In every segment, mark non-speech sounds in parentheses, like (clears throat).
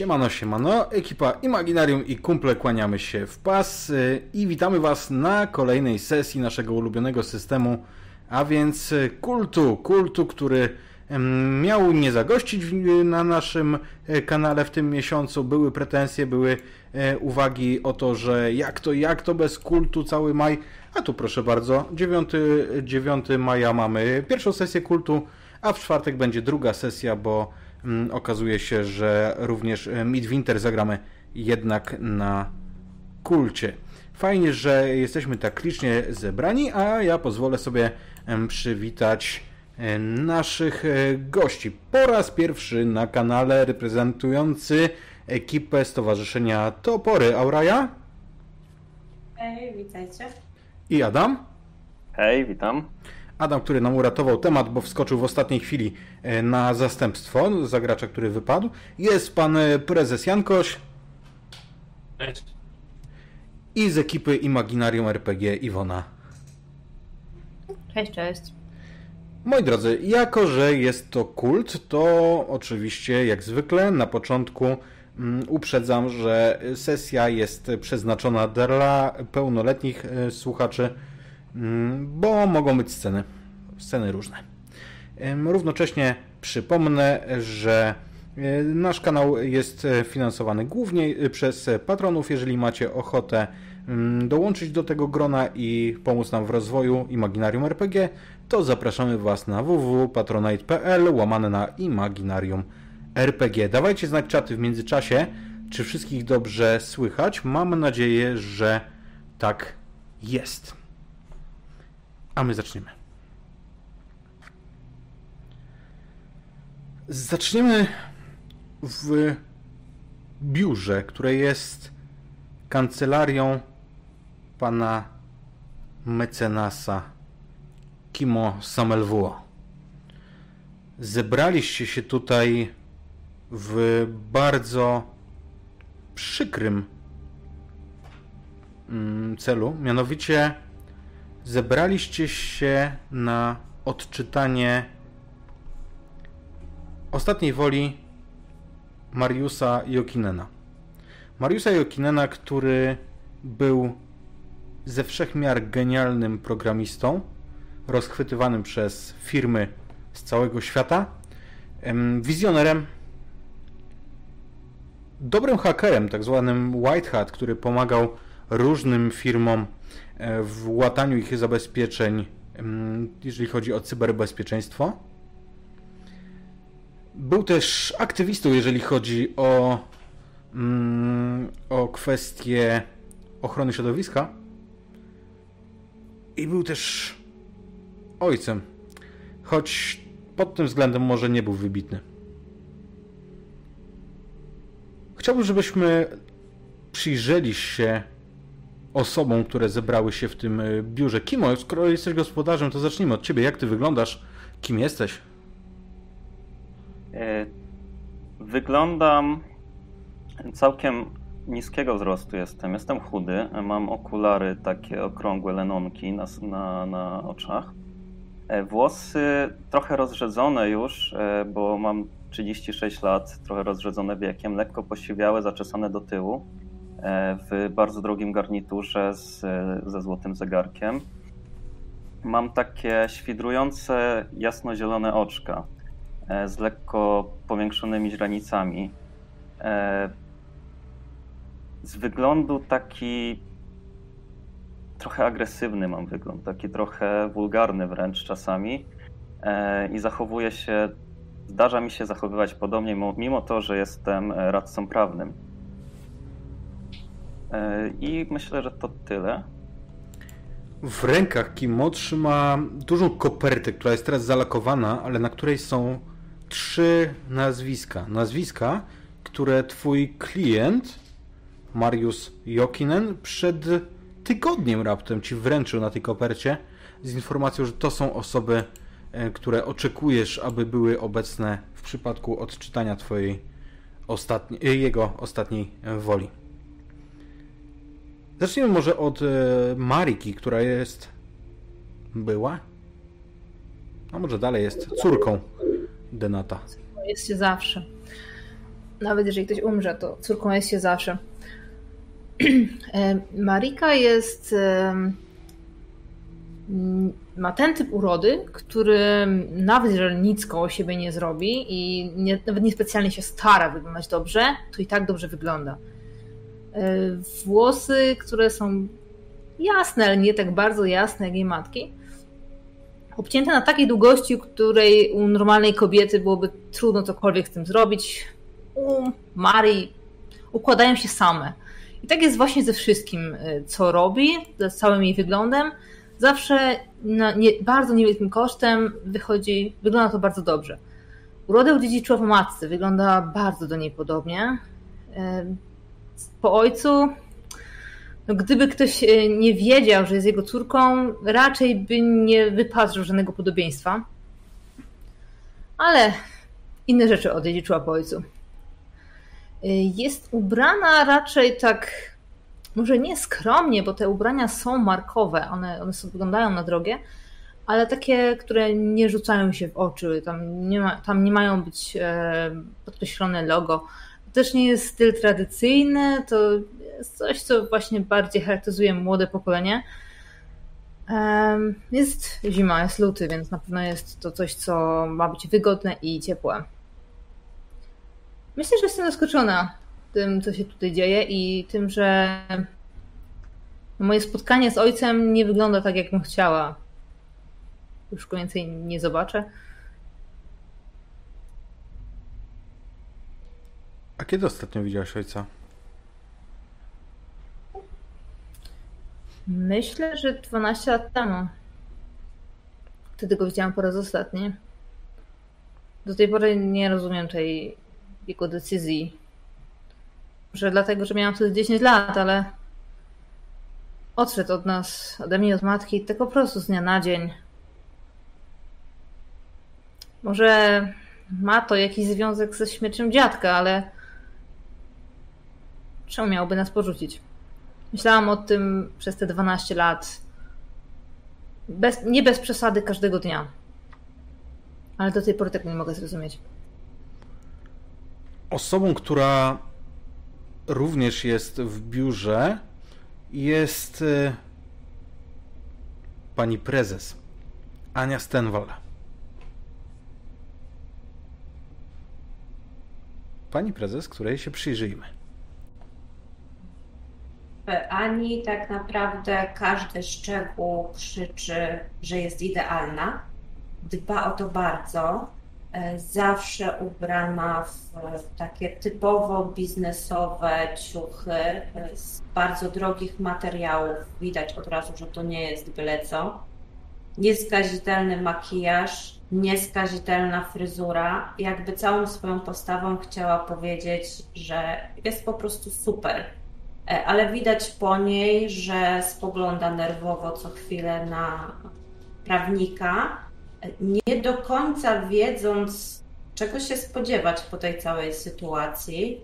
Siemano, siemano, ekipa Imaginarium i kumple kłaniamy się w pas y, i witamy Was na kolejnej sesji naszego ulubionego systemu, a więc kultu, kultu, który miał nie zagościć na naszym e, kanale w tym miesiącu. Były pretensje, były e, uwagi o to, że jak to, jak to bez kultu cały maj. A tu proszę bardzo, 9, 9 maja mamy pierwszą sesję kultu, a w czwartek będzie druga sesja, bo okazuje się, że również e, Midwinter zagramy jednak na kulcie. Fajnie, że jesteśmy tak licznie zebrani, a ja pozwolę sobie przywitać E, naszych e, gości. Po raz pierwszy na kanale reprezentujący ekipę Stowarzyszenia Topory. Auraja? Hej, witajcie. I Adam? Hej, witam. Adam, który nam uratował temat, bo wskoczył w ostatniej chwili e, na zastępstwo zagracza, który wypadł. Jest pan prezes Jankoś. Cześć. I z ekipy Imaginarium RPG Iwona. Cześć, cześć. Moi drodzy, jako że jest to kult, to oczywiście jak zwykle na początku mm, uprzedzam, że sesja jest przeznaczona dla pełnoletnich e, słuchaczy, bo mogą być sceny, sceny różne. Równocześnie przypomnę, że e, nasz kanał jest finansowany głównie e, przez patronów. Jeżeli macie ochotę mm, dołączyć do tego grona i pomóc nam w rozwoju Imaginarium RPG, to zapraszamy Was na www.patronite.pl łamane na Imaginarium RPG. Dawajcie znać czaty w międzyczasie, czy wszystkich dobrze słychać. Mam nadzieję, że tak jest. A my zaczniemy. Zaczniemy w biurze, które jest kancelarią pana mecenasa Kimo Samelwuo. Zebraliście się tutaj w bardzo przykrym mm, celu, mianowicie zebraliście się na odczytanie ostatniej woli Mariusa Jokinena. Mariusa Jokinena, który był ze wszechmiar genialnym programistą, rozchwytywanym przez firmy z całego świata, wizjonerem, dobrym hakerem, tak zwanym White Hat, który pomagał różnym firmom w łataniu ich zabezpieczeń, jeżeli chodzi o cyberbezpieczeństwo. Był też aktywistą, jeżeli chodzi o, o kwestie ochrony środowiska. I był też ojcem, choć pod tym względem może nie był wybitny. Chciałbym, żebyśmy przyjrzeli się osobom, które zebrały się w tym e, biurze. Kimo, skoro jesteś gospodarzem, to zacznijmy od ciebie. Jak ty wyglądasz? Kim jesteś? E, wyglądam całkiem niskiego wzrostu jestem. Jestem chudy, mam okulary takie okrągłe lenonki na, na, na oczach. E, włosy trochę rozrzedzone już, bo mam 36 lat, trochę rozrzedzone wiekiem, lekko posiwiałe, zaczesane do tyłu, w bardzo drogim garniturze z, ze złotym zegarkiem. Mam takie świdrujące, jasnozielone oczka z lekko powiększonymi źrenicami. Z wyglądu taki trochę agresywny mam wygląd, taki trochę wulgarny wręcz czasami e, i zachowuję się, zdarza mi się zachowywać podobnie, mimo to, że jestem e, radcą prawnym. E, I myślę, że to tyle. W rękach Kimo trzyma dużą kopertę, która jest teraz zalakowana, ale na której są trzy nazwiska. Nazwiska, które twój klient, Mariusz Jokinen, przed tygodniem raptem ci wręczył na tej kopercie z informacją, że to są osoby, e, które oczekujesz, aby były obecne w przypadku odczytania twojej ostatniej, e, jego ostatniej woli. Zacznijmy może od e, Mariki, która jest była, a może dalej jest córką Denata. Jest się zawsze. nawet jeżeli ktoś umrze, to córką jest się zawsze. (clears throat) E, Marika jest. Ma ten typ urody, który nawet jeżeli nic koło siebie nie zrobi i nie, nawet niespecjalnie się stara wyglądać dobrze, to i tak dobrze wygląda. E, włosy, które są jasne, ale nie tak bardzo jasne jak jej matki. Obcięte na takiej długości, której u normalnej kobiety byłoby trudno cokolwiek z tym zrobić. U Marii układają się same. I tak jest właśnie ze wszystkim, y, co robi, z całym jej wyglądem. Zawsze na nie, bardzo niewielkim kosztem wychodzi, wygląda to bardzo dobrze. Urodę odziedziczyła po matce, wygląda bardzo do niej podobnie. Po ojcu no, gdyby ktoś e, nie wiedział, że jest jego córką, raczej by nie wypatrzył żadnego podobieństwa. Ale inne rzeczy odziedziczyła po ojcu. E, jest ubrana raczej tak, może nie skromnie, bo te ubrania są markowe, one, one sobie wyglądają na drogie, ale takie, które nie rzucają się w oczy, tam nie, ma, tam nie mają być e, podkreślone logo. To też nie jest styl tradycyjny, to jest coś, co właśnie bardziej charakteryzuje młode pokolenie. Jest zima, jest luty, więc na pewno jest to coś, co ma być wygodne i ciepłe. Myślę, że jestem zaskoczona tym, co się tutaj dzieje i tym, że moje spotkanie z ojcem nie wygląda tak, jak bym chciała. Już więcej nie zobaczę. A kiedy ostatnio widziałaś ojca? Myślę, że 12 lat temu. Wtedy go widziałam po raz ostatni. Do tej pory nie rozumiem tej jego decyzji. Może dlatego, że miałam wtedy 10 lat, ale odszedł od nas, ode mnie, od matki, tak po prostu z dnia na dzień. Może ma to jakiś związek ze śmiercią dziadka, ale czemu miałby nas porzucić? Myślałam o tym przez te 12 lat. Bez, nie bez przesady każdego dnia. Ale do tej pory tego nie mogę zrozumieć. Osobą, która również jest w biurze, jest y, pani prezes Ania Stenwal. Pani prezes, której się przyjrzyjmy. Ani tak naprawdę każdy szczegół krzyczy, że jest idealna. Dba o to bardzo. E, zawsze ubrana w takie typowo biznesowe ciuchy e, z bardzo drogich materiałów. Widać od razu, że to nie jest byle co. Nieskazitelny makijaż, nieskazitelna fryzura. Jakby całą swoją postawą chciała powiedzieć, że jest po prostu super ale widać po niej, że spogląda nerwowo co chwilę na prawnika, nie do końca wiedząc, czego się spodziewać po tej całej sytuacji.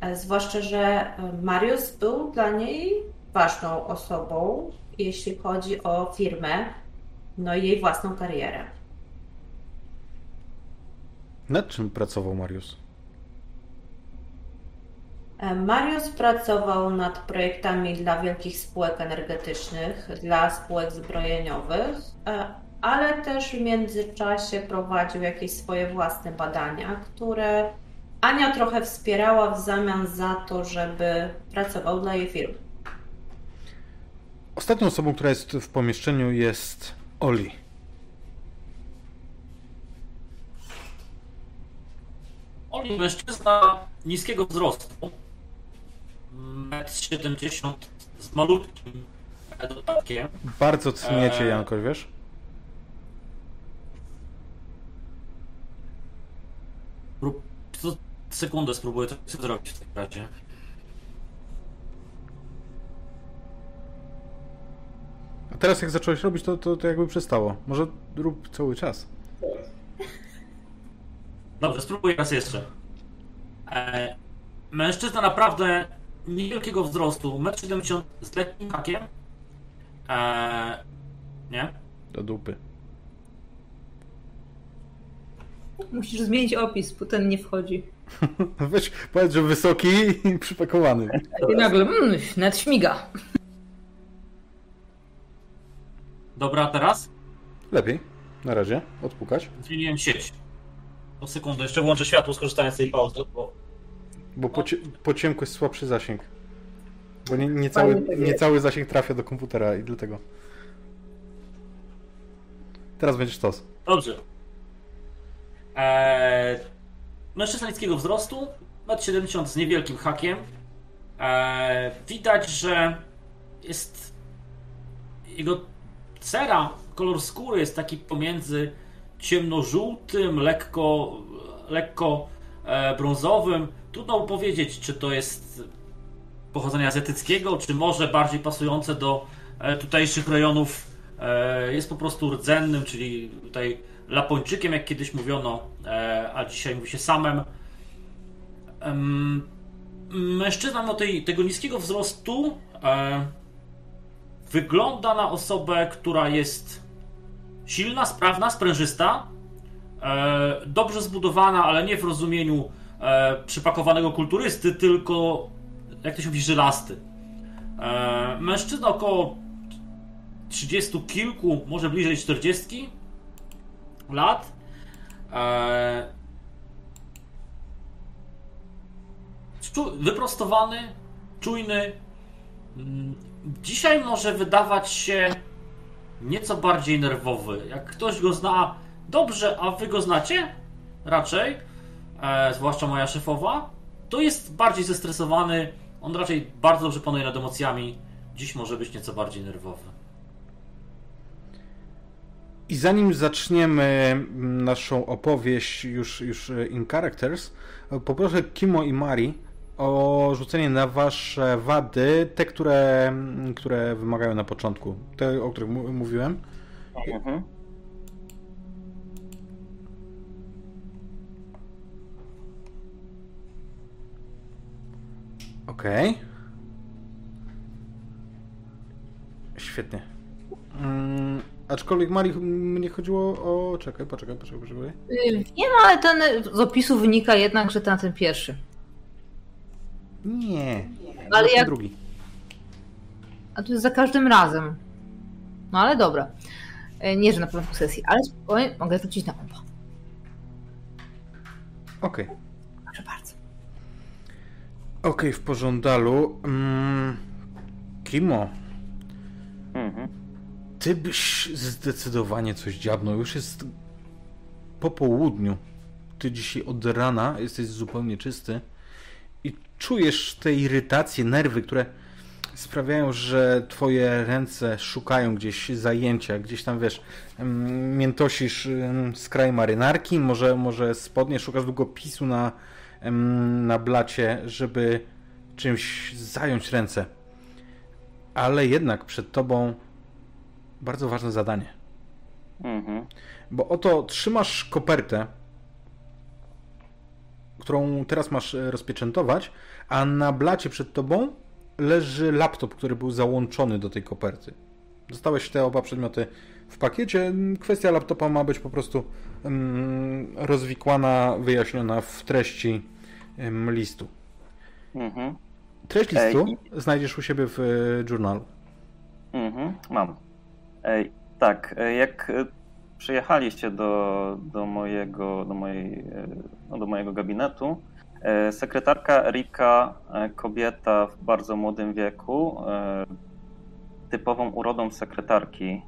E, zwłaszcza, że Mariusz był dla niej ważną osobą, jeśli chodzi o firmę, no i jej własną karierę. Nad czym pracował Mariusz? E, Mariusz pracował nad projektami dla wielkich spółek energetycznych, dla spółek zbrojeniowych, e, ale też w międzyczasie prowadził jakieś swoje własne badania, które Ania trochę wspierała w zamian za to, żeby pracował dla jej firmy. Ostatnią osobą, która jest w pomieszczeniu jest Oli. Oli, mężczyzna niskiego wzrostu, 1,70 m z malutkim dodatkiem. Bardzo cniecie, e... Janko, wiesz? Prób... Sekundę spróbuję to zrobić w takim razie. A teraz jak zacząłeś robić, to, to, to jakby przestało. Może rób cały czas. Dobrze, spróbuję raz jeszcze. E, mężczyzna naprawdę niewielkiego wzrostu, 1,70 m z lekkim hakiem. Eee, nie? Do dupy. Musisz zmienić opis, bo ten nie wchodzi. (laughs) Weź, powiedz, że wysoki i przypakowany. I nagle, mmm, net śmiga. Dobra, a teraz? Lepiej. Na razie. Odpukać. Zmieniłem sieć. Po sekundę, jeszcze włączę światło, skorzystając z tej pauzy, bo Bo po, cie- po ciemku jest słabszy zasięg. Bo nie, nie, cały, tak nie cały zasięg trafia do komputera i dlatego. Teraz będziesz tos. Dobrze. Eee, mężczyzna niskiego wzrostu, 1,70 m z niewielkim hakiem. Eee, widać, że jest. Jego cera, kolor skóry jest taki pomiędzy ciemnożółtym, lekko, lekko brązowym. Trudno powiedzieć, czy to jest pochodzenia azjatyckiego, czy może bardziej pasujące do e, tutejszych rejonów. E, jest po prostu rdzennym, czyli tutaj Lapończykiem, jak kiedyś mówiono, e, a dzisiaj mówi się samem. Em, Mężczyzna mimo tej, tego niskiego wzrostu e, wygląda na osobę, która jest silna, sprawna, sprężysta, e, dobrze zbudowana, ale nie w rozumieniu e, przypakowanego kulturysty, tylko jak to się mówi, żylasty. E, mężczyzna około 30 kilku, może bliżej 40 lat. E, wyprostowany, czujny. Mm, Dzisiaj może wydawać się nieco bardziej nerwowy. Jak ktoś go zna dobrze, a wy go znacie raczej, e, zwłaszcza moja szefowa, to jest bardziej zestresowany. On raczej bardzo dobrze panuje nad emocjami. Dziś może być nieco bardziej nerwowy. I zanim zaczniemy mm, naszą opowieść już, już e, in characters, e, poproszę Kimo i Mari o rzucenie na wasze wady, te, które, mm, które wymagają na początku. Te, o których mówiłem. Mhm. Okej. Świetnie. Mm, aczkolwiek Mari, mnie chodziło o... Czekaj, poczekaj, poczekaj, poczekaj. Nie no, ale ten z opisu wynika jednak, że ten, ten pierwszy. Nie. Ale właśnie jak- drugi. A to jest za każdym razem. No ale dobra. Y, Nie, że na początku sesji, ale spokojnie, mogę wrócić na kompa. Okej. Proszę bardzo. Okej, w pożądalu. Mm, Kimo, Mhm. ty byś zdecydowanie coś dziabnął. Już jest po południu. Ty dzisiaj od rana jesteś zupełnie czysty i czujesz te irytacje, nerwy, które sprawiają, że twoje ręce szukają gdzieś zajęcia, gdzieś tam wiesz, em, miętosisz em, skraj marynarki, może, może spodnie, szukasz długopisu na, na blacie, żeby czymś zająć ręce. Ale jednak przed tobą bardzo ważne zadanie. Mhm. Bo oto trzymasz kopertę, którą teraz masz e, rozpieczętować, a na blacie przed tobą leży laptop, który był załączony do tej koperty. Dostałeś te oba przedmioty w pakiecie. Kwestia laptopa ma być po prostu mm, rozwikłana, wyjaśniona w treści listu. Mhm. Treść Ej, listu znajdziesz u siebie w e, journalu. Mhm. Mam. Ej, tak, e, jak e, przyjechaliście do, do, mojego, do, mojej, no, do mojego gabinetu, sekretarka Erika, e, kobieta w bardzo młodym wieku, typową urodą sekretarki,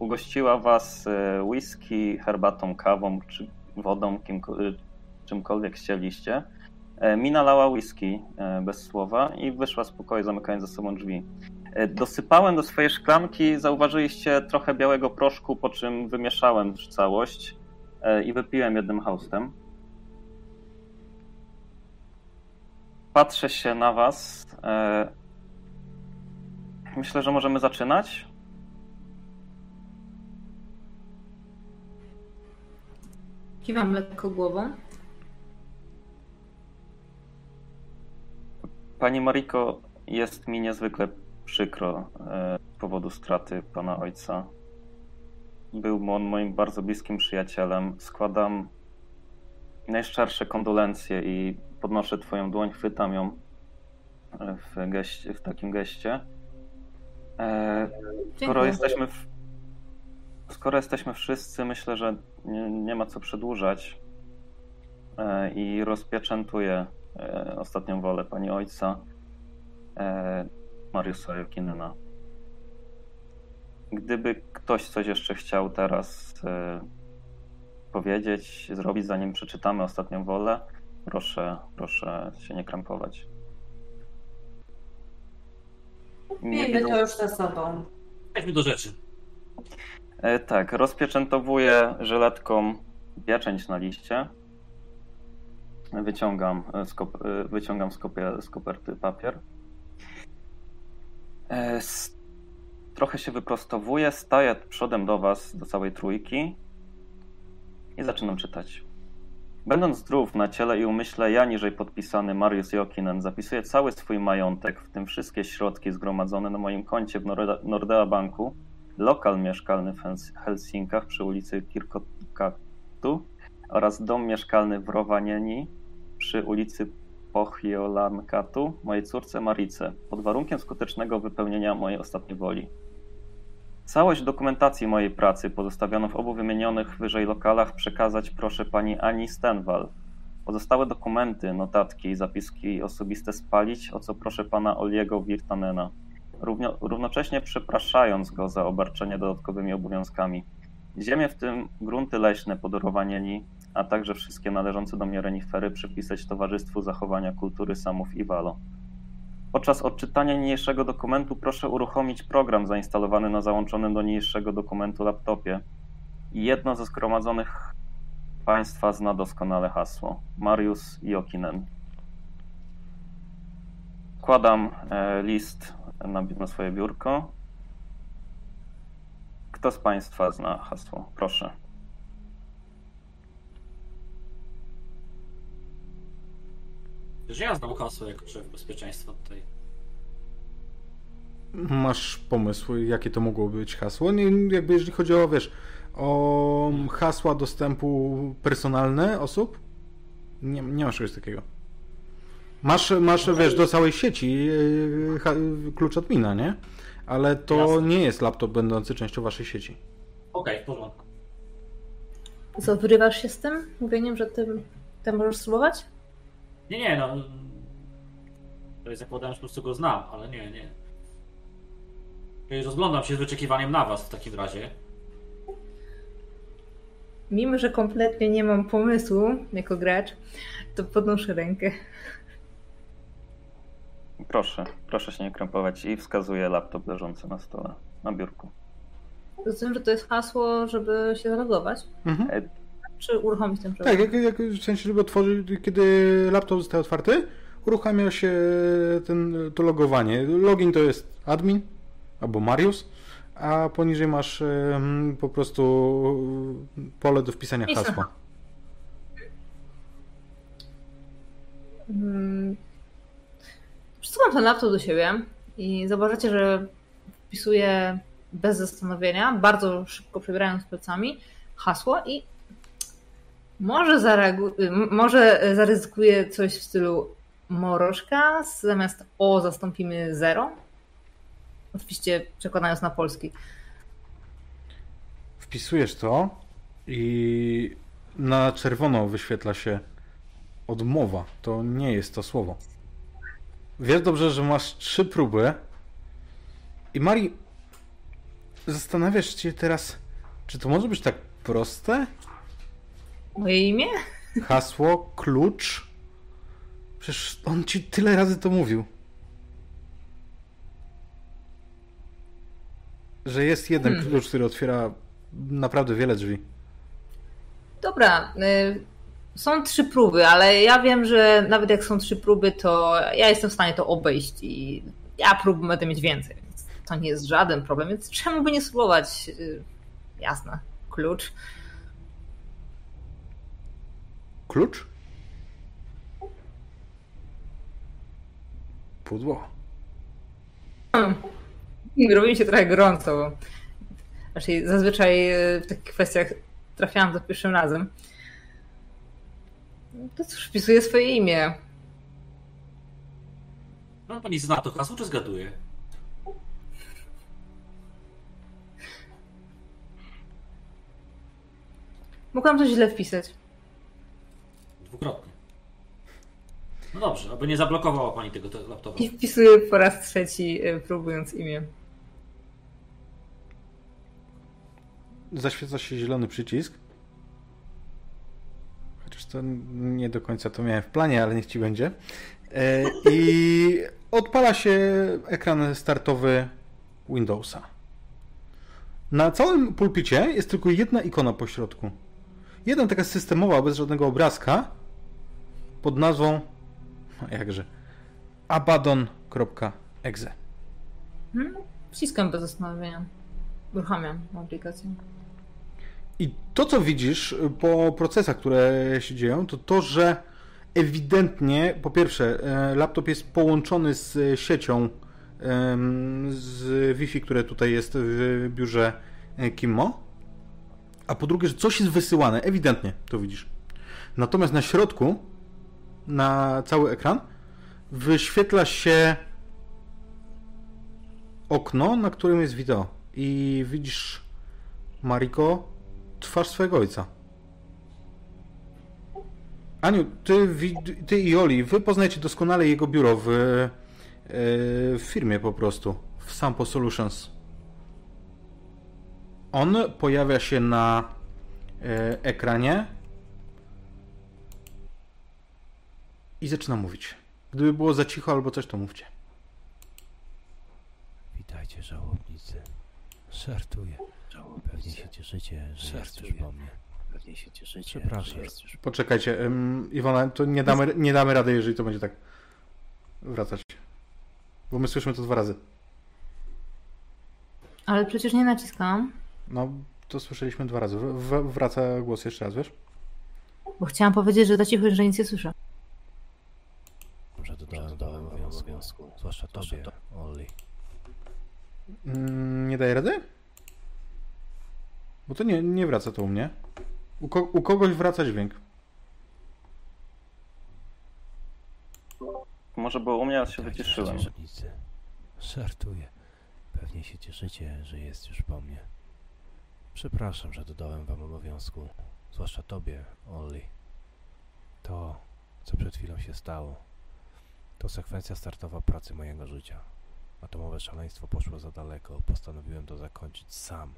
ugościła was e, whisky, herbatą, kawą czy wodą, kimko- e, czymkolwiek chcieliście. E, Mi nalała whisky bez słowa i wyszła z pokoju, zamykając za sobą drzwi. Dosypałem do swojej szklanki, zauważyliście trochę białego proszku, po czym wymieszałem całość i wypiłem jednym haustem. Patrzę się na was. Myślę, że możemy zaczynać. Kiwam lekko głową. Pani Mariko, jest mi niezwykle przykro e, z powodu straty pana ojca. Był on moim bardzo bliskim przyjacielem. Składam najszczersze kondolencje i podnoszę twoją dłoń, chwytam ją w, geście, w takim geście. E, skoro jesteśmy w, skoro jesteśmy wszyscy, myślę, że nie, nie ma co przedłużać e, i rozpieczętuję e, ostatnią wolę pani ojca e, Mariusza Jokinena. Gdyby ktoś coś jeszcze chciał teraz powiedzieć, zrobić, zanim przeczytamy ostatnią wolę, proszę, proszę się nie krępować. Miejmy to już za sobą. Przejdźmy do rzeczy. E, tak, rozpieczętowuję żyletką pieczęć na liście. Wyciągam z, kop- e, wyciągam z, kopie- z koperty papier. E, s- trochę się wyprostowuję, staję przodem do was, do całej trójki i zaczynam czytać. Będąc zdrów na ciele i umyśle, ja niżej podpisany Mariusz Jokinen zapisuję cały swój majątek, w tym wszystkie środki zgromadzone na moim koncie w Nordea Banku, lokal mieszkalny w Hels- Helsinkach przy ulicy Kirkokatu oraz dom mieszkalny w Rovaniemi przy ulicy Pohjolankatu mojej córce Marice, pod warunkiem skutecznego wypełnienia mojej ostatniej woli. Całość dokumentacji mojej pracy pozostawiono w obu wymienionych wyżej lokalach przekazać proszę pani Ani Stenwal. Pozostałe dokumenty, notatki i zapiski osobiste spalić, o co proszę pana Oliego Wirtanena, Równocześnie przepraszając go za obarczenie dodatkowymi obowiązkami. Ziemię, w tym grunty leśne podorowanieni, a także wszystkie należące do mnie renifery przypisać Towarzystwu Zachowania Kultury Samów i Walo. Podczas odczytania niniejszego dokumentu proszę uruchomić program zainstalowany na załączonym do niniejszego dokumentu laptopie. Jedno ze zgromadzonych Państwa zna doskonale hasło. Mariusz Jokinen. Wkładam e, list na, na swoje biurko. Kto z Państwa zna hasło? Proszę. Że ja znam hasło jako szef bezpieczeństwa tutaj. Masz pomysł, jakie to mogło być hasło? Nie, jakby jeżeli chodzi o, wiesz, o hasła dostępu personalne osób? Nie, nie masz czegoś takiego. Masz, masz wiesz, do całej sieci yy, klucz admina, nie? Ale to Jasne. nie jest laptop będący częścią waszej sieci. Okej, w porządku. Co, wyrywasz się z tym mówieniem, że ty, ty możesz spróbować? Nie, nie, no. To jest zakładałem, że po prostu go znam, ale nie, nie. Rozglądam się z wyczekiwaniem na was w takim razie. Mimo, że kompletnie nie mam pomysłu jako gracz, to podnoszę rękę. Proszę, proszę się nie krępować i wskazuję laptop leżący na stole, na biurku. Rozumiem, że to jest hasło, żeby się zalogować? Mhm. E, Czy uruchomić ten program? Tak, jak, jak, w sensie, żeby otworzyć, kiedy laptop zostaje otwarty, uruchamia się ten, to logowanie. Login to jest admin albo Mariusz, a poniżej masz em, po prostu pole do wpisania Wpisa. hasła. Mm. Przesuwam ten laptop do siebie i zobaczycie, że wpisuję bez zastanowienia, bardzo szybko przebierając plecami hasło i może, zareagu- może zaryzykuję coś w stylu morożka, zamiast o zastąpimy zero. Oczywiście przekładając na polski. Wpisujesz to i na czerwono wyświetla się odmowa. To nie jest to słowo. Wiesz dobrze, że masz trzy próby i Mari, zastanawiasz się teraz, czy to może być tak proste? Moje imię? Hasło, klucz. Przecież on ci tyle razy to mówił. Że jest jeden Hmm. klucz, który otwiera naprawdę wiele drzwi. Dobra, y, są trzy próby, ale ja wiem, że nawet jak są trzy próby, to ja jestem w stanie to obejść i ja prób będę mieć więcej, więc to nie jest żaden problem, więc czemu by nie spróbować? Y, Jasne, klucz. Klucz? Pudło. Robi mi się trochę gorąco, bo raczej zazwyczaj y, w takich kwestiach trafiałam za pierwszym razem. To cóż, wpisuję swoje imię. No pani zna to hasło, czy zgaduje? Mogłam coś źle wpisać. Dwukrotnie. No dobrze, aby nie zablokowała pani tego te- laptopa. I wpisuję po raz trzeci, y, próbując imię. Zaświeca się zielony przycisk. Chociaż to nie do końca to miałem w planie, ale niech ci będzie. E, I odpala się ekran startowy Windowsa. Na całym pulpicie jest tylko jedna ikona po środku. Jedna taka systemowa, bez żadnego obrazka, pod nazwą, no jakże, abaddon.exe. Hmm? Wciskam bez zastanowienia. Uruchamiam aplikację. I to, co widzisz y, po procesach, które się dzieją, to to, że ewidentnie, po pierwsze, e, laptop jest połączony z siecią z Wi-Fi, które tutaj jest w biurze e, Kimmo, a po drugie, że coś jest wysyłane, ewidentnie to widzisz. Natomiast na środku, na cały ekran, wyświetla się okno, na którym jest wideo. I widzisz, Mariko, twarz swojego ojca. Aniu, ty, ty i Oli, wy poznajecie doskonale jego biuro w, e, w firmie po prostu, w Sampo Solutions. On pojawia się na e, ekranie i zaczyna mówić. Gdyby było za cicho albo coś, to mówcie. Witajcie, żałobnicy. Żartuję. Pewnie się cieszycie, że jest już po mnie. Pewnie się cieszycie. Przepraszam. że jest już Poczekajcie, em, Iwona, to nie damy, nie damy rady, jeżeli to będzie tak wracać. Bo my słyszymy to dwa razy. Ale przecież nie naciskam, No, to słyszeliśmy dwa razy. W, wraca głos jeszcze raz, wiesz? bo chciałam powiedzieć, że za cicho, że nic nie słyszę. Że dodałem wam obowiązku. Zwłaszcza tobie, Olli. Mm, nie daje rady? Bo to nie, nie wraca to u mnie. U, ko u kogoś wraca dźwięk. Może było u mnie, ale się wyciszyłem. Żałobnicy. Żartuję. Pewnie się cieszycie, że jest już po mnie. Przepraszam, że dodałem wam obowiązku. Zwłaszcza tobie, Olli. To, co przed chwilą się stało, to sekwencja startowa pracy mojego życia. Atomowe szaleństwo poszło za daleko. Postanowiłem to zakończyć sam,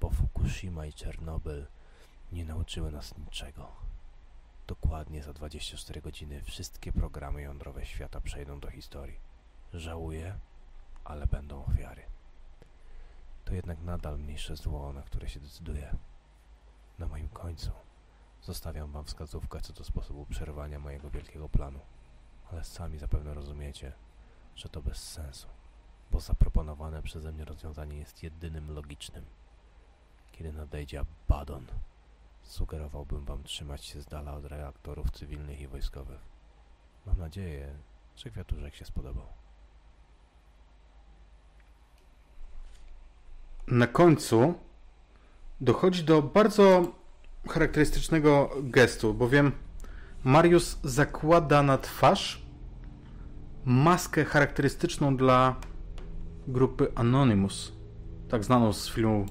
bo Fukushima i Czernobyl nie nauczyły nas niczego. Dokładnie za 24 godziny wszystkie programy jądrowe świata przejdą do historii. Żałuję, ale będą ofiary. To jednak nadal mniejsze zło, na które się decyduję. Na moim końcu zostawiam wam wskazówkę co do sposobu przerwania mojego wielkiego planu. Ale sami zapewne rozumiecie, że to bez sensu, bo zaproponowane przeze mnie rozwiązanie jest jedynym logicznym. Kiedy nadejdzie Abaddon, sugerowałbym wam trzymać się z dala od reaktorów cywilnych i wojskowych. Mam nadzieję, że kwiatuszek się spodobał. Na końcu dochodzi do bardzo charakterystycznego gestu, bowiem Marius zakłada na twarz maskę charakterystyczną dla grupy Anonymous, tak znaną z filmu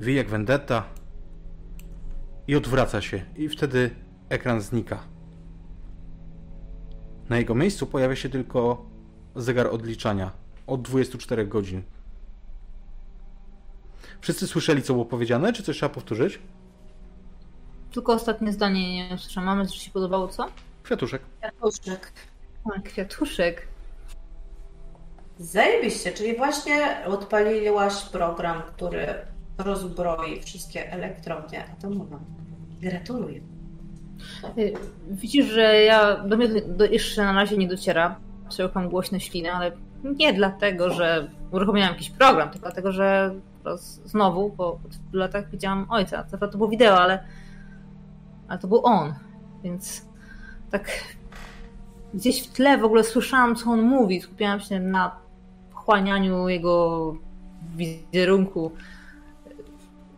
V jak Vendetta i odwraca się i wtedy ekran znika. Na jego miejscu pojawia się tylko zegar odliczania od 24 godzin. Wszyscy słyszeli, co było powiedziane, czy coś trzeba powtórzyć? Tylko ostatnie zdanie nie usłyszałam. Mamy, że się podobało, co? Kwiatuszek. Kwiatuszek. A, kwiatuszek. Zajebiście, czyli właśnie odpaliłaś program, który rozbroi wszystkie elektrownie atomowe. Gratuluję. Y, Widzisz, że ja do mnie jeszcze na razie nie dociera. Przełkam głośne świny, ale nie dlatego, że uruchomiłam jakiś program, tylko dlatego, że znowu po tylu latach widziałam ojca. Prawda to było wideo, ale, ale to był on. Więc tak gdzieś w tle w ogóle słyszałam, co on mówi. Skupiałam się na wchłanianiu jego wizerunku,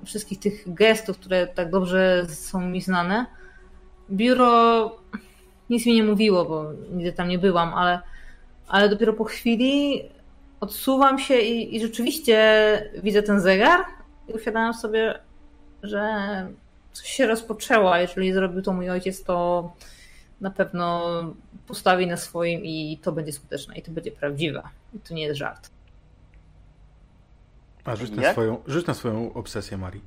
wszystkich tych gestów, które tak dobrze są mi znane. biuro nic mi nie mówiło, bo nigdy tam nie byłam, ale, ale dopiero po chwili odsuwam się i, i rzeczywiście widzę ten zegar i uświadamiam sobie, że coś się rozpoczęło, jeżeli zrobił to mój ojciec, to na pewno postawi na swoim i to będzie skuteczne i to będzie prawdziwe. I to nie jest żart. A rzuć na, swoją, rzuć na swoją obsesję, Marii.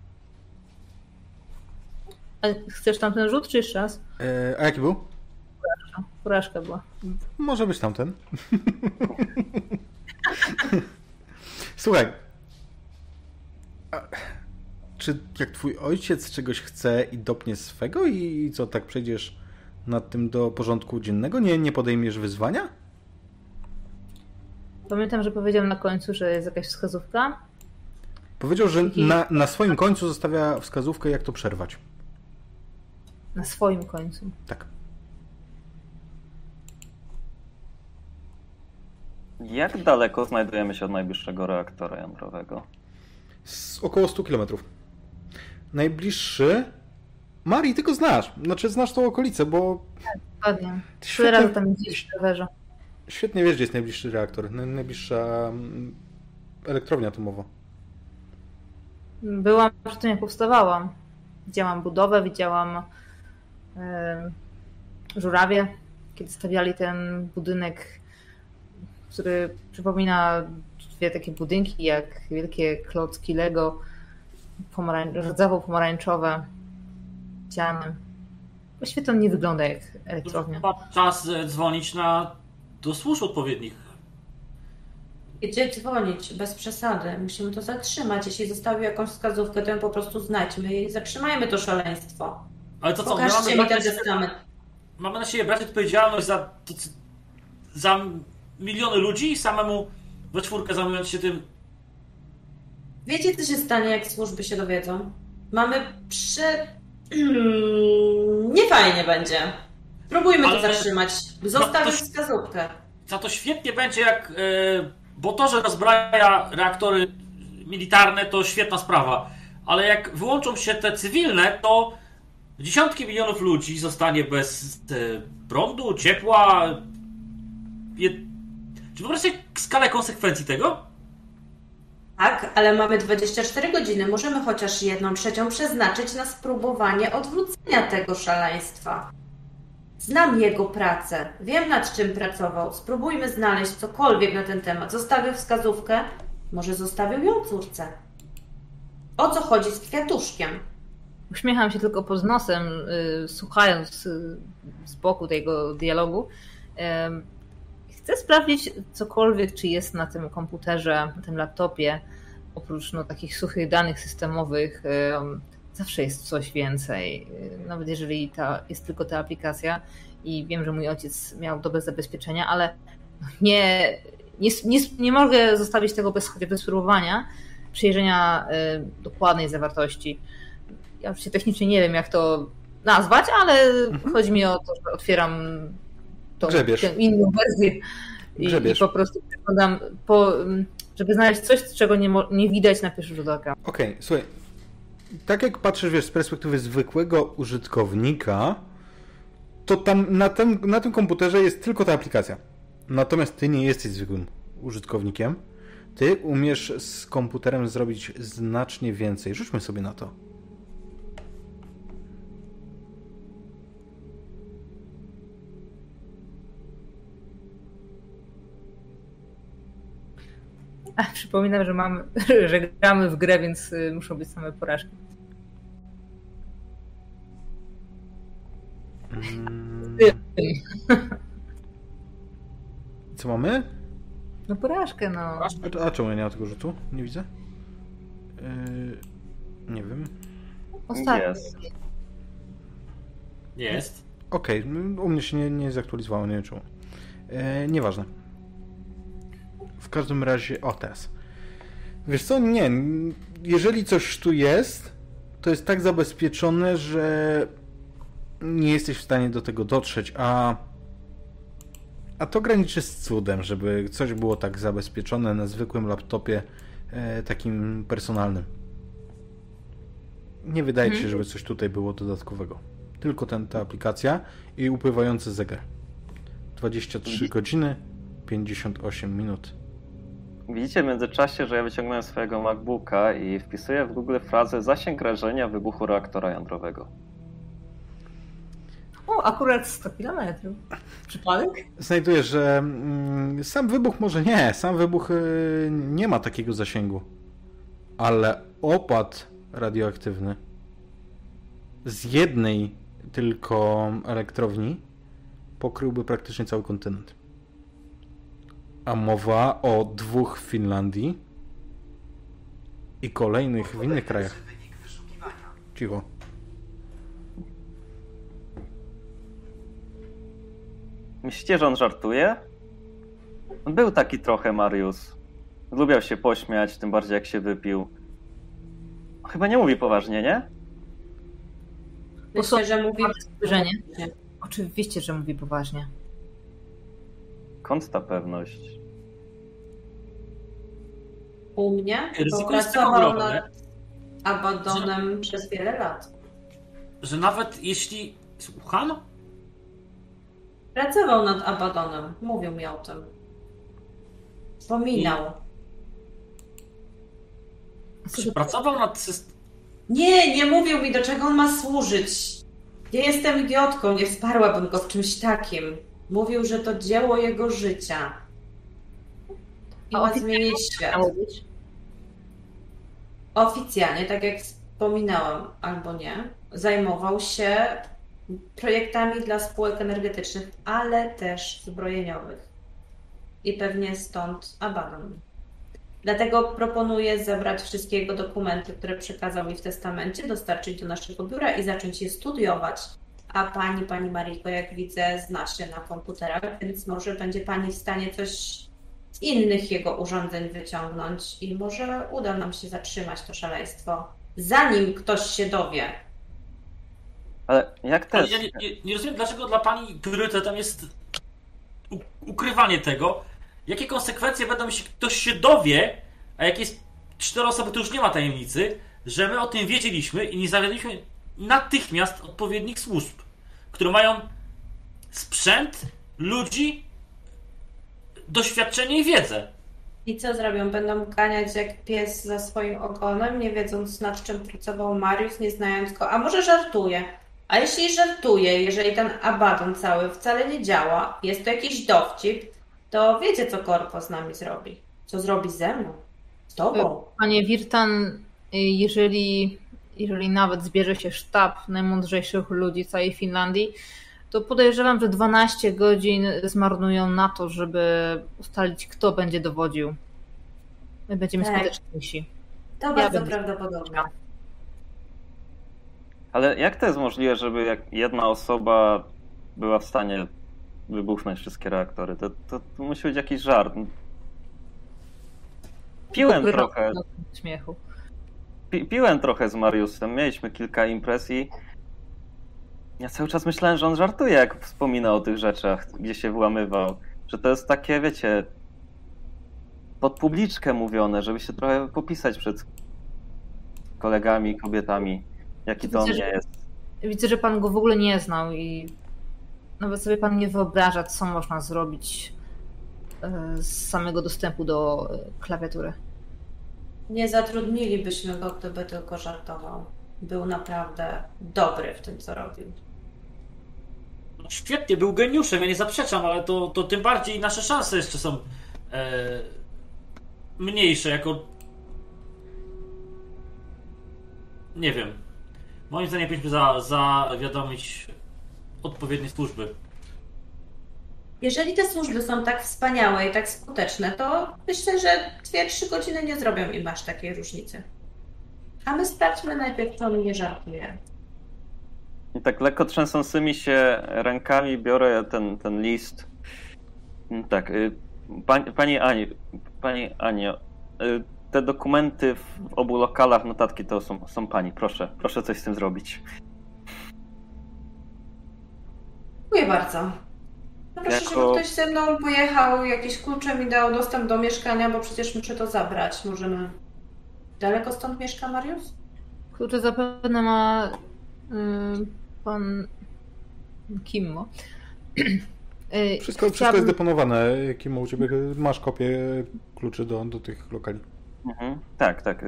A chcesz tamten rzut, czy jeszcze raz? E, a jaki był? Porażka. Porażka była. Może być tamten. Słuchaj. A, czy jak twój ojciec czegoś chce i dopnie swego i co, tak przejdziesz nad tym do porządku dziennego? Nie, nie podejmiesz wyzwania? Pamiętam, że powiedział na końcu, że jest jakaś wskazówka. Powiedział, że na, na swoim końcu zostawia wskazówkę, jak to przerwać. Na swoim końcu. Tak. Jak daleko znajdujemy się od najbliższego reaktora jądrowego? Z około 100 km. Najbliższy. Marii, ty go znasz. Znaczy, znasz tą okolicę, bo. Tak, dokładnie. Tyle razy tam gdzieś w Świetnie wiesz, gdzie jest najbliższy reaktor. Najbliższa mm, elektrownia atomowa. Byłam przy tym, jak powstawałam. Widziałam budowę, widziałam yy, żurawie, kiedy stawiali ten budynek, który przypomina dwie takie budynki, jak wielkie klocki Lego, pomarań rdzawo-pomarańczowe, ściany. Właściwie to nie wygląda jak elektrownia. Czas e, dzwonić na, do służb odpowiednich. Gdzie dzwonić? Bez przesady. Musimy to zatrzymać. Jeśli zostawił jakąś wskazówkę, to ją po prostu znajdźmy i zatrzymajmy to szaleństwo. Ale to co? Pokażcie mi ten testament. Mamy na siebie brać odpowiedzialność za, za miliony ludzi i samemu we czwórkę zajmując się tym. Wiecie, co się stanie, jak służby się dowiedzą? Mamy prze... (clears throat) Nie fajnie będzie. Próbujmy Ale... to zatrzymać. Zostawić to... wskazówkę. Za to świetnie będzie, jak... Yy bo to, że rozbraja reaktory militarne, to świetna sprawa. Ale jak wyłączą się te cywilne, to dziesiątki milionów ludzi zostanie bez e, prądu, ciepła. Je... Czy wyobraźcie skalę konsekwencji tego? Tak, ale mamy 24 godziny. Możemy chociaż jedną trzecią przeznaczyć na spróbowanie odwrócenia tego szaleństwa. Znam jego pracę, wiem nad czym pracował. Spróbujmy znaleźć cokolwiek na ten temat. Zostawił wskazówkę, może zostawił ją córce. O co chodzi z kwiatuszkiem? Uśmiecham się tylko pod nosem, yy, słuchając yy, z boku tego dialogu. Chcę sprawdzić cokolwiek, czy jest na tym komputerze, na tym laptopie, oprócz no, takich suchych danych systemowych, zawsze jest coś więcej. Nawet jeżeli ta, jest tylko ta aplikacja i wiem, że mój ojciec miał dobre zabezpieczenia, ale nie, nie, nie, nie mogę zostawić tego bez, bez spróbowania przejrzenia y, dokładnej zawartości. Ja oczywiście technicznie nie wiem, jak to nazwać, ale mhm. chodzi mi o to, że otwieram tą, tę inną wersję i, i, po prostu przeglądam, po, żeby znaleźć coś, czego nie, nie widać na pierwszy rzut oka. Okej, okay, słuchaj, tak jak patrzysz wiesz, z perspektywy zwykłego użytkownika, to tam na na tym komputerze jest tylko ta aplikacja. Natomiast ty nie jesteś zwykłym użytkownikiem. Ty umiesz z komputerem zrobić znacznie więcej. Rzućmy sobie na to. A, przypominam, że, mamy, (laughs) że gramy w grę, więc y, muszą być same porażki. Mm. Co mamy? No porażkę, no. A, a czemu ja nie mam tego rzutu? Nie widzę? Yy, nie wiem. Ostatni. Jest. Jest. Okej, okay. u mnie się nie, nie zaktualizowało, nie wiem czemu. Yy, nieważne. W każdym razie, o teraz. Wiesz co, nie, jeżeli coś tu jest, to jest tak zabezpieczone, że nie jesteś w stanie do tego dotrzeć, a a to graniczy z cudem, żeby coś było tak zabezpieczone na zwykłym laptopie e, takim personalnym. Nie wydaje hmm. się, mhm. żeby coś tutaj było dodatkowego. Tylko ten, ta aplikacja i upływający zegar. 23 Mhm. godziny, 58 minut. Widzicie w międzyczasie, że ja wyciągnąłem swojego MacBooka i wpisuję w Google frazę zasięg rażenia wybuchu reaktora jądrowego. O, akurat 100 km. Przypadek? Znajduję, że mm, sam wybuch może nie, sam wybuch y, nie ma takiego zasięgu, ale opad radioaktywny z jednej tylko elektrowni pokryłby praktycznie cały kontynent. A mowa o dwóch w Finlandii i kolejnych w innych krajach. Cicho. Myślicie, że on żartuje? On był taki trochę Marius. Lubiał się pośmiać, tym bardziej jak się wypił. Chyba nie mówi poważnie, nie? Myślę, że mówi... Spojrzenie. Oczywiście, że mówi poważnie. Kąt ta pewność. U mnie Ryzyko pracował nad Abadonem przez wiele lat. Że nawet jeśli. Słucham? Pracował nad Abadonem. Mówił mi o tym. Wspominał. Czy pracował nad systemem. Nie, nie mówił mi, do czego on ma służyć. Nie jestem idiotką, nie wsparłabym go w czymś takim. Mówił, że to dzieło jego życia. I ma zmienić świat. Oficjalnie, tak jak wspominałam, albo nie, zajmował się projektami dla spółek energetycznych, ale też zbrojeniowych. I pewnie stąd Abaddon. Dlatego proponuję zebrać wszystkie jego dokumenty, które przekazał mi w testamencie, dostarczyć do naszego biura i zacząć je studiować. A pani, pani Mariko, jak widzę, zna się na komputerach, więc może będzie pani w stanie coś z innych jego urządzeń wyciągnąć i może uda nam się zatrzymać to szaleństwo, zanim ktoś się dowie. Ale jak Ale też? ja nie, nie, nie rozumiem, dlaczego dla pani priorytetem jest ukrywanie tego. Jakie konsekwencje będą, jeśli ktoś się dowie, a jak jest cztery osoby, to już nie ma tajemnicy, że my o tym wiedzieliśmy i nie zawiadomiliśmy natychmiast odpowiednich służb, które mają sprzęt, ludzi, doświadczenie i wiedzę. I co zrobią? Będą ganiać jak pies za swoim ogonem, nie wiedząc nad czym pracował Mariusz, nie znając go. A może żartuje? A jeśli żartuje, jeżeli ten Abaddon cały wcale nie działa, jest to jakiś dowcip, to wiecie, co Korpo z nami zrobi. Co zrobi ze mną? Z tobą? Panie Wirtan, y, jeżeli, jeżeli nawet zbierze się sztab najmądrzejszych ludzi całej Finlandii, to podejrzewam, że 12 godzin zmarnują na to, żeby ustalić, kto będzie dowodził. My będziemy Tak. skuteczniejsi. To ja bardzo prawdopodobne. Ale jak to jest możliwe, żeby jak jedna osoba była w stanie wybuchnąć wszystkie reaktory? To, to, to musi być jakiś żart. Piłem Dobry trochę, śmiechu. Pi, piłem trochę z Mariusem, mieliśmy kilka imprez i ja cały czas myślałem, że on żartuje, jak wspomina o tych rzeczach, gdzie się włamywał. Że to jest takie, wiecie, pod publiczkę mówione, żeby się trochę popisać przed kolegami, kobietami, jaki to on Widzę, nie jest. Widzę, że pan go w ogóle nie znał i nawet sobie pan nie wyobraża, co można zrobić e, z samego dostępu do e, klawiatury. Nie zatrudnilibyśmy go, gdyby tylko żartował. Był naprawdę dobry w tym, co robił. No, świetnie, był geniuszem, ja nie zaprzeczam, ale to, to tym bardziej nasze szanse jeszcze są e, mniejsze jako... Nie wiem. Moim zdaniem powinniśmy za, zawiadomić odpowiednie służby. Jeżeli te służby są tak wspaniałe i tak skuteczne, to myślę, że 2-3 godziny nie zrobią im aż takiej różnicy. A my sprawdźmy najpierw, czy on nie żartuje. I tak lekko trzęsącymi się rękami biorę ten, ten list. Mm, Tak, y, pani, pani Ani, pani Anio, y, te dokumenty w obu lokalach, notatki to są, są pani, proszę, proszę coś z tym zrobić. Dziękuję bardzo. Proszę, Jako- żeby ktoś ze mną pojechał, jakieś klucze mi dał dostęp do mieszkania, bo przecież muszę to zabrać. Możemy. Daleko stąd mieszka Mariusz? Klucze zapewne ma y, Pan Kimmo. (clears throat) Y, wszystko, Chciałabym... wszystko jest deponowane. Kimmo, u ciebie masz kopię kluczy do, do tych lokali. Mhm. Tak, tak.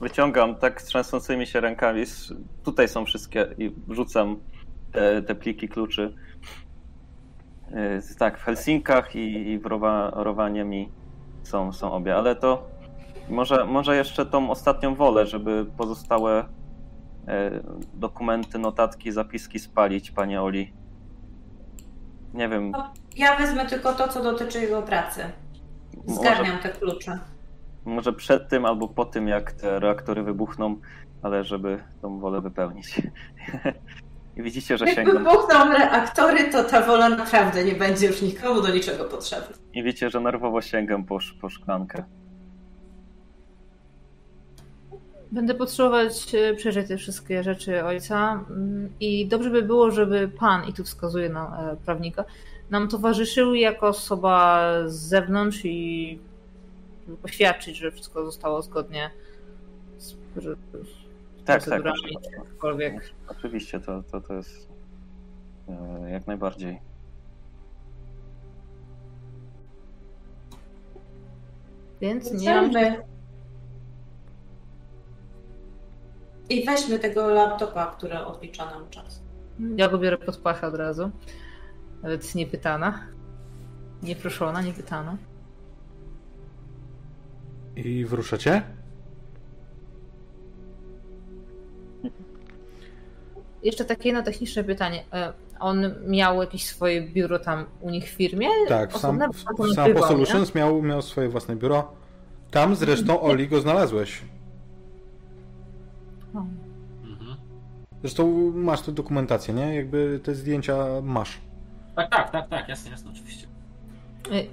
Wyciągam tak z trzęsącymi się rękami. Tutaj są wszystkie i rzucam te, te pliki kluczy. Y, tak, w Helsinkach i, i w Rowa, Rowaniemi są, są obie, ale to może, może jeszcze tą ostatnią wolę, żeby pozostałe e, dokumenty, notatki, zapiski spalić, panie Oli. Nie wiem. No, ja wezmę tylko to, co dotyczy jego pracy. Zgarniam może, te klucze. Może przed tym albo po tym, jak te reaktory wybuchną, ale żeby tą wolę wypełnić. (laughs) I widzicie, że Jak sięgam. Jak wybuchną reaktory, to ta wola naprawdę nie będzie już nikomu do niczego potrzebna. I widzicie, że nerwowo sięgam po, po szklankę. Będę potrzebować e, przejrzeć te wszystkie rzeczy ojca mm, i dobrze by było, żeby pan, i tu wskazuje na e, prawnika, nam towarzyszył jako osoba z zewnątrz i poświadczyć, że wszystko zostało zgodnie z, tak, tak, oczywiście, oczywiście to, to, to jest e, jak najbardziej. Więc nie mam... I weźmy tego laptopa, który odlicza nam czas. Ja go biorę pod pachę od razu. Nawet nie pytana. Nie proszona, nie pytana. I wruszacie? Jeszcze takie jedno techniczne pytanie. E, on miał jakieś swoje biuro tam u nich w firmie? Tak, w sam, w Sampo Solutions miał, miał swoje własne biuro. Tam zresztą Oli go znalazłeś. Mhm. Zresztą masz tu dokumentację, nie? Jakby te zdjęcia masz. Tak, tak, tak, tak, jasne, jasne, oczywiście.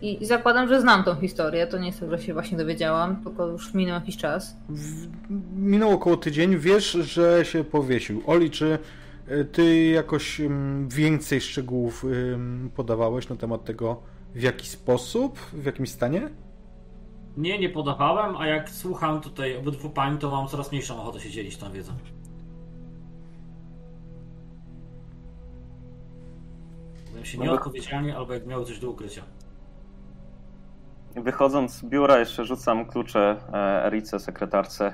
I, zakładam, że znam tą historię. To nie jest tak, że się właśnie dowiedziałam, tylko już minął jakiś czas. W, minął około tydzień. Wiesz, że się powiesił. Oli, czy e, ty jakoś więcej szczegółów podawałeś na temat tego, w jaki sposób, w jakim stanie? Nie, nie podawałem, a jak słucham tutaj obydwu pań, to mam coraz mniejszą ochotę się dzielić tą wiedzą. Byłem się nieodpowiedzialnie, albo jak miał coś do ukrycia. Wychodząc z biura jeszcze rzucam klucze e, Erice, sekretarce.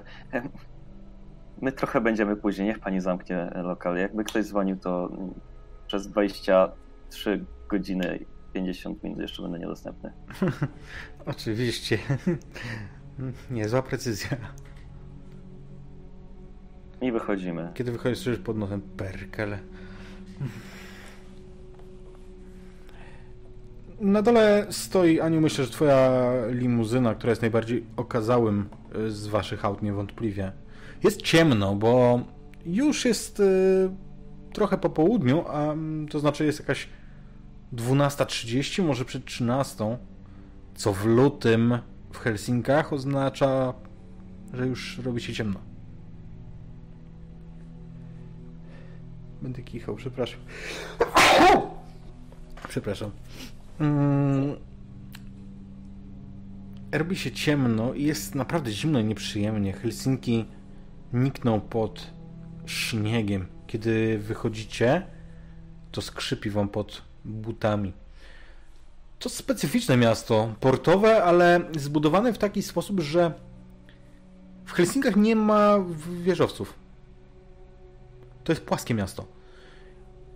My trochę będziemy później, niech pani zamknie lokal. Jakby ktoś dzwonił, to przez 23 godziny 50 minut jeszcze będę niedostępny. (laughs) Oczywiście. (laughs) Niezła precyzja. I wychodzimy. Kiedy wychodzisz, słyszysz pod nosem perkel. Na dole stoi, Aniu, myślę, że twoja limuzyna, która jest najbardziej okazałym y, z waszych aut, niewątpliwie. Jest ciemno, bo już jest y, trochę po południu, a mm, to znaczy jest jakaś 12.30, może przed 13, co w lutym w Helsinkach oznacza, że już robi się ciemno. Będę kichał, przepraszam. Przepraszam. Mm. Robi się ciemno i jest naprawdę zimno i nieprzyjemnie. Helsinki nikną pod śniegiem. Kiedy wychodzicie, to skrzypi wam pod butami. To specyficzne miasto, portowe, ale zbudowane w taki sposób, że w Helsinkach nie ma wieżowców. To jest płaskie miasto.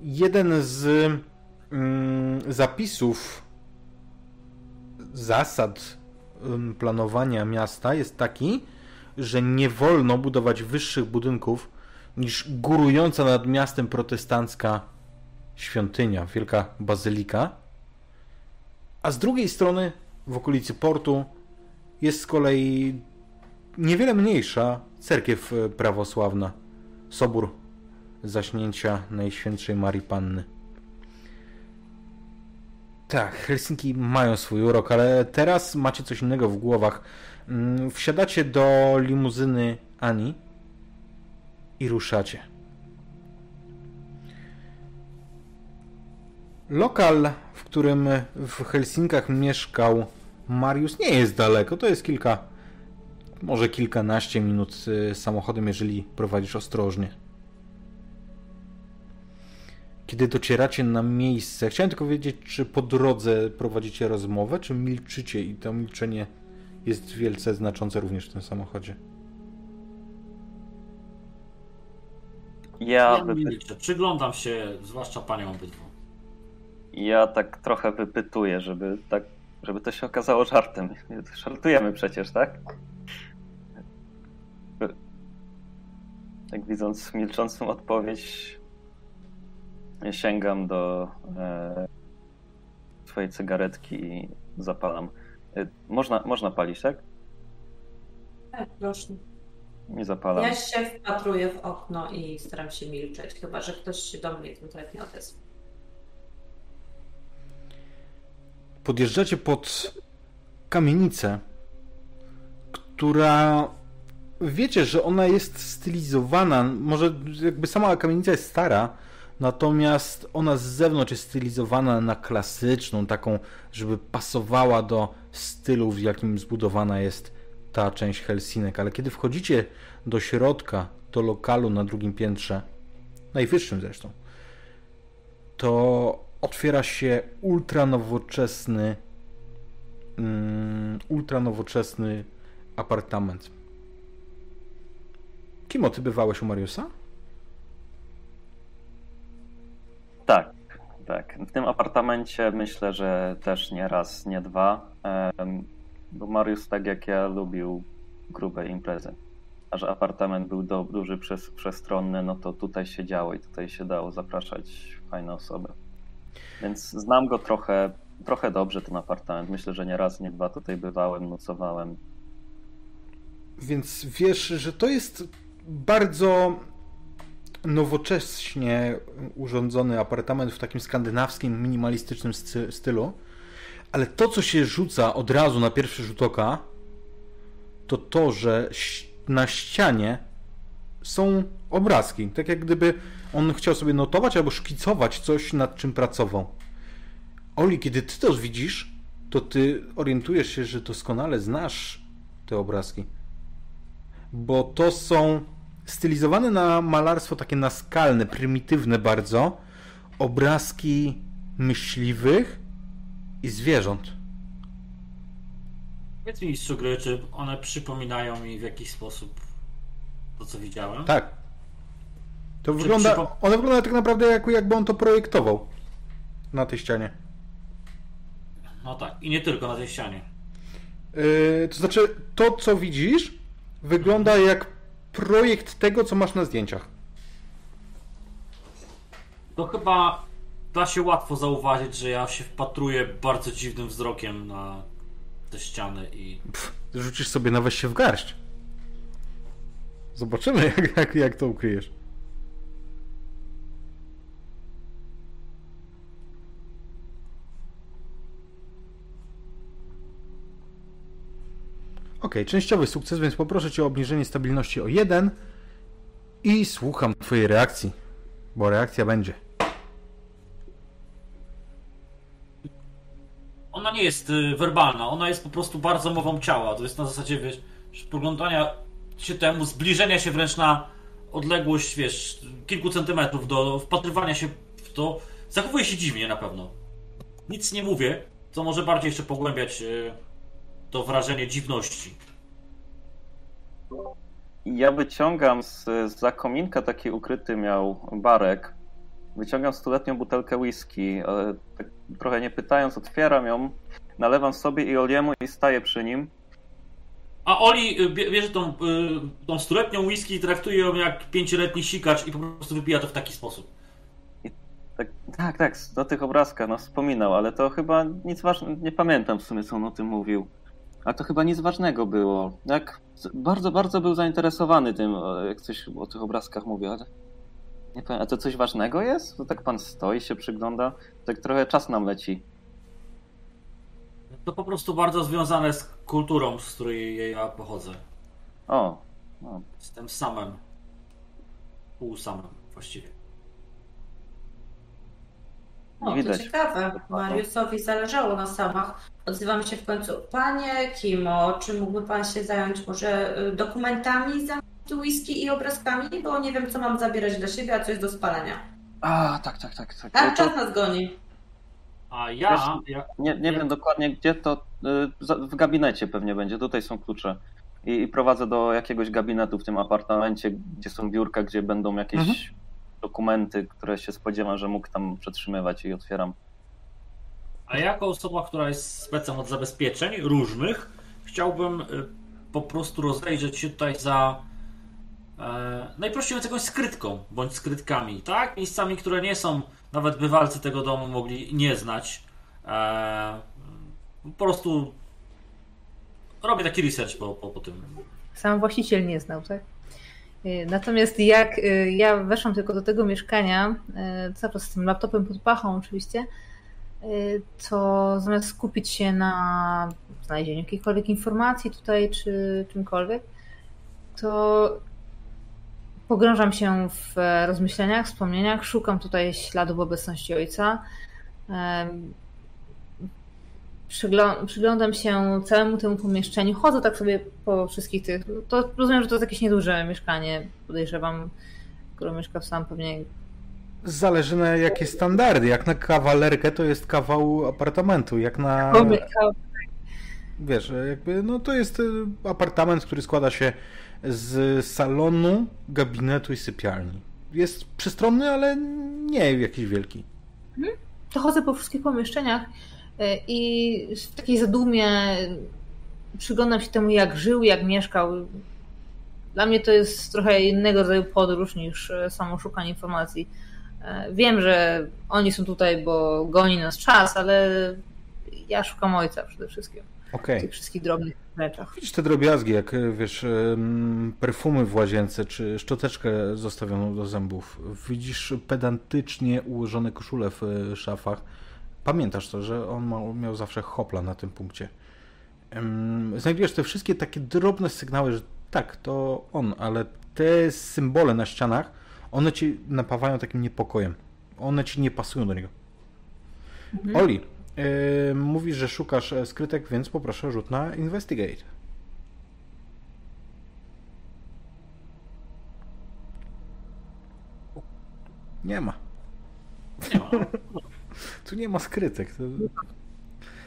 Jeden z mm, zapisów zasad mm, planowania miasta jest taki, że nie wolno budować wyższych budynków niż górująca nad miastem protestancka świątynia, wielka bazylika. A z drugiej strony, w okolicy portu, jest z kolei niewiele mniejsza cerkiew e, prawosławna, sobór zaśnięcia Najświętszej Marii Panny. Tak, Helsinki mają swój urok, ale teraz macie coś innego w głowach. Mm, wsiadacie do limuzyny Ani i ruszacie. Lokal, w którym w Helsinkach mieszkał Mariusz, nie jest daleko. To jest kilka, może kilkanaście minut y, samochodem, jeżeli prowadzisz ostrożnie. kiedy docieracie na miejsce, chciałem tylko wiedzieć, czy po drodze prowadzicie rozmowę, czy milczycie i to milczenie jest wielce znaczące również w tym samochodzie. Ja, Ja. Przyglądam się, zwłaszcza panią obydwu. ja tak trochę wypytuję, żeby tak, żeby to się okazało żartem. (laughs) Żartujemy przecież, tak? Tak widząc milczącą odpowiedź, sięgam do e, swojej cygaretki i zapalam. E, można, można palić, tak? Tak, proszę. Nie zapalam. Ja się wpatruję w okno i staram się milczeć, chyba że ktoś się do mnie konkretnie odezwie. Podjeżdżacie pod kamienicę, która wiecie, że ona jest stylizowana. Może jakby sama kamienica jest stara, natomiast ona z zewnątrz jest stylizowana na klasyczną, taką, żeby pasowała do stylu, w jakim zbudowana jest ta część Helsinek. Ale kiedy wchodzicie do środka, do lokalu na drugim piętrze, najwyższym zresztą, to otwiera się ultra nowoczesny, um, ultra nowoczesny apartament. Kimo, ty bywałeś u Mariusa? Tak, tak. W tym apartamencie myślę, że też nie raz, nie dwa. Bo Mariusz, tak jak ja, lubił grube imprezy. A że apartament był do, duży, przez, przestronny, no to tutaj się działo i tutaj się dało zapraszać fajne osoby. Więc znam go trochę, trochę dobrze, ten apartament. Myślę, że nie raz, nie dwa tutaj bywałem, nocowałem. Więc wiesz, że to jest bardzo nowocześnie urządzony apartament w takim skandynawskim, minimalistycznym sty- stylu. Ale to, co się rzuca od razu na pierwszy rzut oka, to to, że na ścianie są obrazki. Tak jak gdyby on chciał sobie notować albo szkicować coś, nad czym pracował. Oli, kiedy ty to widzisz, to ty orientujesz się, że doskonale znasz te obrazki. Bo to są stylizowane na malarstwo takie naskalne, prymitywne bardzo, obrazki myśliwych i zwierząt. Powiedz mi, mistrzu gry, czy one przypominają mi w jakiś sposób to, co widziałem? Tak. To Czy wygląda, przypo- one wyglądają tak naprawdę jak, jakby on to projektował na tej ścianie. No tak, i nie tylko na tej ścianie. Yy, to znaczy, to co widzisz, wygląda jak projekt tego, co masz na zdjęciach. To chyba da się łatwo zauważyć, że ja się wpatruję bardzo dziwnym wzrokiem na te ściany i Rzucisz sobie na weź się w garść. Zobaczymy, (laughs) jak, jak, jak to ukryjesz. Ok, częściowy sukces, więc poproszę Cię o obniżenie stabilności o 1 i słucham Twojej reakcji, bo reakcja będzie. ona nie jest y, werbalna, ona jest po prostu bardzo mową ciała. To jest na zasadzie, wiesz, poglądania się temu, zbliżenia się wręcz na odległość, wiesz, kilku centymetrów do wpatrywania się w to. Zachowuje się dziwnie na pewno. Nic nie mówię, co może bardziej jeszcze pogłębiać y, to wrażenie dziwności. Ja wyciągam z, z za kominka taki ukryty miał barek. Wyciągam stuletnią butelkę whisky, ale tak trochę nie pytając, otwieram ją, nalewam sobie i Oliemu i staję przy nim. A Oli bie- bierze tą, y, tą stuletnią whisky i traktuje ją jak pięcioletni sikacz i po prostu wypija to w taki sposób. Tak, tak, tak, do tych obrazkach no, wspominał, ale to chyba nic ważnego, nie pamiętam w sumie, co on o tym mówił. A to chyba nic ważnego było. Jak bardzo, bardzo był zainteresowany tym, o- jak coś o tych obrazkach mówił, ale nie powiem, a to coś ważnego jest? To tak pan stoi, się przygląda, tak trochę czas nam leci. To po prostu bardzo związane z kulturą, z której ja pochodzę. O, no, Jestem samem. Pół samem właściwie. O, to Widać. ciekawe. Mariusowi zależało na samach. Odzywam się w końcu. Panie Kimo, czy mógłby pan się zająć może y, dokumentami z whisky i obrazkami? Bo nie wiem, co mam zabierać dla siebie, a co jest do spalenia. A, tak, tak, tak. tak. Tak, To- czas nas goni. A ja, Wiesz, ja Nie, nie wiem dokładnie gdzie to. y, za- W gabinecie pewnie będzie. Tutaj są klucze. I, I prowadzę do jakiegoś gabinetu w tym apartamencie, gdzie są biurka, gdzie będą jakieś Mhm. Dokumenty, które się spodziewam, że mógł tam przetrzymywać i otwieram. A jako osoba, która jest specem od zabezpieczeń różnych, chciałbym y, po prostu rozejrzeć się tutaj za e, najprościej mówiąc jakąś skrytką, bądź skrytkami, tak? Miejscami, które nie są, nawet bywalcy tego domu mogli nie znać. E, po prostu robię taki research po, po, po tym. Sam właściciel nie znał, tak? Y, Natomiast jak y, ja weszłam tylko do tego mieszkania, y, cały czas z tym laptopem pod pachą oczywiście, to zamiast skupić się na znalezieniu jakiejkolwiek informacji tutaj, czy czymkolwiek, to pogrążam się w rozmyśleniach, wspomnieniach, szukam tutaj śladów obecności ojca. Przyglądam się całemu temu pomieszczeniu. Chodzę tak sobie po wszystkich tych. To rozumiem, że to jest jakieś nieduże mieszkanie. Podejrzewam, które mieszka sam pewnie. Zależy na jakie standardy. Jak na kawalerkę to jest kawał apartamentu. Jak na. Wiesz, jakby, no to jest y, apartament, który składa się z salonu, gabinetu i sypialni. Jest przystronny, ale nie jakiś wielki. To chodzę po wszystkich pomieszczeniach i w takiej zadumie przyglądam się temu, jak żył, jak mieszkał. Dla mnie to jest trochę innego rodzaju podróż niż e, samo szukanie informacji. E, Wiem, że oni są tutaj, bo goni nas czas, ale ja szukam ojca przede wszystkim. Okej. W tych wszystkich drobnych rzeczach. Widzisz te drobiazgi, jak wiesz, perfumy w łazience, czy szczoteczkę zostawioną do zębów. Widzisz pedantycznie ułożone koszule w szafach. Pamiętasz to, że on ma, miał zawsze hopla na tym punkcie. Znajdujesz te wszystkie takie drobne sygnały, że tak, to on, ale te symbole na ścianach, one ci napawają takim niepokojem. One ci nie pasują do niego. Oli, yy, mówisz, że szukasz e, skrytek, więc poproszę rzut na Investigate. Nie ma. Nie ma. Tu nie ma skrytek. To...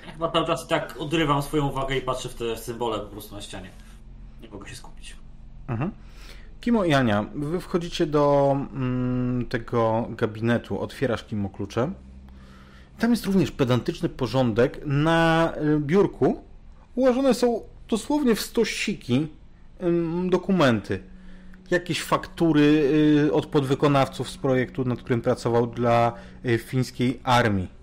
Ja chyba cały czas tak odrywam swoją uwagę i patrzę w te symbole po prostu na ścianie. Nie mogę się skupić. Mhm. Kimo i Ania, wy wchodzicie do mm, tego gabinetu, otwierasz Kimo klucze. Tam jest również pedantyczny porządek. Na y, biurku ułożone są dosłownie w stosiki dokumenty. Jakieś faktury y, od podwykonawców z projektu, nad którym pracował dla y, fińskiej armii.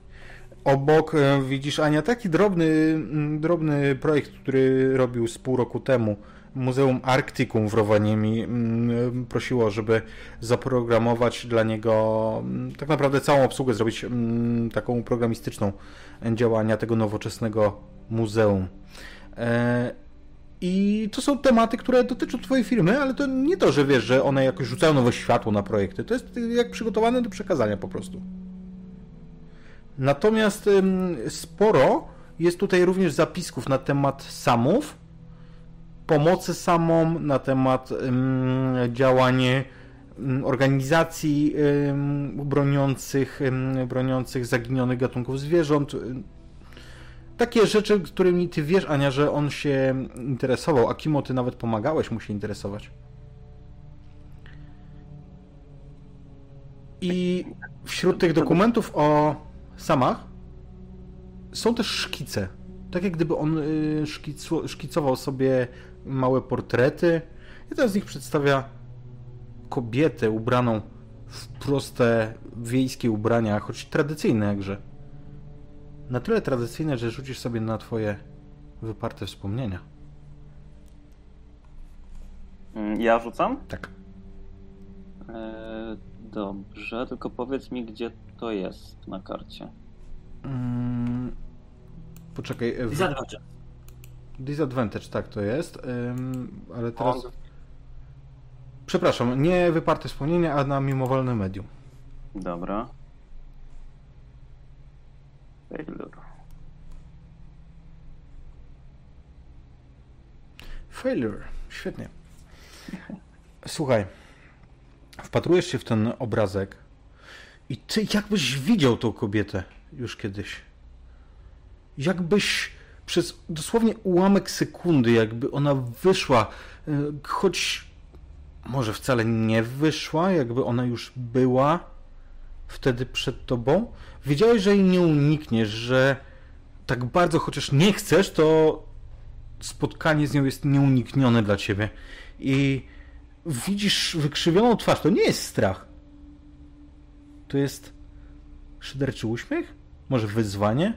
Obok e, widzisz, Ania, taki drobny, mm, drobny projekt, który robił z pół roku temu. Muzeum Arktykum w Rowaniemi mm, prosiło, żeby zaprogramować dla niego mm, tak naprawdę całą obsługę, zrobić taką programistyczną działania tego nowoczesnego muzeum. I to są tematy, które dotyczą Twojej firmy, ale to nie to, że wiesz, że one jakoś rzucają nowe światło na projekty. To jest jak przygotowane do przekazania po prostu. Natomiast sporo jest tutaj również zapisków na temat samów, pomocy samom, na temat działań organizacji broniących, broniących zaginionych gatunków zwierząt. Takie rzeczy, którymi ty wiesz, Ania, że on się interesował, a Kimo, ty nawet pomagałeś mu się interesować. I wśród tych dokumentów o samach są też szkice. Tak jak gdyby on y, szkicował sobie małe portrety. Jeden z nich przedstawia kobietę ubraną w proste wiejskie ubrania, choć tradycyjne jakże. Na tyle tradycyjne, że rzucisz sobie na twoje wyparte wspomnienia. Mm, Ja rzucam? Tak. E, dobrze, tylko powiedz mi, gdzie to jest na karcie. Mm, poczekaj. e, w- Disadvantage. Disadvantage, tak to jest. Ym, ale teraz. On- Przepraszam, nie wyparte wspomnienia, a na mimowolne medium. Dobra. Failure. Failure. Świetnie. Słuchaj. Wpatrujesz się w ten obrazek I ty jakbyś widział tą kobietę już kiedyś. Jakbyś przez dosłownie ułamek sekundy, jakby ona wyszła, e, choć może wcale nie wyszła, jakby ona już była wtedy przed tobą, wiedziałeś, że jej nie unikniesz, że tak bardzo chociaż nie chcesz, to spotkanie z nią jest nieuniknione dla ciebie. I widzisz wykrzywioną twarz. To nie jest strach. To jest szyderczy uśmiech? Może wyzwanie?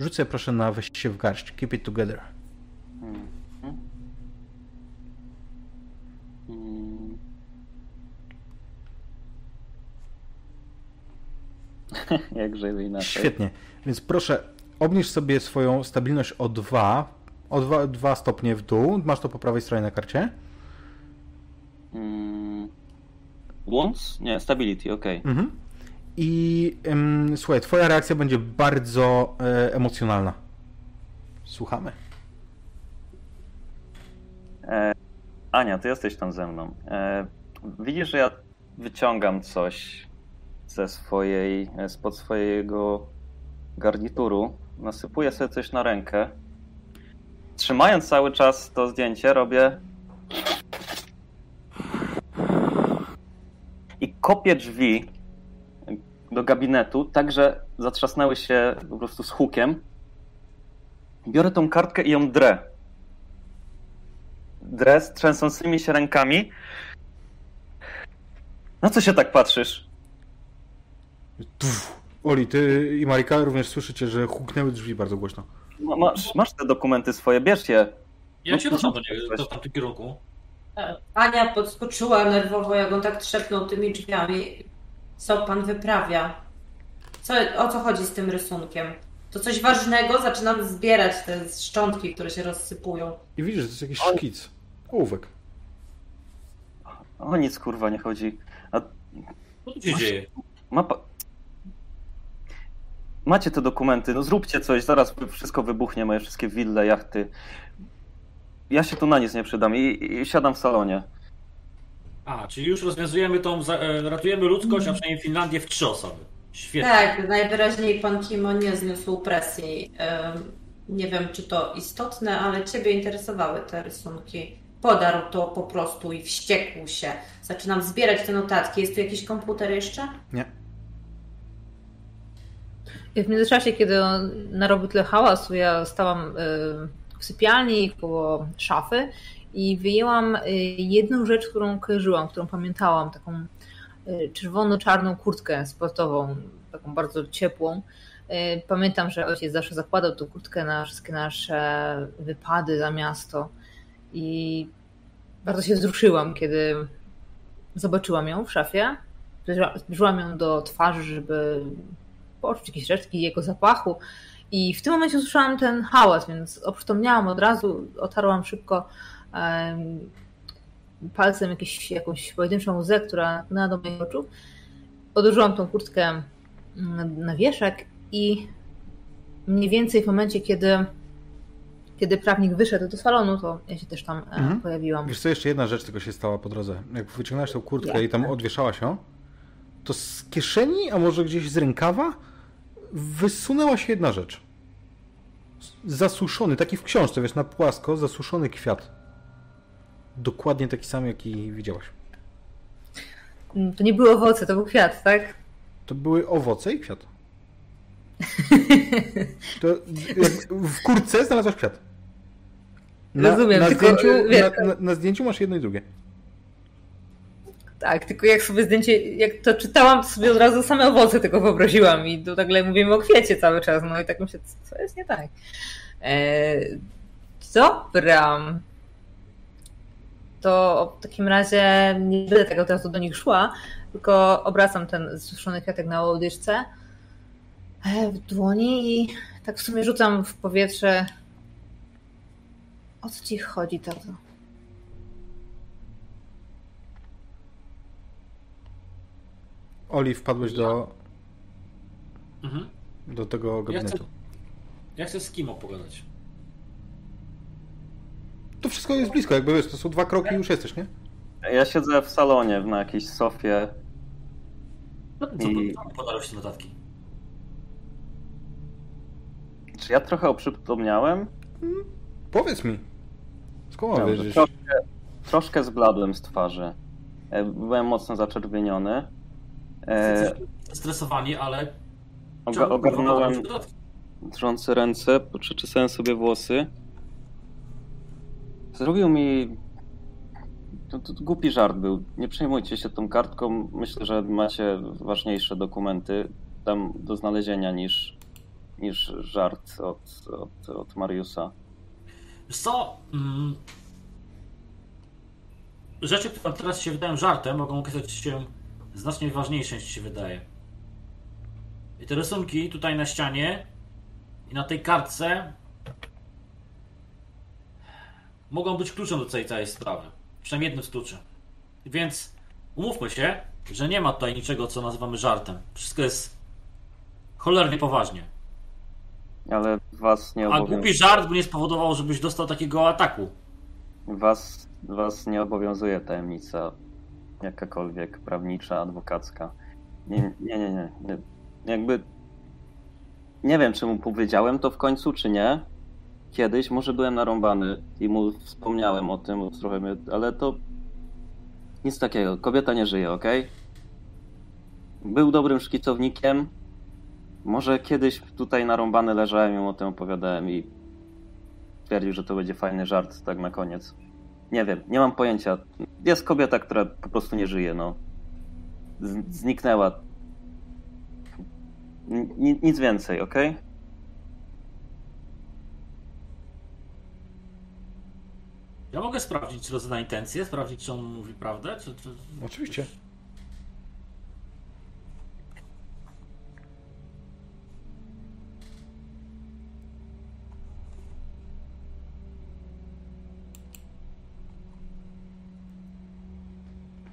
Rzucę proszę na weź się w garść. Keep it together. Hmm. (laughs) Jakże inaczej. Świetnie. Więc proszę, obniż sobie swoją stabilność o 2, o 2, 2 stopnie w dół. Masz to po prawej stronie na karcie. Hmm. Wounds? Nie, stability, ok. Mhm. I ym, słuchaj, twoja reakcja będzie bardzo e, emocjonalna. Słuchamy. E, Ania, ty jesteś tam ze mną. E, widzisz, że ja wyciągam coś ze swojej, spod swojego garnituru. Nasypuję sobie coś na rękę. Trzymając cały czas to zdjęcie, robię i kopię drzwi do gabinetu, tak że zatrzasnęły się po prostu z hukiem. Biorę tą kartkę i ją drę. Drę z trzęsącymi się rękami. Na co się tak patrzysz? Oli, ty i Marika również słyszycie, że huknęły drzwi bardzo głośno. Masz, masz te dokumenty swoje, bierz je. Ja cię ruszam do niego, do tamtego kierunku. Ania podskoczyła nerwowo, jak on tak trzepnął tymi drzwiami. Co pan wyprawia? Co, o co chodzi z tym rysunkiem? To coś ważnego? Zaczynam zbierać te szczątki, które się rozsypują. I widzisz, że to jest jakiś o... szkic. Ołówek. O nic kurwa nie chodzi. A... Co tu się Masz... dzieje? Mapa... Macie te dokumenty, no zróbcie coś, zaraz wszystko wybuchnie, moje wszystkie wille, jachty. Ja się tu na nic nie przydam i, i siadam w salonie. A, czyli już rozwiązujemy tą, e, ratujemy ludzkość, a przynajmniej Finlandię w trzy osoby. Świetnie. Tak, najwyraźniej pan Kimo nie zniósł presji. Nie wiem, czy to istotne, ale ciebie interesowały te rysunki. Podarł to po prostu i wściekł się. Zaczynam zbierać te notatki. Jest tu jakiś komputer jeszcze? Nie. W międzyczasie, kiedy narobił tyle hałasu, ja stałam w sypialni koło szafy i wyjęłam y, jedną rzecz, którą kojarzyłam, którą pamiętałam, taką y, czerwono-czarną kurtkę sportową, taką bardzo ciepłą. Y, pamiętam, że ojciec zawsze zakładał tę kurtkę na wszystkie nasze wypady za miasto i bardzo się wzruszyłam, kiedy zobaczyłam ją w szafie. Zbliżyłam ją do twarzy, żeby poczuć jakieś resztki jego zapachu i w tym momencie usłyszałam ten hałas, więc oprztomniałam od razu, otarłam szybko um, palcem jakieś, jakąś pojedynczą łzę, która napłynęła do moich oczu. Odłożyłam tą kurtkę na wieszak i mniej więcej w momencie, kiedy, kiedy prawnik wyszedł do salonu, to ja się też tam e, mhm. pojawiłam. Wiesz co, jeszcze jedna rzecz tylko się stała po drodze. Jak wyciągnęłaś tą kurtkę Jak? i tam odwieszałaś ją, to z kieszeni, a może gdzieś z rękawa wysunęła się jedna rzecz. Zasuszony, taki w książce, wiesz, na płasko, zasuszony kwiat. Dokładnie taki sam, jaki widziałaś. To nie były owoce, to był kwiat, tak? To były owoce i kwiat. (laughs) To w kurce znalazłaś kwiat. Na, Rozumiem, na, tylko, zdjęciu, wiesz, na, na, na zdjęciu masz jedno i drugie. Tak, tylko jak sobie zdjęcie, jak to czytałam, to sobie od razu same owoce tego wyobraziłam i to nagle mówimy o kwiecie cały czas, no i tak myślę, co jest nie tak. Eee, dobra. To w takim razie nie będę tego teraz do nich szła, tylko obracam ten zsuszony kwiatek na łodyczce e, w dłoni i tak w sumie rzucam w powietrze. O co ci chodzi, tato? Oli, wpadłeś do. Mhm. do tego gabinetu. Ja chcę, ja chcę z kim opowiadać. To wszystko jest blisko, jakby wiesz, to są dwa kroki i już jesteś, nie? Ja siedzę w salonie na jakiejś sofie. No, co, I- co podarłeś te notatki? Czy ja trochę oprzytomniałem? Powiedz mi. Skąd wiedzieć? troszkę, troszkę zbladłem z twarzy. E, Byłem mocno zaczerwieniony. E, Stresowani, ale... oga- ogarnąłem drżące ręce, przeczesałem sobie włosy. Zrobił mi... To, to głupi żart był. Nie przejmujcie się tą kartką. Myślę, że macie ważniejsze dokumenty tam do znalezienia niż, niż żart od, od, od Mariusa. Co? Mm, rzeczy, które teraz się wydają żartem, mogą okazać się znacznie ważniejsze niż ci się wydaje. I te rysunki tutaj na ścianie i na tej kartce mogą być kluczem do tej całej sprawy. Przynajmniej jednym z kluczy. Więc umówmy się, że nie ma tutaj niczego, co nazywamy żartem. Wszystko jest cholernie poważnie. Ale was nie A obowiązuje. głupi żart by nie spowodował, żebyś dostał takiego ataku. Was, was nie obowiązuje tajemnica jakakolwiek prawnicza, adwokacka. Nie, nie, nie, nie. Jakby nie wiem, czy mu powiedziałem to w końcu, czy nie. Kiedyś może byłem narąbany i mu wspomniałem o tym, trochę mnie, ale to nic takiego. Kobieta nie żyje, ok? Był dobrym szkicownikiem. Może kiedyś tutaj narąbany leżałem i mu o tym opowiadałem i twierdził, że to będzie fajny żart tak na koniec. Nie wiem, nie mam pojęcia. Jest kobieta, która po prostu nie żyje, no. Z- zniknęła. N- nic więcej, ok? Ja mogę sprawdzić, czy rozna intencje, sprawdzić, czy on mówi prawdę, czy... czy... Oczywiście.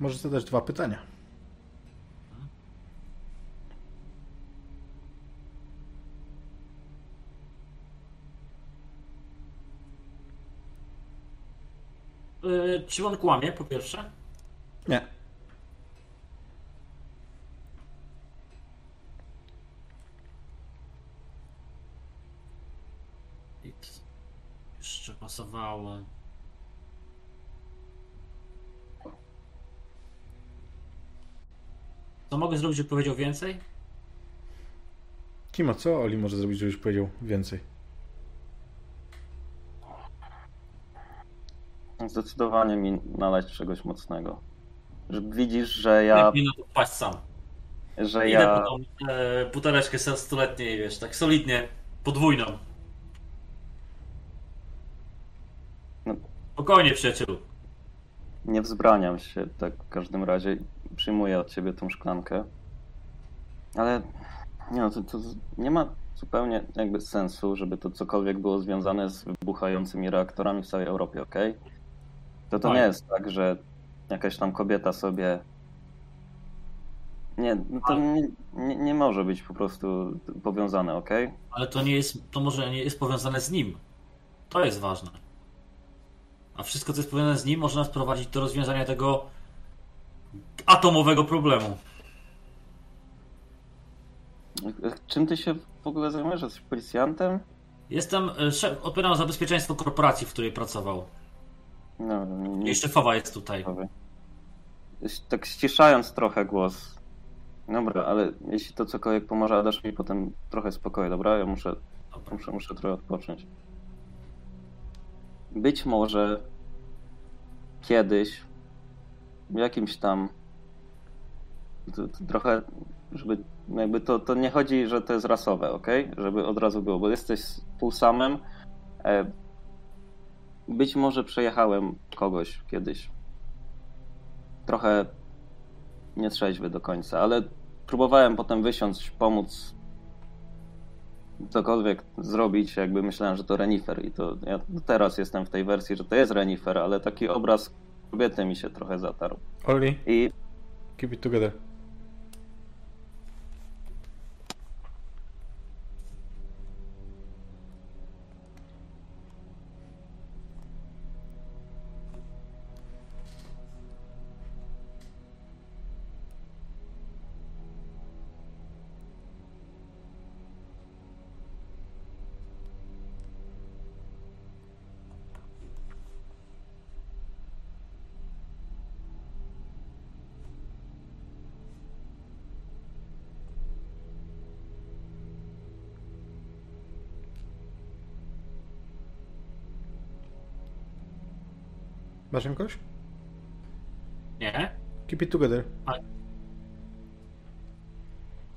Możesz zadać dwa pytania. Yy, czy on kłamie, po pierwsze? Nie. Jeszcze pasowało. Co mogę zrobić, żeby powiedział więcej? Kimo, co Oli może zrobić, żebyś powiedział więcej? Zdecydowanie mi nalać czegoś mocnego. Że widzisz, że ja. Nie na to wpaść sam. Że Idę ja. po tą e, buteleczkę stuletniej, wiesz, tak solidnie, podwójną. No. Spokojnie, przyjacielu. Nie wzbraniam się tak w każdym razie. Przyjmuję od ciebie tą szklankę. Ale nie no, to, to nie ma zupełnie jakby sensu, żeby to cokolwiek było związane z wybuchającymi reaktorami w całej Europie, ok? To to nie jest tak, że jakaś tam kobieta sobie. Nie, no to nie, nie, nie może być po prostu powiązane, ok? Ale to nie jest, to może nie jest powiązane z nim. To jest ważne. A wszystko, co jest powiązane z nim, może nas prowadzić do rozwiązania tego atomowego problemu. Czym ty się w ogóle zajmujesz? Jesteś policjantem? Jestem, e, szef, odpowiadam za bezpieczeństwo korporacji, w której pracował. No, nie, I szefowa jest tutaj. Tak ściszając trochę głos. Dobra, ale jeśli to cokolwiek pomoże, dasz mi potem trochę spokoju, dobra? Ja muszę, Dobra. muszę, muszę trochę odpocząć. Być może kiedyś jakimś tam to, to trochę, żeby jakby to, to nie chodzi, że to jest rasowe, ok? Żeby od razu było, bo jesteś półsamem. E, być może przejechałem kogoś kiedyś. Trochę nietrzeźwy do końca, ale próbowałem potem wysiąść, pomóc cokolwiek zrobić, jakby myślałem, że to renifer i to ja teraz jestem w tej wersji, że to jest renifer, ale taki obraz kobiety mi się trochę zatarł. Oli, I keep it together. Masz jakoś? Nie? Keep it together.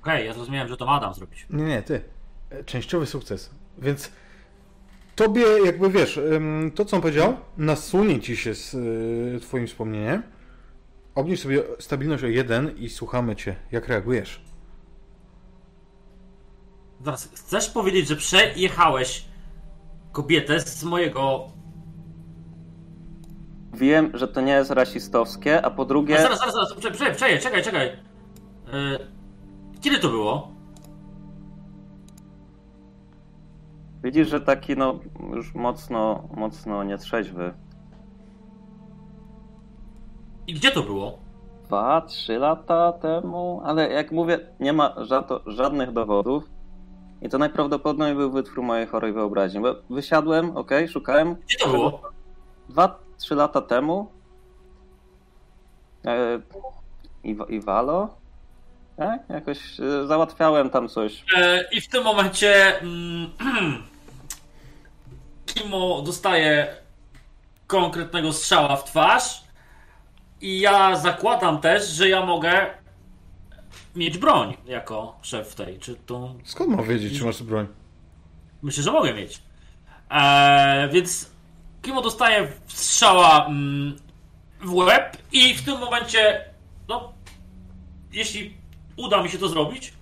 Okej, ja zrozumiałem, że to ma Adam zrobić. Nie, nie, ty. E, Częściowy sukces. Więc tobie, jakby wiesz, to co on powiedział, nasunie ci się z y, twoim wspomnieniem. Obniż sobie stabilność o jeden i słuchamy cię. Jak reagujesz? Zaraz, chcesz powiedzieć, że przejechałeś kobietę z mojego... Wiem, że to nie jest rasistowskie, a po drugie... A zaraz, zaraz, zaraz, prze, prze, przejedź, czekaj, czekaj. E, kiedy to było? Widzisz, że taki no już mocno, mocno nietrzeźwy. I gdzie to było? Dwa, trzy lata temu, ale jak mówię, nie ma ża- żadnych dowodów. I to najprawdopodobniej był wytwór mojej chorej wyobraźni. Bo wysiadłem, ok, szukałem. Gdzie to było? Dwa, trzy lata temu. E, Iw- Iwalo? Tak? Jakoś e, załatwiałem tam coś. E, I w tym momencie mm, (clears throat) Kimo dostaje konkretnego strzała w twarz i ja zakładam też, że ja mogę mieć broń jako szef tej, czy to... Skąd mam wiedzieć, czy masz broń? Myślę, że mogę mieć. E, więc Kimo dostaje strzała mm, w łeb i w tym momencie, no, jeśli uda mi się to zrobić,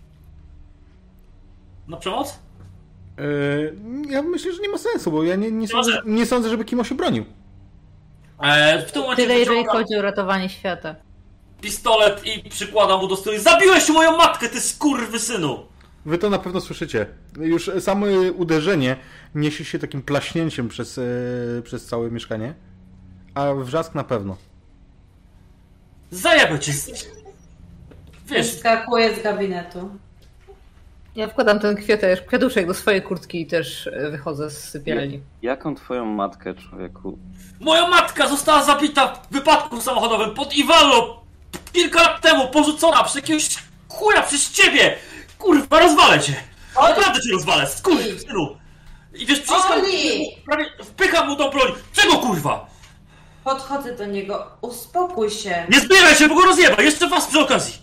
na przemoc? Yy, ja myślę, że nie ma sensu, bo ja nie, nie, sądzę, nie sądzę, żeby Kimo się bronił. E, w tym momencie Tyle, jeżeli chodzi o ratowanie świata. pistolet i przykładam mu do stół. Zabiłeś moją matkę, ty skurwysynu! Wy to na pewno słyszycie. Już samo uderzenie niesie się takim plaśnięciem przez, e, przez całe mieszkanie. A wrzask na pewno. Zajebę cię. Wiesz, Wyskakuję z gabinetu. Ja wkładam ten kwiatek, kwiatuszek do swojej kurtki i też e, wychodzę z sypialni. Jaką twoją matkę, człowieku? moja matka została zabita w wypadku samochodowym pod Iwalo kilka lat temu, porzucona przez jakiegoś chuja przez ciebie! Kurwa, rozwalę cię! Naprawdę cię rozwalę, skurwysynu! I wiesz, przyciskam, prawie wpycham mu tą broń. Czego kurwa? Podchodzę do niego. Uspokój się. Nie zbieraj się, bo go rozjeba! Jeszcze was przy okazji!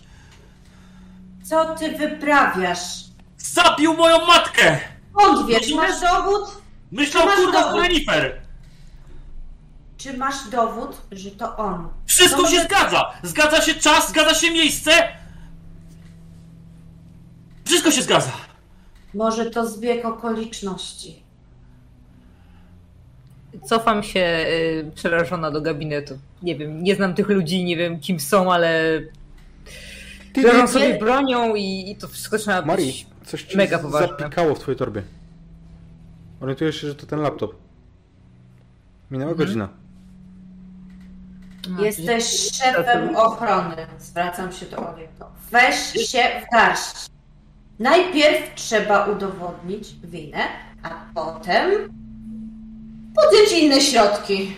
Co ty wyprawiasz? Zabił moją matkę! Skąd wiesz? Masz dowód? Myślał Masz kurwa dowód. Renifer! Czy masz dowód, że to on? Wszystko No się może- zgadza! Zgadza się czas, zgadza się miejsce! Wszystko się zgadza! Może to zbieg okoliczności. Cofam się y, przerażona do gabinetu. Nie wiem, nie znam tych ludzi, nie wiem kim są, ale Ty, biorą sobie bronią i, i to wszystko trzeba Mari, być... coś ci mega poważne. zapikało w twojej torbie. Orientujesz się, że to ten laptop. Minęła Mhm. godzina. No, Jesteś szefem ochrony. Zwracam się do Oliego. Weź się w garść. Najpierw trzeba udowodnić winę, a potem podjąć inne środki.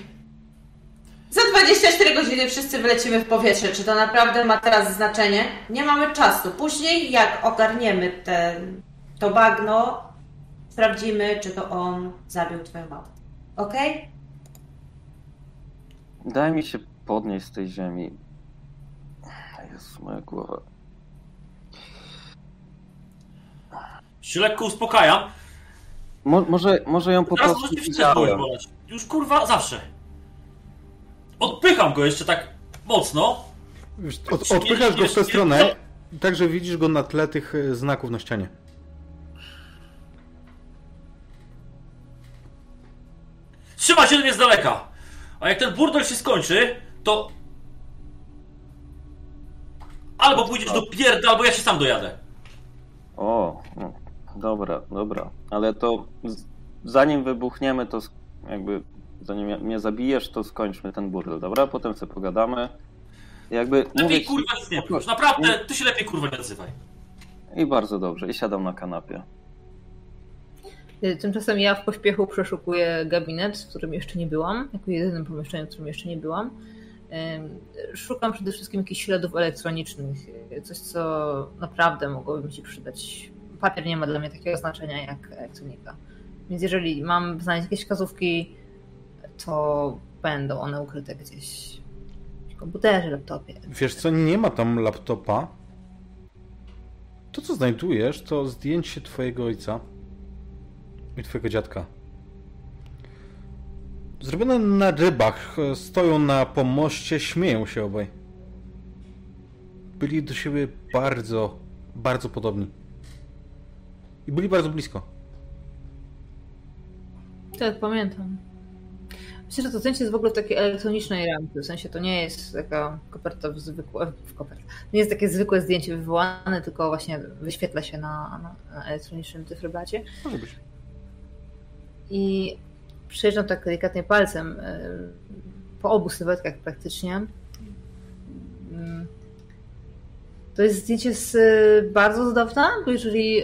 Za 24 godziny wszyscy wylecimy w powietrze. Czy to naprawdę ma teraz znaczenie? Nie mamy czasu. Później, jak ogarniemy te, to bagno, sprawdzimy, czy to on zabił twoją mamę. Okej? Daj mi się podnieść z tej ziemi. Jezus, moja głowa. Się lekko uspokajam. Mo, może, może ją po Teraz prostu możecie wszystko widziałem. boleć. Już kurwa zawsze. Odpycham go jeszcze tak mocno. Wiesz, Od, odpychasz go w tę stronę, tak że widzisz go na tle tych e, znaków na ścianie. Trzymaj się mnie z daleka. A jak ten burdel się skończy, to... Albo pójdziesz do pierdy, albo ja się sam dojadę. O, no, dobra, dobra. Ale to zanim wybuchniemy, to jakby zanim mnie zabijesz, to skończmy ten burdel, dobra? Potem sobie pogadamy. Jakby mówię Lepiej ci, kurwa nic nie. Naprawdę, ty się lepiej kurwa nie odzywaj. i bardzo dobrze. I siadam na kanapie. Y, Tymczasem ja w pośpiechu przeszukuję gabinet, w którym jeszcze nie byłam, jako jedynym pomieszczeniu, w którym jeszcze nie byłam. Ym, Szukam przede wszystkim jakichś śladów elektronicznych, y, coś co naprawdę mogłoby mi się przydać. Papier nie ma dla mnie takiego znaczenia jak elektronika. Więc jeżeli mam znaleźć jakieś wskazówki, to będą one ukryte gdzieś w komputerze, laptopie. Wiesz co, nie ma tam laptopa. To, co znajdujesz, to zdjęcie twojego ojca i twojego dziadka. Zrobione na rybach. Stoją na pomoście, śmieją się obaj. Byli do siebie bardzo, bardzo podobni. I byli bardzo blisko. Tak, pamiętam. Myślę, że to zdjęcie jest w ogóle w takiej elektronicznej ramce. W sensie to nie jest taka koperta w zwykłe, w koperta. Nie jest takie zwykłe zdjęcie wywołane, tylko właśnie wyświetla się na, na, na elektronicznym cyfrobracie. Może być. I przejeżdżam tak delikatnie palcem e, po obu sylwetkach praktycznie. Mm. To jest zdjęcie z e, bardzo z dawna, bo jeżeli.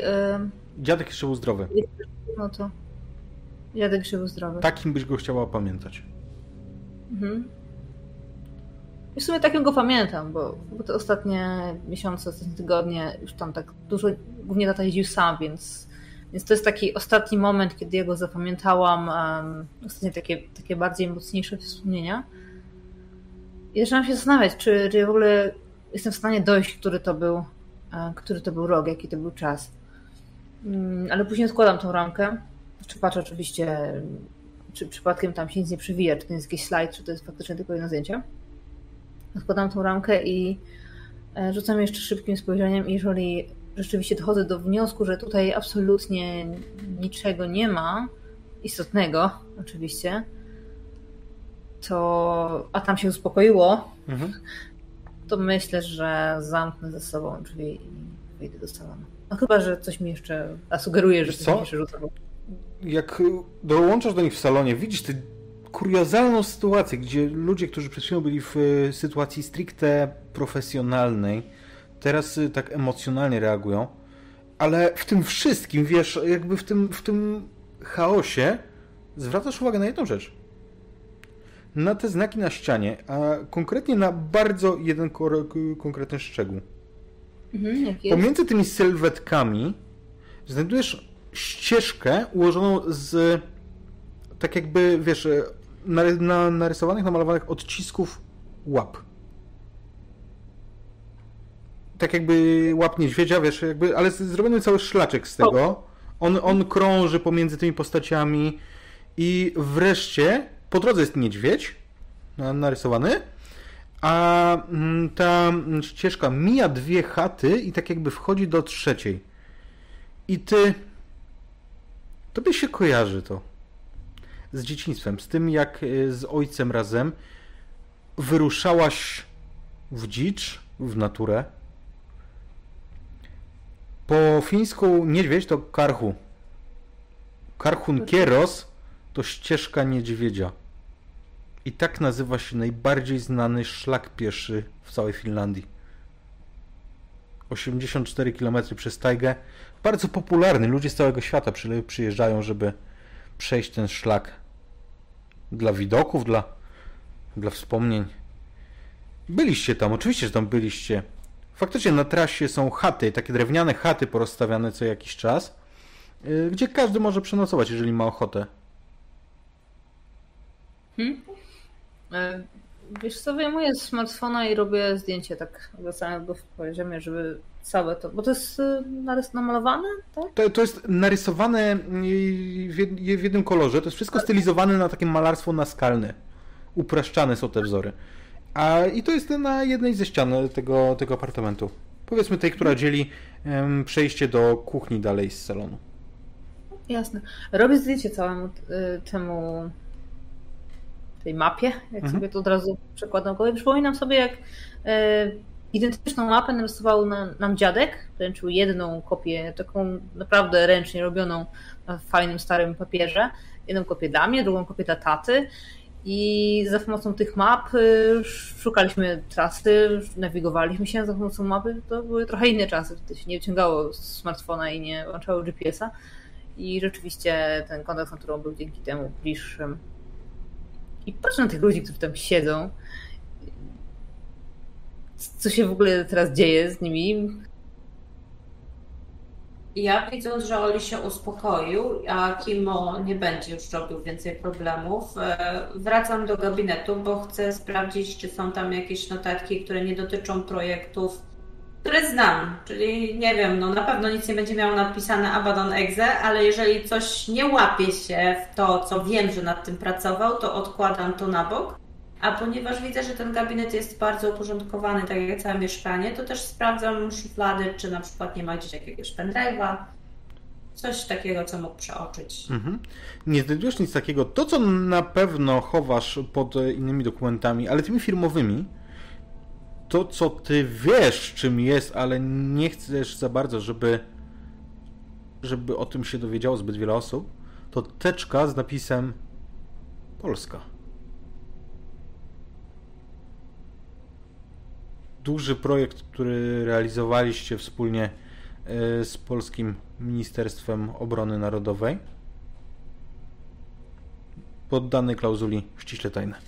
Dziadek jeszcze był zdrowy. No to. Dziadek żył zdrowy. Takim byś go chciała pamiętać. Mhm. I w sumie takim go pamiętam, bo, bo te ostatnie miesiące, ostatnie tygodnie już tam tak dużo, głównie tata jeździł sam, więc, więc to jest taki ostatni moment, kiedy ja go zapamiętałam, um, ostatnie takie, takie bardziej mocniejsze wspomnienia. I zaczynam się zastanawiać, czy, czy w ogóle jestem w stanie dojść, który to był, e, który to był rok, jaki to był czas. Mm, Ale później składam tą ramkę, czy patrzę oczywiście, czy przypadkiem tam się nic nie przewija, czy to jest jakiś slajd, czy to jest faktycznie tylko jedno zdjęcie. Składam tą ramkę i e, rzucam jeszcze szybkim spojrzeniem, jeżeli rzeczywiście dochodzę do wniosku, że tutaj absolutnie niczego nie ma istotnego, oczywiście, to a tam się uspokoiło, Mhm. to myślę, że zamknę ze sobą drzwi i wyjdę do salonu. No chyba, że coś mi jeszcze, a sugeruję, że coś co? mi jeszcze rzuca. bo- Jak dołączasz do nich w salonie, widzisz tę kuriozalną sytuację, gdzie ludzie, którzy przed chwilą byli w e, sytuacji stricte profesjonalnej, teraz e, tak emocjonalnie reagują, ale w tym wszystkim, wiesz, jakby w tym, w tym chaosie zwracasz uwagę na jedną rzecz. Na te znaki na ścianie, a konkretnie na bardzo jeden konkretny szczegół. Mhm? Pomiędzy tymi sylwetkami znajdujesz ścieżkę ułożoną z tak jakby, wiesz, na, narysowanych, namalowanych odcisków łap. Tak jakby łap niedźwiedzia, wiesz, jakby, ale zrobiony cały szlaczek z tego. On, on krąży pomiędzy tymi postaciami i wreszcie po drodze jest niedźwiedź na- narysowany, a mm, ta mm, ścieżka mija dwie chaty i tak jakby wchodzi do trzeciej. I ty. Tobie się kojarzy to. Z dzieciństwem, z tym jak y, z ojcem razem wyruszałaś w dzicz, w naturę. Po fińsku niedźwiedź to karhu. Karhun kieros to ścieżka niedźwiedzia. I tak nazywa się najbardziej znany szlak pieszy w całej Finlandii. 84 km przez tajgę. Bardzo popularny. Ludzie z całego świata przy- przyjeżdżają, żeby przejść ten szlak. Dla widoków, dla, dla wspomnień. Byliście tam, oczywiście, że tam byliście. Faktycznie na trasie są chaty, takie drewniane chaty porozstawiane co jakiś czas, yy, gdzie każdy może przenocować, jeżeli ma ochotę. E, Wiesz co, wyjmuję z smartfona i robię zdjęcie tak wracając go w poziomie, żeby całe to, bo to jest y, narys- namalowane, tak? To, to jest narysowane w, jed- w jednym kolorze. To jest wszystko stylizowane na takie malarstwo naskalne. Upraszczane są te wzory. A i to jest na jednej ze ścian tego, tego apartamentu. Powiedzmy tej, która dzieli em, przejście do kuchni dalej z salonu. Jasne. Robię zdjęcie całemu y, temu tej mapie, jak Mhm. sobie to od razu przekładam w głowie. Przypominam sobie, jak y, identyczną mapę narysował nam, nam dziadek, wręczył jedną kopię, taką naprawdę ręcznie robioną na fajnym, starym papierze. Jedną kopię dla mnie, drugą kopię dla taty. I za pomocą tych map y, szukaliśmy trasy, nawigowaliśmy się za pomocą mapy. To były trochę inne czasy, wtedy się nie wyciągało smartfona i nie włączało GPS-a. I rzeczywiście ten kontakt z naturą był dzięki temu bliższym. I patrzę na tych ludzi, którzy tam siedzą. Co się w ogóle teraz dzieje z nimi? Ja widząc, że Oli się uspokoił, a Kimo nie będzie już robił więcej problemów, e, wracam do gabinetu, bo chcę sprawdzić, czy są tam jakieś notatki, które nie dotyczą projektów, które znam. Czyli nie wiem, no na pewno nic nie będzie miało napisane Abaddon Exe, ale jeżeli coś nie łapie się w to, co wiem, że nad tym pracował, to odkładam to na bok. A ponieważ widzę, że ten gabinet jest bardzo uporządkowany, tak jak całe mieszkanie, to też sprawdzam szuflady, czy na przykład nie ma gdzieś jakiegoś pendrive'a, coś takiego, co mógł przeoczyć. Mhm. Nie znajdujesz nic takiego. To, co na pewno chowasz pod innymi dokumentami, ale tymi firmowymi, to, co ty wiesz, czym jest, ale nie chcesz za bardzo, żeby, żeby o tym się dowiedziało zbyt wiele osób, to teczka z napisem Polska. duży projekt, który realizowaliście wspólnie e, z Polskim Ministerstwem Obrony Narodowej, poddany klauzuli ściśle tajne.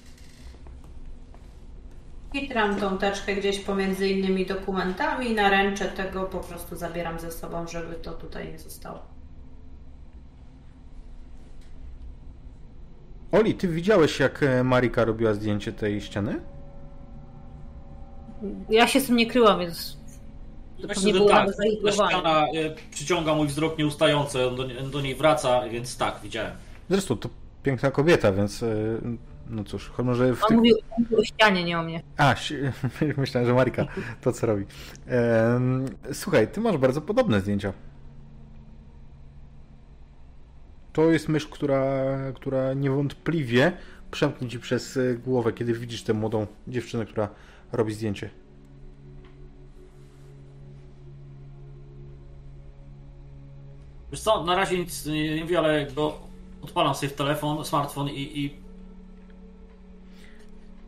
Kitram tą teczkę gdzieś pomiędzy innymi dokumentami, na ręcze tego po prostu zabieram ze sobą, żeby to tutaj nie zostało. Oli, ty widziałeś, jak e, Marika robiła zdjęcie tej ściany? Ja się z tym nie kryłam, więc Myślę, że tak. Ta ściana e, przyciąga mój wzrok nieustający, on do, do, niej wraca, więc tak, widziałem. Zresztą to piękna kobieta, więc e, no cóż, może w On mówił o ścianie, nie o mnie. A, (laughs) myślałem, że Marika to co robi. Słuchaj, ty masz bardzo podobne zdjęcia. To jest myśl, która, która niewątpliwie przemknie ci przez głowę, kiedy widzisz tę młodą dziewczynę, która robi zdjęcie. Wiesz co, na razie nic nie mówię, ale go odpalam sobie w telefon, smartfon i... i...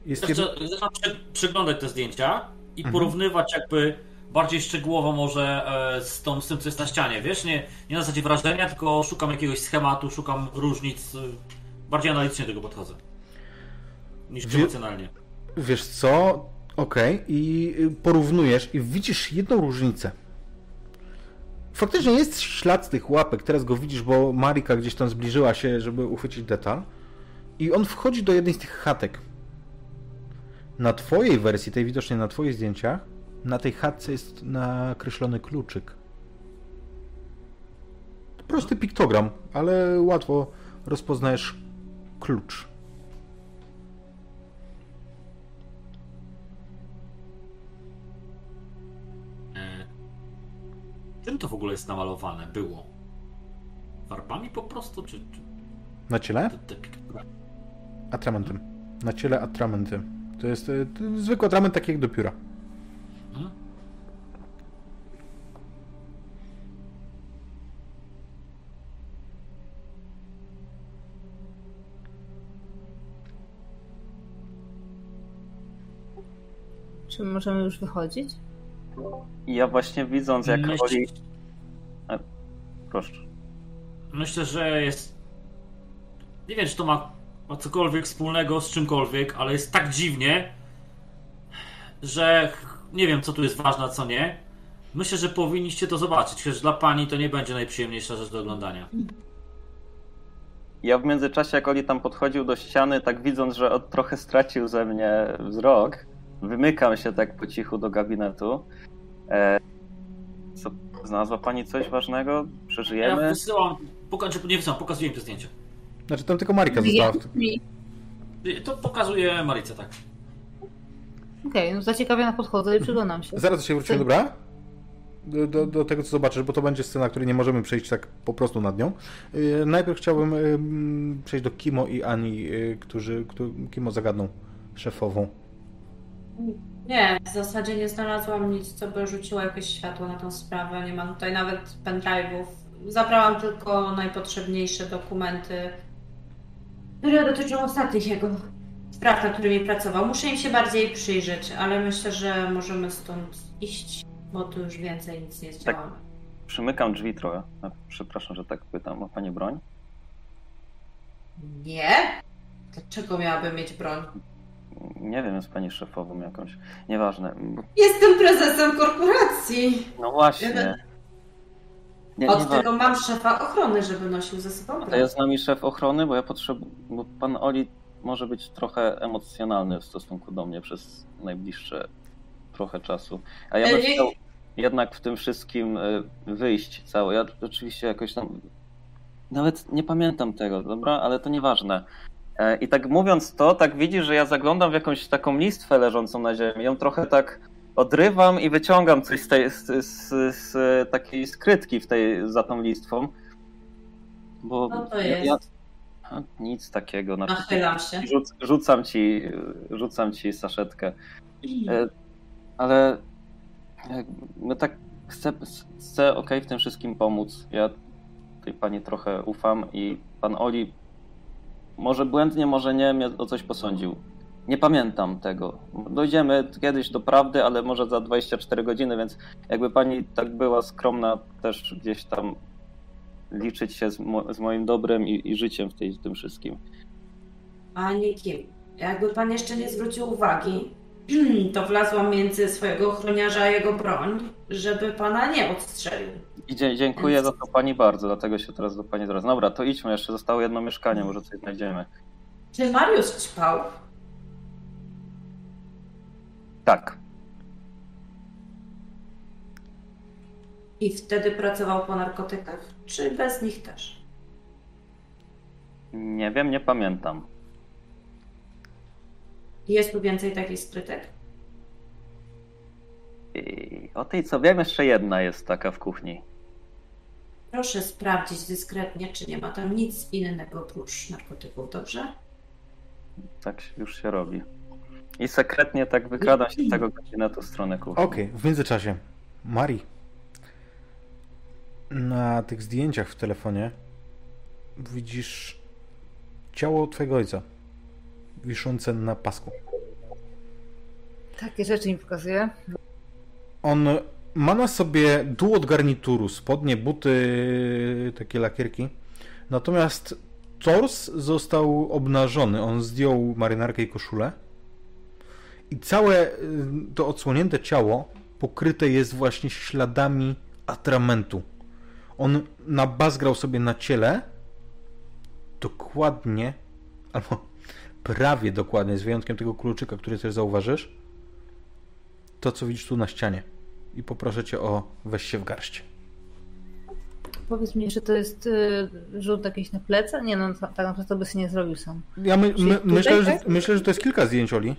Jest Zaczę, kiedy... Zaczynam przeglądać te zdjęcia i mhm. porównywać jakby bardziej szczegółowo może e, z, tą, z tym, co jest na ścianie, wiesz? Nie, nie na zasadzie wrażenia, tylko szukam jakiegoś schematu, szukam różnic, e, bardziej analitycznie do tego podchodzę niż Wie... emocjonalnie. Wiesz co, Okej, okay. i y, porównujesz i widzisz jedną różnicę. Faktycznie jest ślad z tych łapek, teraz go widzisz, bo Marika gdzieś tam zbliżyła się, żeby uchwycić detal. I on wchodzi do jednej z tych chatek. Na twojej wersji, tej widocznie na twoich zdjęciach, na tej chatce jest nakreślony kluczyk. Prosty piktogram, ale łatwo rozpoznajesz klucz. Czym to w ogóle jest namalowane? Było? Farbami po prostu, czy... czy... Na ciele? Te, te atramentem. Na ciele atramentem. To jest, jest zwykły atrament, taki jak do pióra. Hmm? Czy możemy już wychodzić? ja właśnie widząc, jak Myśl... Oli... Proszę. Myślę, że jest... Nie wiem, czy to ma, ma cokolwiek wspólnego z czymkolwiek, ale jest tak dziwnie, że nie wiem, co tu jest ważne, a co nie. Myślę, że powinniście to zobaczyć, chociaż dla pani to nie będzie najprzyjemniejsza rzecz do oglądania. Ja w międzyczasie, jak Oli tam podchodził do ściany, tak widząc, że trochę stracił ze mnie wzrok, wymykam się tak po cichu do gabinetu. E, co, znalazła pani coś ważnego? Przeżyjemy? Ja wysyłam, poka- nie wysyłam, pokazuję im te zdjęcia. Znaczy tam tylko Marika została. To pokazuje Marice, tak. Okej, okay, no zaciekawiona podchodzę i przyglądam się. Zaraz się wrócimy, dobra? Do, do, do, tego, co zobaczysz, bo to będzie scena, której nie możemy przejść tak po prostu nad nią. Yy, najpierw chciałbym yy, przejść do Kimo i Ani, yy, którzy, którzy Kimo zagadną szefową. Nie, w zasadzie nie znalazłam nic, co by rzuciło jakieś światło na tą sprawę. Nie mam tutaj nawet pendrive'ów. Zabrałam tylko najpotrzebniejsze dokumenty, które dotyczą ostatnich jego spraw, nad którymi pracował. Muszę im się bardziej przyjrzeć, ale myślę, że możemy stąd iść, bo tu już więcej nic nie zdziałamy. Tak. Przymykam drzwi trochę. Przepraszam, że tak pytam. Ma Pani broń? Nie? Dlaczego miałabym mieć broń? nie wiem, jest pani szefową jakąś, nieważne. Jestem prezesem korporacji. No właśnie. Nie, Od nie tego mam szefa ochrony, żeby nosił ze sobą To broń. jest z nami szef ochrony, bo ja potrzebuję, bo pan Oli może być trochę emocjonalny w stosunku do mnie przez najbliższe trochę czasu. A ja bym chciał jednak w tym wszystkim y, wyjść cało. Ja oczywiście jakoś tam nawet nie pamiętam tego, dobra, ale to nieważne. E, I tak mówiąc to, tak widzi, że ja zaglądam w jakąś taką listwę leżącą na ziemi. Ją trochę tak odrywam i wyciągam coś z, tej, z, z, z takiej skrytki w tej, za tą listwą. Bo No to ja- jest. ja, a, nic takiego. Na Nachylam się. Rzuc, rzucam ci, rzucam ci saszetkę. E, Ale jak- no tak chcę, chcę ok, w tym wszystkim pomóc. Ja tej pani trochę ufam i pan Oli może błędnie, może nie, mnie o coś posądził. Nie pamiętam tego. Dojdziemy kiedyś do prawdy, ale może za 24 godziny, więc jakby pani tak była skromna też gdzieś tam liczyć się z, mo- z moim dobrem i, i życiem w, tej, w tym wszystkim. A nikim. Jakby pan jeszcze nie zwrócił uwagi, (clears throat) to wlazłam między swojego ochroniarza a jego broń, żeby pana nie odstrzelił. I dziękuję za to pani bardzo, dlatego się teraz do pani zwracam. Dobra, to idźmy, jeszcze zostało jedno mieszkanie, może coś znajdziemy. Czy Mariusz ćpał? Tak, I wtedy pracował po narkotykach? Czy bez nich też? nie wiem, nie pamiętam. Jest tu więcej takich skrytek? I o tej co wiem, jeszcze jedna jest taka w kuchni. Proszę sprawdzić dyskretnie, czy nie ma tam nic innego oprócz narkotyków, dobrze? Tak już się robi. I sekretnie tak wykradam się z tego gabinetu w stronę kuchni. Okej, w międzyczasie. Mari. Na tych zdjęciach w telefonie widzisz ciało twojego ojca wiszące na pasku. Takie rzeczy mi pokazuje. On ma na sobie dół od garnituru, spodnie, buty, takie lakierki. Natomiast tors został obnażony. On zdjął marynarkę i koszulę. I całe y, to odsłonięte ciało pokryte jest właśnie śladami atramentu. On nabazgrał sobie na ciele dokładnie, albo prawie dokładnie, z wyjątkiem tego kluczyka, który też zauważysz, to co widzisz tu na ścianie. I poproszę cię o weź się w garść. Powiedz mi, że to jest y, rzut jakiś na plecy? Nie no, ta- tak naprawdę to by się nie zrobił sam. Ja my, my, myślę, że, tak? myślę, że to jest kilka zdjęć Oli.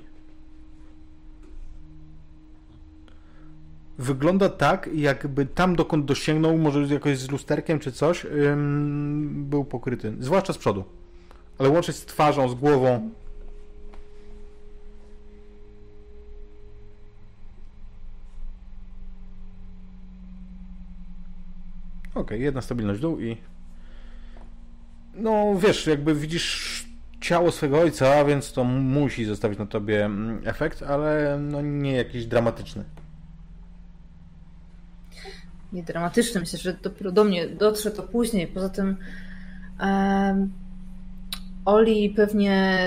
Wygląda tak, jakby tam dokąd dosięgnął, może jakoś z lusterkiem czy coś, ym, był pokryty. Zwłaszcza z przodu. Ale łącznie z twarzą, z głową. Okej, jedna stabilność dół i... No wiesz, jakby widzisz ciało swego ojca, więc to musi zostawić na tobie mm, efekt, ale no nie jakiś dramatyczny. Nie dramatyczne, myślę, że dopiero do mnie dotrze to później. Poza tym Oli pewnie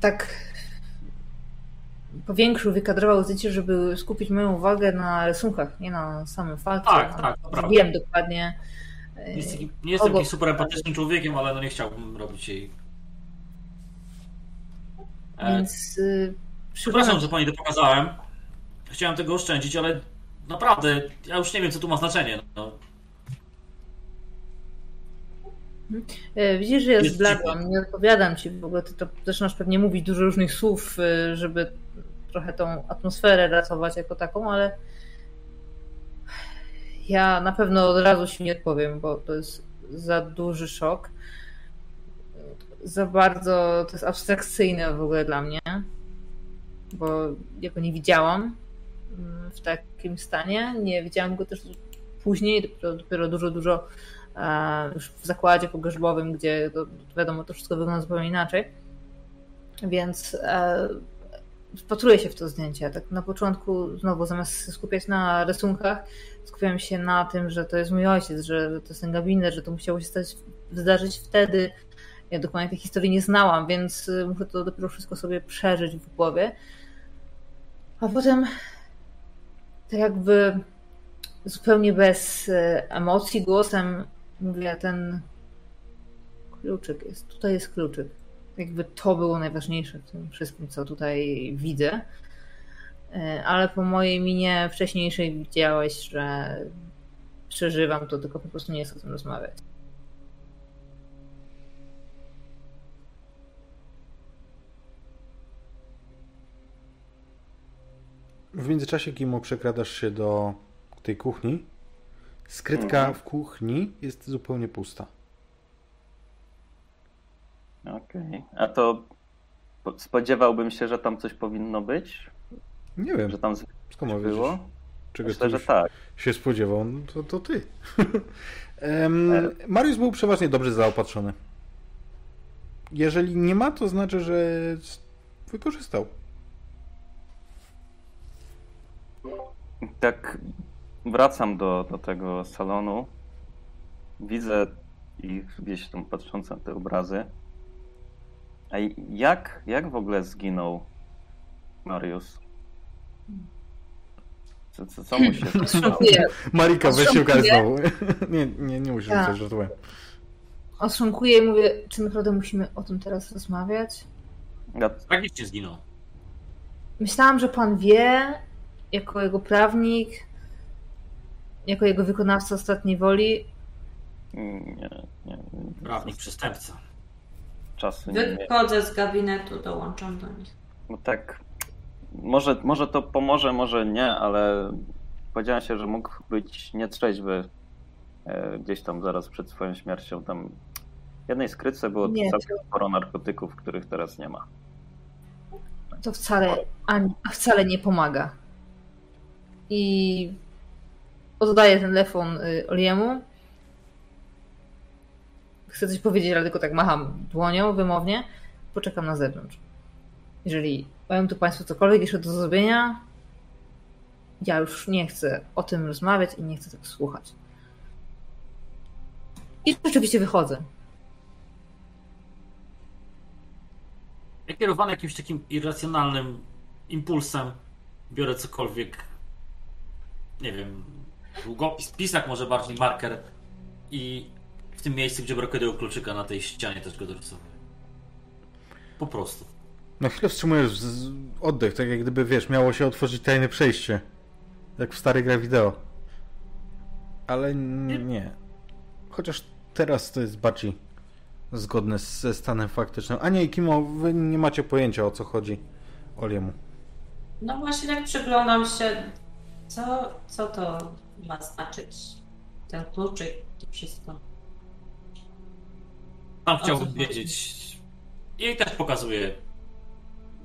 tak powiększył, wykadrował zdjęcie, żeby skupić moją uwagę na rysunkach, nie na samym fakcie. Tak, tak, to prawda. Wiem dokładnie. e, Nie, jest taki, nie jestem jakimś super empatycznym człowiekiem, ale no nie chciałbym robić jej. E, Więc y, Przepraszam, że pani to pokazałem. Chciałem tego oszczędzić, ale naprawdę, ja już nie wiem, co tu ma znaczenie. No. E, Widzisz, że ja Jest zbladłam, nie odpowiadam ci, w ogóle ty to zaczynasz pewnie mówić dużo różnych słów, e, żeby trochę tą atmosferę ratować jako taką, ale ja na pewno od razu ci nie odpowiem, bo to jest za duży szok. Za bardzo to jest abstrakcyjne w ogóle dla mnie, bo ja go nie widziałam w takim stanie. Nie widziałam go też później, dopiero, dopiero dużo, dużo e, już w zakładzie pogrzebowym, gdzie to, wiadomo, to wszystko wygląda zupełnie inaczej. Więc e, wpatruję się w to zdjęcie. Tak na początku znowu zamiast skupiać na rysunkach, skupiam się na tym, że to jest mój ojciec, że to jest ten gabinet, że to musiało się stać, zdarzyć wtedy. Ja dokładnie tej historii nie znałam, więc y, muszę to dopiero wszystko sobie przeżyć w głowie. A potem tak jakby zupełnie bez e, emocji głosem mówię, ten kluczyk jest, tutaj jest kluczyk. Jakby to było najważniejsze w tym wszystkim, co tutaj widzę. E, ale po mojej minie wcześniejszej widziałeś, że przeżywam to, tylko po prostu nie chcę o tym rozmawiać. W międzyczasie, Kimo, przekradasz się do tej kuchni. Skrytka Mhm. w kuchni jest zupełnie pusta. Okej. A to po- spodziewałbym się, że tam coś powinno być? Nie wiem, Że tam skąd coś było? wiedzieć, czego Myślę, że tak. się spodziewał, no to, to ty. (laughs) Em, Mariusz był przeważnie dobrze zaopatrzony. Jeżeli nie ma, to znaczy, że wykorzystał. Tak wracam do, do tego salonu. Widzę ich gdzieś tam patrząc na te obrazy. A jak, jak w ogóle zginął Mariusz? Co, co, co mu się (laughs) stało? Marika, weź się znowu. (laughs) nie, nie, nie musisz Tak. żartuję. ostrząkuję i mówię, czy naprawdę musimy o tym teraz rozmawiać? Ja, Tragicznie zginął. Myślałam, że pan wie, jako jego prawnik, jako jego wykonawca ostatniej woli, nie, nie. Prawnik, przestępca. Czasu nie. Wychodzę z gabinetu, dołączam do nich. No tak, może, może to pomoże, może nie, ale powiedziałem się, że mógł być nietrzeźwy e, gdzieś tam zaraz przed swoją śmiercią. Tam w jednej skrytce było Nie, całkiem sporo narkotyków, których teraz nie ma. to wcale, ani, wcale nie pomaga. I oddaję telefon y, Oliemu. Chcę coś powiedzieć, ale tylko tak macham dłonią wymownie. Poczekam na zewnątrz. Jeżeli mają tu Państwo cokolwiek jeszcze do zrobienia, ja już nie chcę o tym rozmawiać i nie chcę tak słuchać. I rzeczywiście wychodzę. Ja kierowany jakimś takim irracjonalnym impulsem biorę cokolwiek, nie wiem, długopis, pisak może bardziej, marker i w tym miejscu, gdzie brakuje tego kluczyka na tej ścianie też go dorysowuję. Po prostu. Na chwilę wstrzymujesz z- oddech, tak jak gdyby, wiesz, miało się otworzyć tajne przejście. Jak w starej grach wideo. Ale n- nie. Chociaż teraz to jest bardziej zgodne ze stanem faktycznym. A nie, i Kimo, wy nie macie pojęcia o co chodzi Oliemu. No właśnie tak przyglądam się, co, co to ma znaczyć. Ten kluczyk, to wszystko. Tam chodzi? wiedzieć. I też pokazuję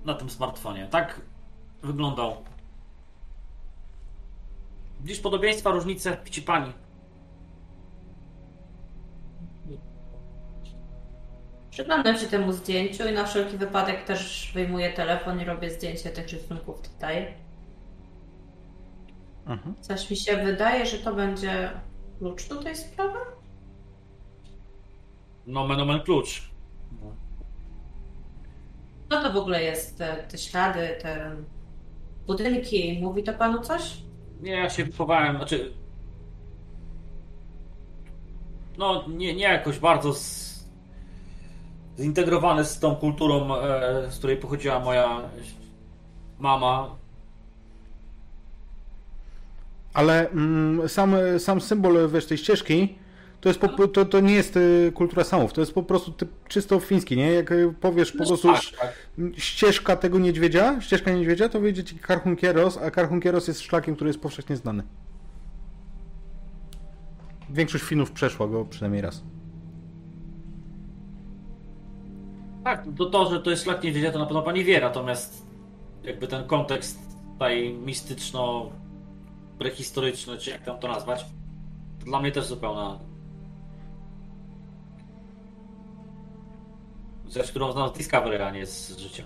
na tym smartfonie. Tak wyglądał. Widzisz podobieństwa, różnice, ci pani. Przyglądam się temu zdjęciu i na wszelki wypadek też wyjmuję telefon i robię zdjęcie tych rysunków tutaj. Mhm. Coś mi się wydaje, że to będzie klucz do tej sprawy? Nomen omen klucz. Co to w ogóle jest? Te, te ślady, te budynki? Mówi to panu coś? Nie, ja się wychowałem, znaczy. No, nie, nie jakoś bardzo z... zintegrowany z tą kulturą, e, z której pochodziła moja mama. Ale mm, sam, sam symbol, wiesz, tej ścieżki, to, jest po, to, to nie jest y, kultura samów, to jest po prostu typ, czysto fiński, nie? Jak y, powiesz po prostu tak, tak. ścieżka tego niedźwiedzia, ścieżka niedźwiedzia, to wyjdzie ci Karhunkieros, a Karhunkieros jest szlakiem, który jest powszechnie znany. Większość Finów przeszła go przynajmniej raz. Tak, to, to, że to jest szlak niedźwiedzia, to na pewno pani wie, natomiast jakby ten kontekst tutaj mistyczno prehistoryczny, czy jak tam to nazwać, to dla mnie też zupełna rzecz, którą znam z Discovery, a nie z życia.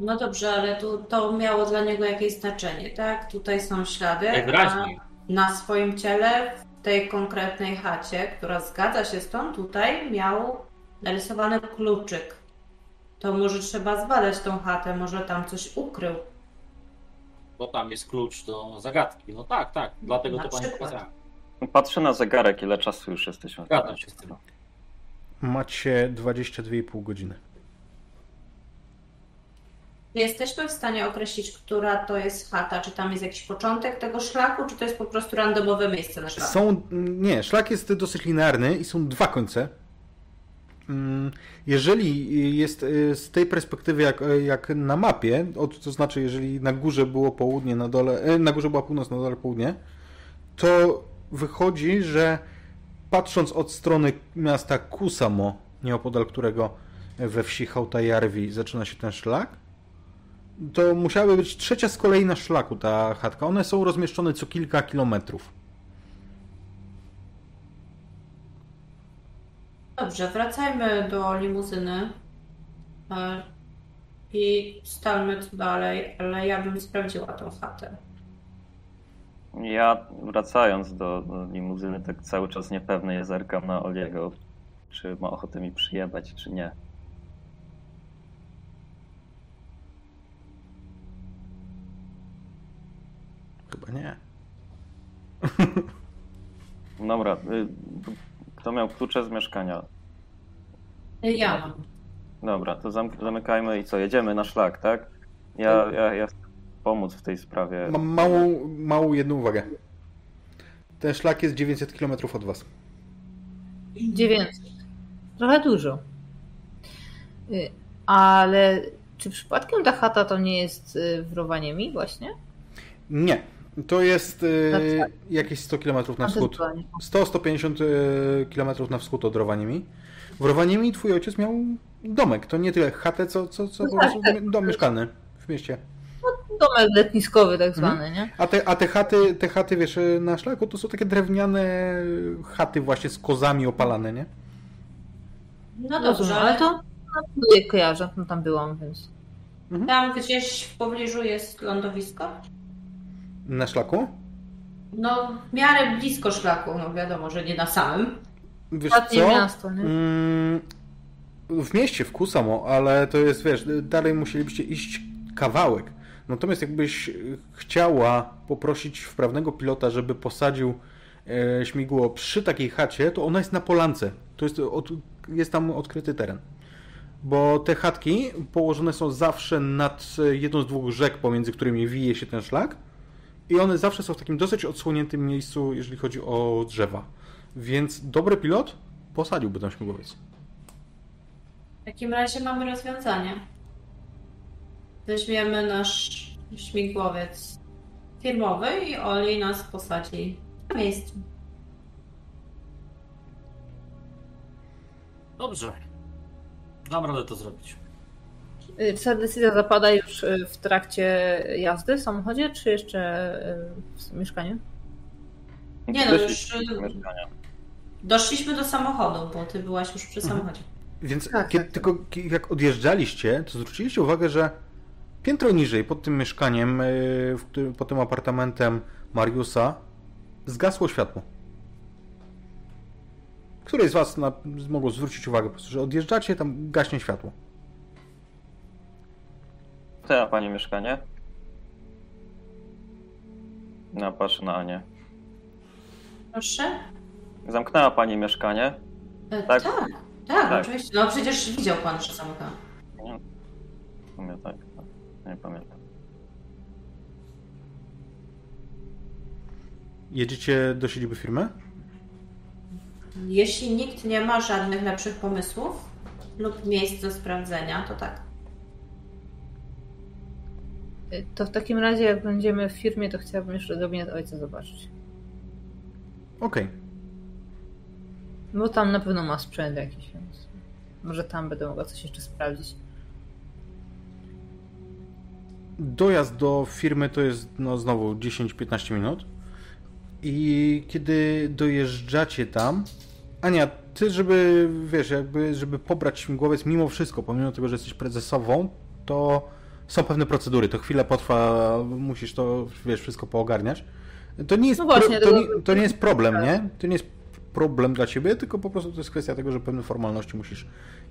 No dobrze, ale tu, to miało dla niego jakieś znaczenie, tak? Tutaj są ślady. Najwyraźniej. Na swoim ciele, w tej konkretnej chacie, która zgadza się z tą, tutaj miał narysowany kluczyk. To może trzeba zbadać tą chatę, może tam coś ukrył. Bo tam jest klucz do zagadki. No tak, tak, dlatego Na to pani pokazała. Patrzę na zegarek, ile czasu już jesteśmy w Zgadzam się z tym. Macie 22,5 godziny. Jesteśmy w stanie określić, która to jest chata? Czy tam jest jakiś początek tego szlaku, czy to jest po prostu randomowe miejsce na szlaku? Są, nie, szlak jest dosyć linearny i są dwa końce. Mm, Jeżeli jest y, z tej perspektywy jak, jak na mapie, to znaczy jeżeli na górze było południe, na dole, e, na górze była północ, na dole południe, to wychodzi, że patrząc od strony miasta Kusamo, nieopodal którego we wsi Hautajarvi zaczyna się ten szlak, to musiałaby być trzecia z kolei na szlaku ta chatka. One są rozmieszczone co kilka kilometrów. Dobrze, wracajmy do limuzyny e, i ustalmy co dalej, ale ja bym sprawdziła tą chatę. Ja wracając do, limuzyny, tak cały czas niepewny je zerkam na Oliego, czy ma ochotę mi przyjebać, czy nie. Chyba nie. Dobra, y, kto miał klucze z mieszkania? Ja mam. Dobra, to zam- zamykajmy i co, jedziemy na szlak, tak? Ja, ja, ja chcę pomóc w tej sprawie. Mam małą, małą jedną uwagę. Ten szlak jest 900 km od was. 900. Trochę dużo. Y, Ale czy przypadkiem ta chata to nie jest y, w Rowaniemi właśnie? Nie. To jest e, Na wschód. jakieś 100 km na wschód. Zdecydowanie. 100-150 km na wschód od Rowaniemi. W Rowaniemi twój ojciec miał domek. To nie tyle chatę, co, co, co No po tak, prostu tak. dom mieszkalny w mieście. Domek letniskowy tak zwany, nie? A te, a te chaty, te chaty, wiesz, na szlaku to są takie drewniane chaty właśnie z kozami opalane, nie? No dobrze, ale ale to no, nie kojarzę, no tam byłam, więc... tam gdzieś w pobliżu jest lądowisko? Na szlaku? No, w miarę blisko szlaku, no wiadomo, że nie na samym. Wiesz Ostatnie co? miasto, nie? Mm, w mieście, w Kusamo, ale to jest, wiesz, dalej musielibyście iść kawałek. Natomiast jakbyś chciała poprosić wprawnego pilota, żeby posadził e, śmigło przy takiej chacie, to ona jest na polance. To jest, od, jest tam odkryty teren. Bo te chatki położone są zawsze nad jedną z dwóch rzek, pomiędzy którymi wije się ten szlak. I one zawsze są w takim dosyć odsłoniętym miejscu, jeżeli chodzi o drzewa. Więc dobry pilot posadziłby tam śmigłowiec. W takim razie mamy rozwiązanie. Weźmiemy nasz śmigłowiec firmowy i Oli nas posadzi na miejscu. Dobrze. Dam radę to zrobić. Y, Czy ta decyzja zapada już y, w trakcie jazdy w samochodzie, czy jeszcze y, w mieszkaniu? Nie no, już, mieszkania. Doszliśmy do samochodu, bo ty byłaś już przy samochodzie. Więc Tak, kiedy, tak. tylko jak odjeżdżaliście, to zwróciliście uwagę, że piętro niżej, pod tym mieszkaniem, w którym, pod tym apartamentem Mariusa, zgasło światło. Któryś z Was na, mogło zwrócić uwagę, po prostu, że odjeżdżacie, tam gaśnie światło. To pani mieszkanie? No, patrzę na Anię. Proszę? Zamknęła pani mieszkanie? E, Tak. tak, tak, Tak. oczywiście. No przecież widział pan, że zamykałam. Nie. W sumie tak, tak. Nie pamiętam. Jedziecie do siedziby firmy? Jeśli nikt nie ma żadnych lepszych pomysłów lub miejsc do sprawdzenia, to tak. To w takim razie, jak będziemy w firmie, to chciałabym jeszcze gabinet ojca zobaczyć. Okej. Bo tam na pewno ma sprzęt jakiś, więc może tam będę mogła coś jeszcze sprawdzić. Dojazd do firmy to jest no, znowu 10-15 minut. I kiedy dojeżdżacie tam, Ania, ty, żeby wiesz, jakby, żeby pobrać śmigłowiec mimo wszystko, pomimo tego, że jesteś prezesową, to są pewne procedury. To chwilę potrwa, musisz to wiesz, wszystko poogarniać. To nie jest, No właśnie, pro, to, nie, to nie jest problem, nie? To nie jest problem dla ciebie, tylko po prostu to jest kwestia tego, że pewne formalności musisz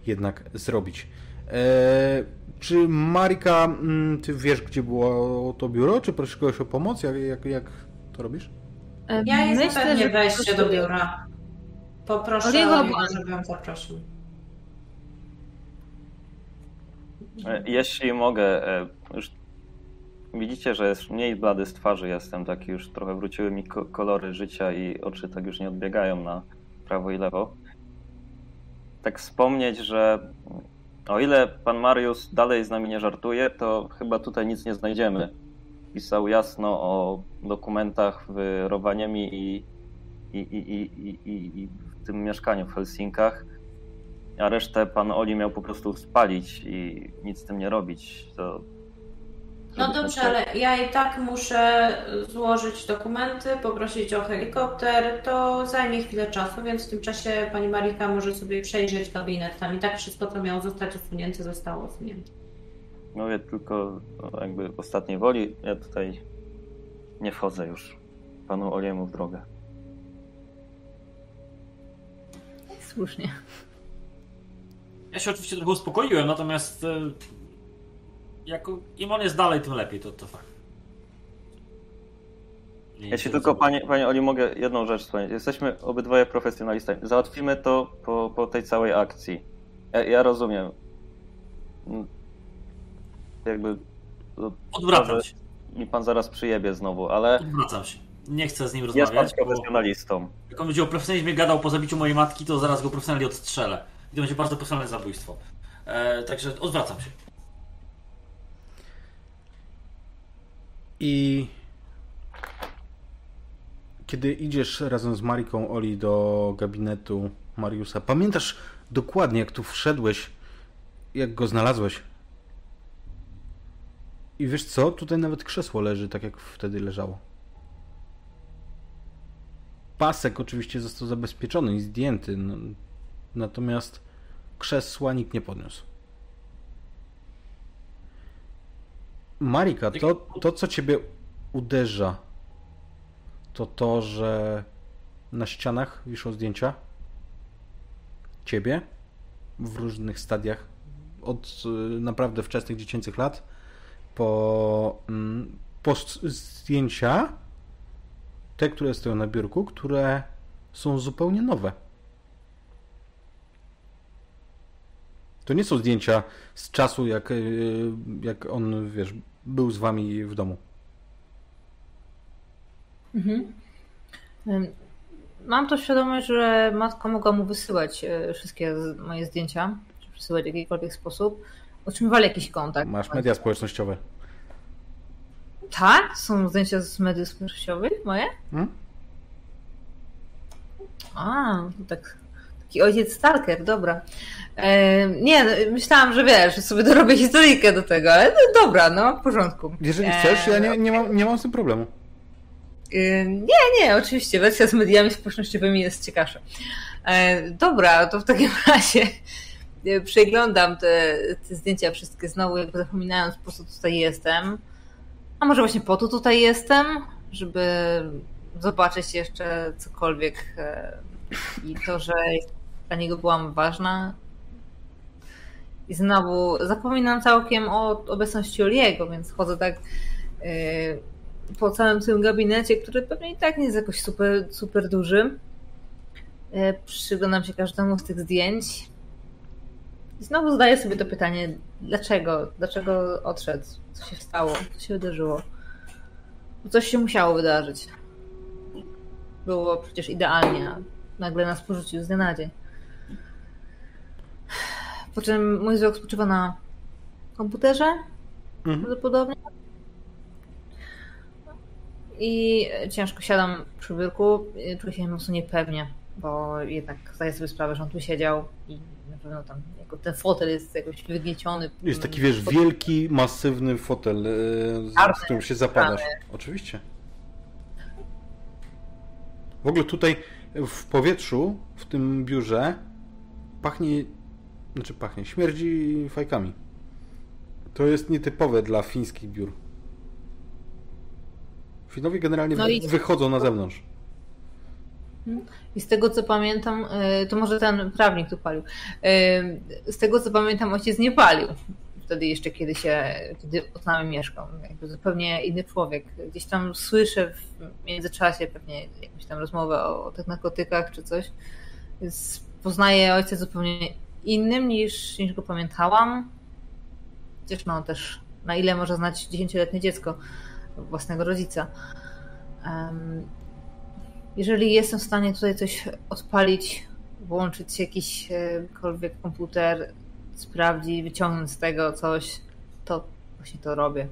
jednak zrobić. E, czy Marika, mm, ty wiesz, gdzie było to biuro? Czy prosisz kogoś o pomoc? Jak, jak, jak to robisz? Ja jest Myślę, pewnie wejście do biura. Poproszę Oliego, żeby ją zaprosił. E, jeśli mogę, e, już widzicie, że jest mniej blady z twarzy jestem, taki już trochę wróciły mi kolory życia i oczy tak już nie odbiegają na prawo i lewo. Tak wspomnieć, że o ile pan Mariusz dalej z nami nie żartuje, to chyba tutaj nic nie znajdziemy. Pisał jasno o dokumentach w Rowaniemi i, i, i, i, i, i w tym mieszkaniu w Helsinkach, a resztę pan Oli miał po prostu spalić i nic z tym nie robić. To no dobrze, ale ja i tak muszę złożyć dokumenty, poprosić o helikopter. To zajmie chwilę czasu, więc w tym czasie pani Marika może sobie przejrzeć gabinet. Tam i tak wszystko, co miało zostać usunięte, zostało usunięte. Mówię tylko jakby ostatniej woli. Ja tutaj nie wchodzę już panu Oliemu w drogę. Słusznie. Ja się oczywiście trochę uspokoiłem, natomiast e, jako, im on jest dalej, tym lepiej, to, to fakt. Nie Jeśli tylko, panie, panie Oli, mogę jedną rzecz wspomnieć. Jesteśmy obydwoje profesjonalistami. Załatwimy to po, po tej całej akcji. Ja, ja rozumiem. Mm. Jakby... Odwracam się. Mi pan zaraz przyjebie znowu, ale... Odwracam się. Nie chcę z nim rozmawiać. Jest pan profesjonalistą. Jak on będzie o profesjonalizmie gadał po zabiciu mojej matki, to zaraz go profesjonalnie odstrzelę. To będzie bardzo profesjonalne zabójstwo. E, także odwracam się. I kiedy idziesz razem z Mariką Oli do gabinetu Mariusa, pamiętasz dokładnie, jak tu wszedłeś, jak go znalazłeś? I wiesz co? Tutaj nawet krzesło leży, tak jak wtedy leżało. Pasek oczywiście został zabezpieczony i zdjęty, no, natomiast krzesła nikt nie podniósł. Marika, to, to co ciebie uderza, to to, że na ścianach wiszą zdjęcia ciebie w różnych stadiach od y, naprawdę wczesnych dziecięcych lat po, mm, po zdjęcia te, które stoją na biurku, które są zupełnie nowe. To nie są zdjęcia z czasu, jak, y, jak on, wiesz, był z wami w domu. Mhm. Mam to świadomość, że matka mogła mu wysyłać e, wszystkie moje zdjęcia, czy przesyłać w jakikolwiek sposób. Otrzymywali jakiś kontakt. Masz media społecznościowe. Tak? Są zdjęcia z mediów społecznościowych moje? Hmm? A, tak Taki ojciec stalker, dobra. E, nie, myślałam, że wiesz, sobie dorobię historyjkę do tego, ale no, dobra, no, w porządku. Jeżeli chcesz, ja nie, nie, mam, nie mam z tym problemu. E, nie, nie, oczywiście, wersja z mediami społecznościowymi jest ciekawsza. E, dobra, to w takim (laughs) razie przeglądam te, te zdjęcia wszystkie znowu, jakby zapominając po co tutaj jestem. A może właśnie po to tutaj jestem, żeby zobaczyć jeszcze cokolwiek i to, że dla niego byłam ważna. I znowu zapominam całkiem o obecności Oliego, więc chodzę tak yy, po całym tym gabinecie, który pewnie i tak nie jest jakoś super, super duży. Yy, przyglądam się każdemu z tych zdjęć. I znowu zadaję sobie to pytanie, dlaczego? Dlaczego odszedł? Co się stało? Co się wydarzyło? Bo coś się musiało wydarzyć. Było przecież idealnie, nagle nas porzucił z dnia na dzień. Po czym mój wzrok spoczywa na komputerze, mhm. prawdopodobnie. I ciężko siadam przy biurku, czuję się mocno niepewnie, bo jednak zdaję sobie sprawę, że on tu siedział i na pewno tam jako ten fotel jest jakoś wygnieciony. Jest taki, wiesz, wielki, masywny fotel, e, z, z którym się zapadasz. Oczywiście. W ogóle tutaj w powietrzu, w tym biurze pachnie, znaczy pachnie, śmierdzi fajkami. To jest nietypowe dla fińskich biur. Finowie generalnie no i... wychodzą na zewnątrz. Mhm. I z tego co pamiętam, e, to może ten prawnik tu palił. E, z tego co pamiętam, ojciec nie palił. wtedy jeszcze, kiedy się, kiedy nami mieszkał. Jakby zupełnie inny człowiek. Gdzieś tam słyszę w międzyczasie pewnie jakąś tam rozmowę o, o tych narkotykach czy coś. Więc poznaję ojca zupełnie innym niż, niż go pamiętałam. Chociaż no też na ile może znać dziesięcioletnie dziecko własnego rodzica. Jeżeli jestem w stanie tutaj coś odpalić, włączyć jakiśkolwiek komputer, sprawdzić, wyciągnąć z tego coś, to właśnie to robię.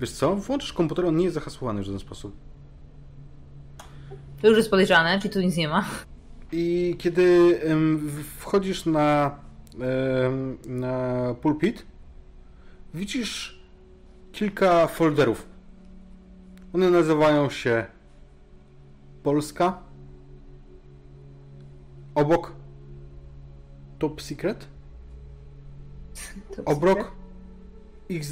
Wiesz co? Włączysz komputer, on nie jest zahasłowany w żaden sposób. To już jest podejrzane, czyli tu nic nie ma. I kiedy wchodzisz na, na pulpit, widzisz kilka folderów. One nazywają się Polska. Obok Top Secret. Top Obrok. Ich,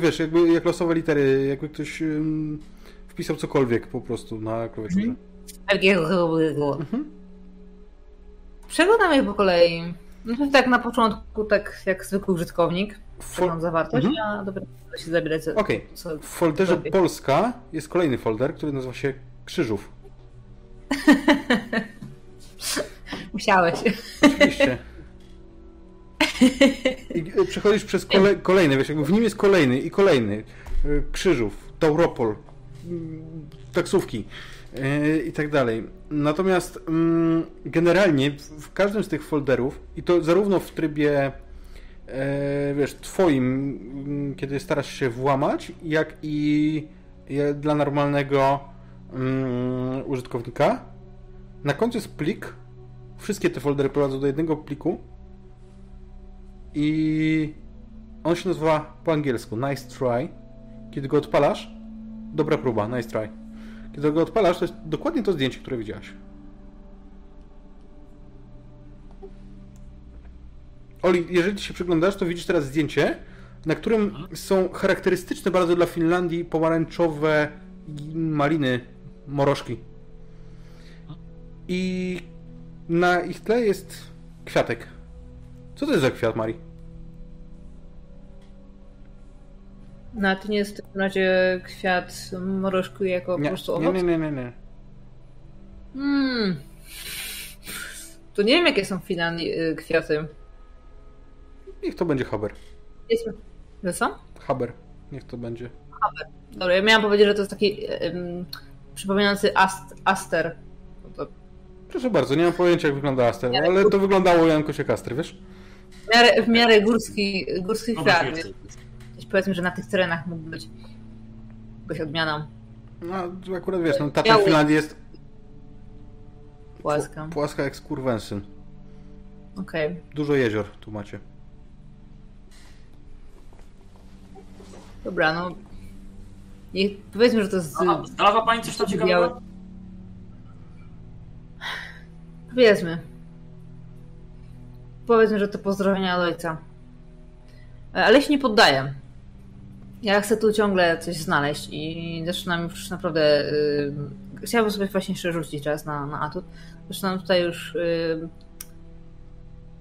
wiesz, jakby jak losowe litery, jakby ktoś wpisał cokolwiek po prostu na klawiaturze. Mhm. Przeglądam je po kolei. No, tak na początku, tak jak zwykły użytkownik. Fol... zawartość, mhm. a dopiero się zabierać. Okej. Okay. W folderze robię. Polska jest kolejny folder, który nazywa się Krzyżów. (laughs) Musiałeś. Oczywiście. I e, przechodzisz przez kole, (laughs) kolejny, wiesz, w nim jest kolejny i kolejny. E, Krzyżów, Tauropol, mm, taksówki e, i tak dalej. Natomiast mm, generalnie w każdym z tych folderów, i to zarówno w trybie wiesz, twoim, mm, kiedy starasz się włamać, jak i dla normalnego użytkownika, na końcu jest plik. Wszystkie te foldery prowadzą do jednego pliku i on się nazywa po angielsku Nice Try. Kiedy go odpalasz, dobra próba, nice try. Kiedy go odpalasz, to jest dokładnie to zdjęcie, które widziałaś. Oli, jeżeli ci się przyglądasz, to widzisz teraz zdjęcie, na którym są charakterystyczne bardzo dla Finlandii pomarańczowe maliny, morożki. I na ich tle jest kwiatek. Co to jest za kwiat, Mari? No, to nie jest w takim razie kwiat morożku jako nie, po prostu owoc? Nie, nie, nie, nie. Hmm. To nie wiem, jakie są w Finlandii y, kwiaty. Niech to będzie haber. Jest... Że co? Haber. Niech to będzie. Haber. Dobra, ja miałam powiedzieć, że to jest taki um, przypominający ast, aster. To... Proszę bardzo, nie mam pojęcia, jak wygląda aster, ale to wyglądało jakoś jak aster, wiesz? W miarę, w miarę górski, górski kwiat powiedzmy, że na tych terenach mógł być być odmianą. No, akurat wiesz, no tata w Finlandii jest płaska. Płaska jak skurwensyn. Okej. Okay. Dużo jezior tu macie. Dobra, no. I powiedzmy, że to jest. Znalazła pani coś tam ciekawego? Powiedzmy. Powiedzmy, że to pozdrowienia od ojca. Ale się nie poddaję. Ja chcę tu ciągle coś znaleźć i zaczynam już naprawdę. Yy, chciałabym sobie właśnie jeszcze rzucić czas na, na atut. Zaczynam tutaj już yy,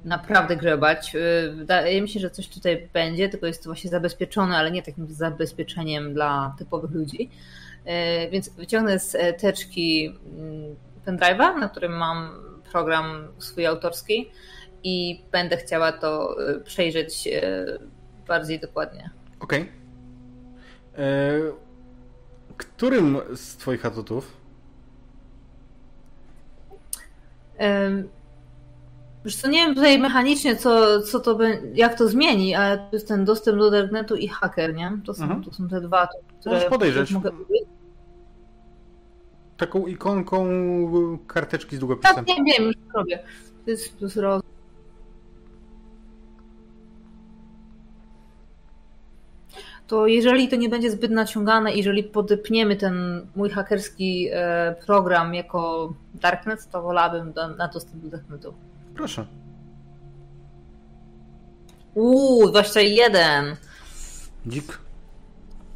naprawdę grzebać. Yy, wydaje mi się, że coś tutaj będzie, tylko jest to właśnie zabezpieczone, ale nie takim zabezpieczeniem dla typowych ludzi. Yy, więc wyciągnę z teczki yy, pendrive'a, na którym mam program swój autorski i będę chciała to yy, przejrzeć yy, bardziej dokładnie. Okej. Okay. E, którym z twoich atutów? Już co, nie wiem tutaj mechanicznie, co, co to jak to zmieni, ale to jest ten dostęp do darknetu i hacker, nie? To są, mhm. to są te dwa, które Możesz podejrzeć. Mogę... Taką ikonką karteczki z długopisem. Tak, nie wiem, już robię. To jest, jest roz... to jeżeli to nie będzie zbyt naciągane, jeżeli podepniemy ten mój hakerski e, program jako Darknet, to wolałabym na dostęp do Darknetu. Proszę. Uuu, 21. Dzik.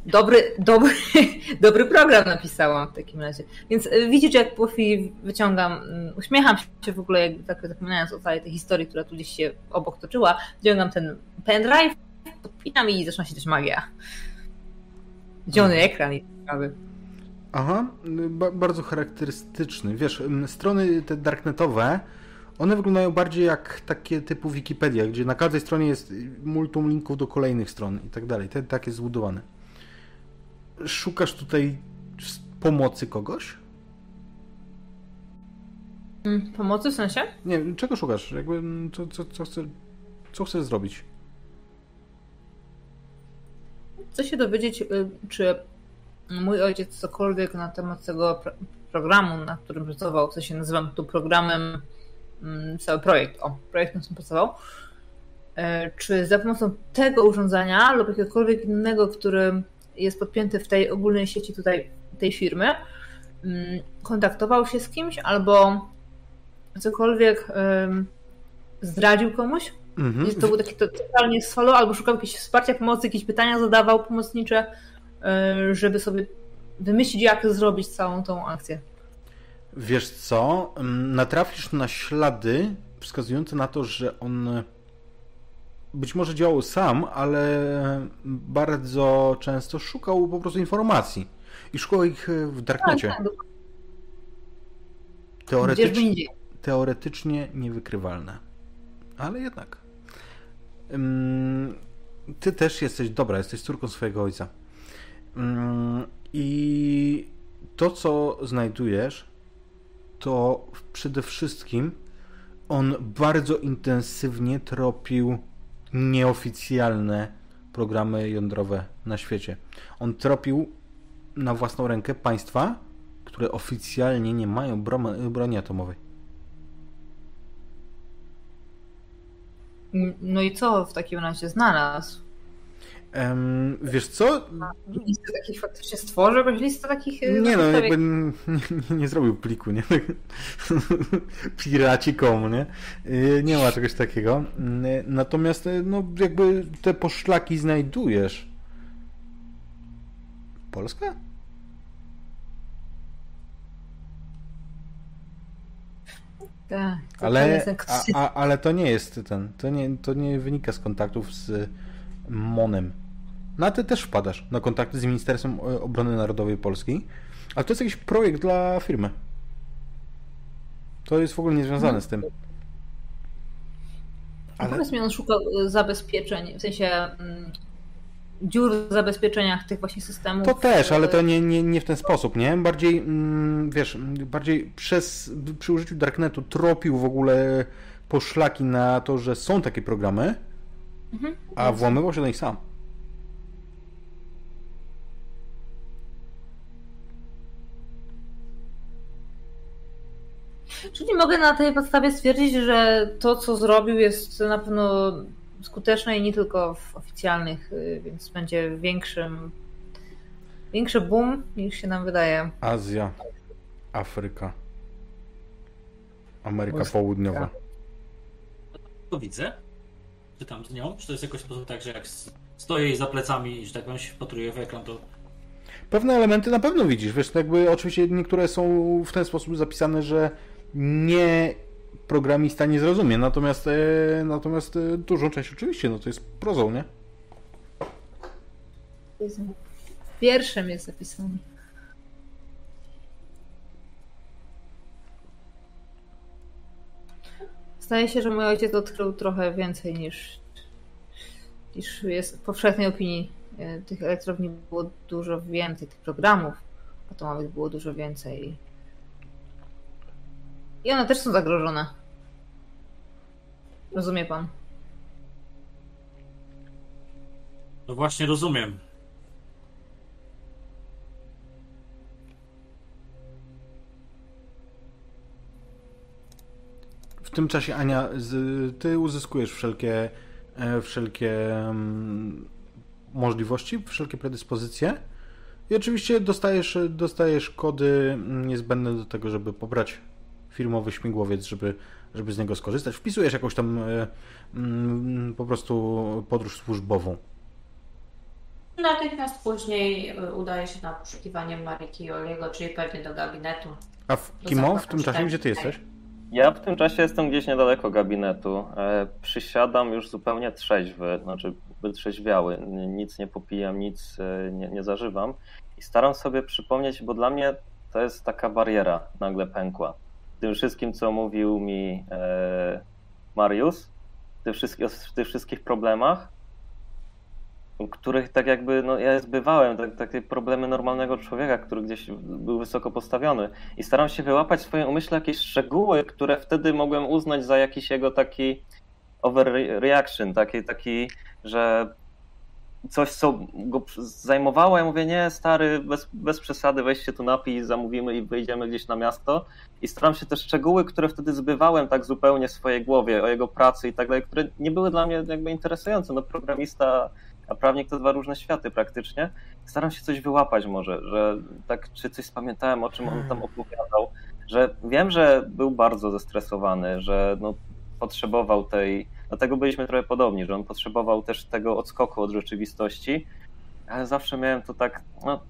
Dobry, dobry, (laughs) dobry program napisałam w takim razie. Więc e, widzicie, jak po chwili wyciągam, mm, uśmiecham się w ogóle, jakby tak zapominając o całej tej historii, która tu gdzieś się obok toczyła, wyciągam ten pendrive podpinam i zaczyna się też magia. Zielony ekran jest ciekawy. Aha, ba bardzo charakterystyczny. Wiesz, strony te darknetowe, one wyglądają bardziej jak takie typu Wikipedia, gdzie na każdej stronie jest multum linków do kolejnych stron i tak dalej. Te takie zbudowane. Szukasz tutaj pomocy kogoś? Mm, Pomocy w sensie? Nie, czego szukasz? Jakby, co, co, co, chce, co chcesz zrobić? Chcę się dowiedzieć, y, czy mój ojciec cokolwiek na temat tego pro programu, na którym pracował, w sensie nazywam to programem mm, cały projekt, o, projekt, na którym pracował, e, czy za pomocą tego urządzenia lub jakiegokolwiek innego, który jest podpięty w tej ogólnej sieci tutaj tej firmy, mm, kontaktował się z kimś albo cokolwiek zdradził komuś? Mhm. Jest to był taki totalnie solo, albo szukał jakiegoś wsparcia, pomocy, jakieś pytania zadawał pomocnicze, e, żeby sobie wymyślić, jak zrobić całą tą akcję. Wiesz co? Ym, Natrafisz na ślady wskazujące na to, że on być może działał sam, ale bardzo często szukał po prostu informacji. I szukał ich w darknecie. Tak, tak, Teoretycznie, teoretycznie niewykrywalne. Ale jednak. Ty też jesteś dobra, jesteś córką swojego ojca. I to, co znajdujesz, to przede wszystkim on bardzo intensywnie tropił nieoficjalne programy jądrowe na świecie. On tropił na własną rękę państwa, które oficjalnie nie mają broni atomowej. No i co w takim razie znalazł? Em, wiesz co? Listę takich faktycznie stworzył? Jakąś listę takich... e, Nie no, jakby (laughs) nie, nie, nie zrobił pliku, nie? (laughs) Piraci komu, nie? Y, Nie ma czegoś takiego. Y, Natomiast y, no jakby te poszlaki znajdujesz. Polska? Tak, Ale, a, a, ale to nie jest ten. To nie, to nie wynika z kontaktów z MONem. Na ty też wpadasz. Na kontakty z Ministerstwem Obrony Narodowej Polski. Ale to jest jakiś projekt dla firmy. To jest w ogóle niezwiązane z tym. Ale... Powiedz mi, on szukał e, zabezpieczeń, w sensie mm, dziur w zabezpieczeniach tych właśnie systemów. to też, ale to e, nie, nie, nie w ten sposób, nie? Bardziej, mm, wiesz, bardziej przez, przy użyciu Darknetu tropił w ogóle poszlaki na to, że są takie programy, Mhm. a włamywał się do nich sam. Czyli mogę na tej podstawie stwierdzić, że to, co zrobił, jest na pewno skuteczne i nie tylko w oficjalnych, y, więc będzie większym, większy boom niż się nam wydaje. Azja, Afryka, Ameryka Polska. Południowa. To widzę. Czytam z nią. Czy to jest jakoś sposób tak, że jak stoję jej za plecami i że tak powiem się wpatruję w ekran, to Pewne elementy na pewno widzisz, wiesz, jakby oczywiście niektóre są w ten sposób zapisane, że nie programista nie zrozumie, natomiast, e, natomiast e, dużą część oczywiście, no to jest prozą, nie? W pierwszym jest zapisane. Zdaje się, że mój ojciec odkrył trochę więcej niż, niż jest w powszechnej opinii. E, Tych elektrowni było dużo więcej, tych programów atomowych było dużo więcej. I one też są zagrożone. Rozumie pan? no właśnie rozumiem. W tym czasie, Ania, z, ty uzyskujesz wszelkie, e, wszelkie mm, możliwości, wszelkie predyspozycje i oczywiście dostajesz, dostajesz kody mm, niezbędne do tego, żeby pobrać firmowy śmigłowiec, żeby, żeby z niego skorzystać. Wpisujesz jakąś tam e, mm, po prostu podróż służbową. Natychmiast później y, udaje się na poszukiwanie Mariki i Oliego, czyli pewnie do gabinetu. A w Kimo, w tym czasie, gdzie ty jesteś? Ja w tym czasie jestem gdzieś niedaleko gabinetu. E, przysiadam już zupełnie trzeźwy, znaczy wytrzeźwiały. Nic nie popijam, nic e, nie, nie zażywam. I staram sobie przypomnieć, bo dla mnie to jest taka bariera nagle pękła. Tym wszystkim, co mówił mi e, Mariusz, tych wszystkich, w tych wszystkich problemach, których tak jakby, no ja zbywałem, tak, takie problemy normalnego człowieka, który gdzieś był wysoko postawiony. I staram się wyłapać w swoim umyśle jakieś szczegóły, które wtedy mogłem uznać za jakiś jego taki overreaction, taki, taki że coś, co go zajmowało, ja mówię, nie, stary, bez, bez przesady, weź się tu napij, zamówimy i wyjdziemy gdzieś na miasto. I staram się te szczegóły, które wtedy zbywałem tak zupełnie w swojej głowie, o jego pracy i tak dalej, które nie były dla mnie jakby interesujące. No programista, a prawnik to dwa różne światy praktycznie. Staram się coś wyłapać może, że tak, czy coś spamiętałem, o czym on tam opowiadał, że wiem, że był bardzo zestresowany, że no, potrzebował tej Dlatego byliśmy trochę podobni, że on potrzebował też tego odskoku od rzeczywistości, ale zawsze miałem to tak, no,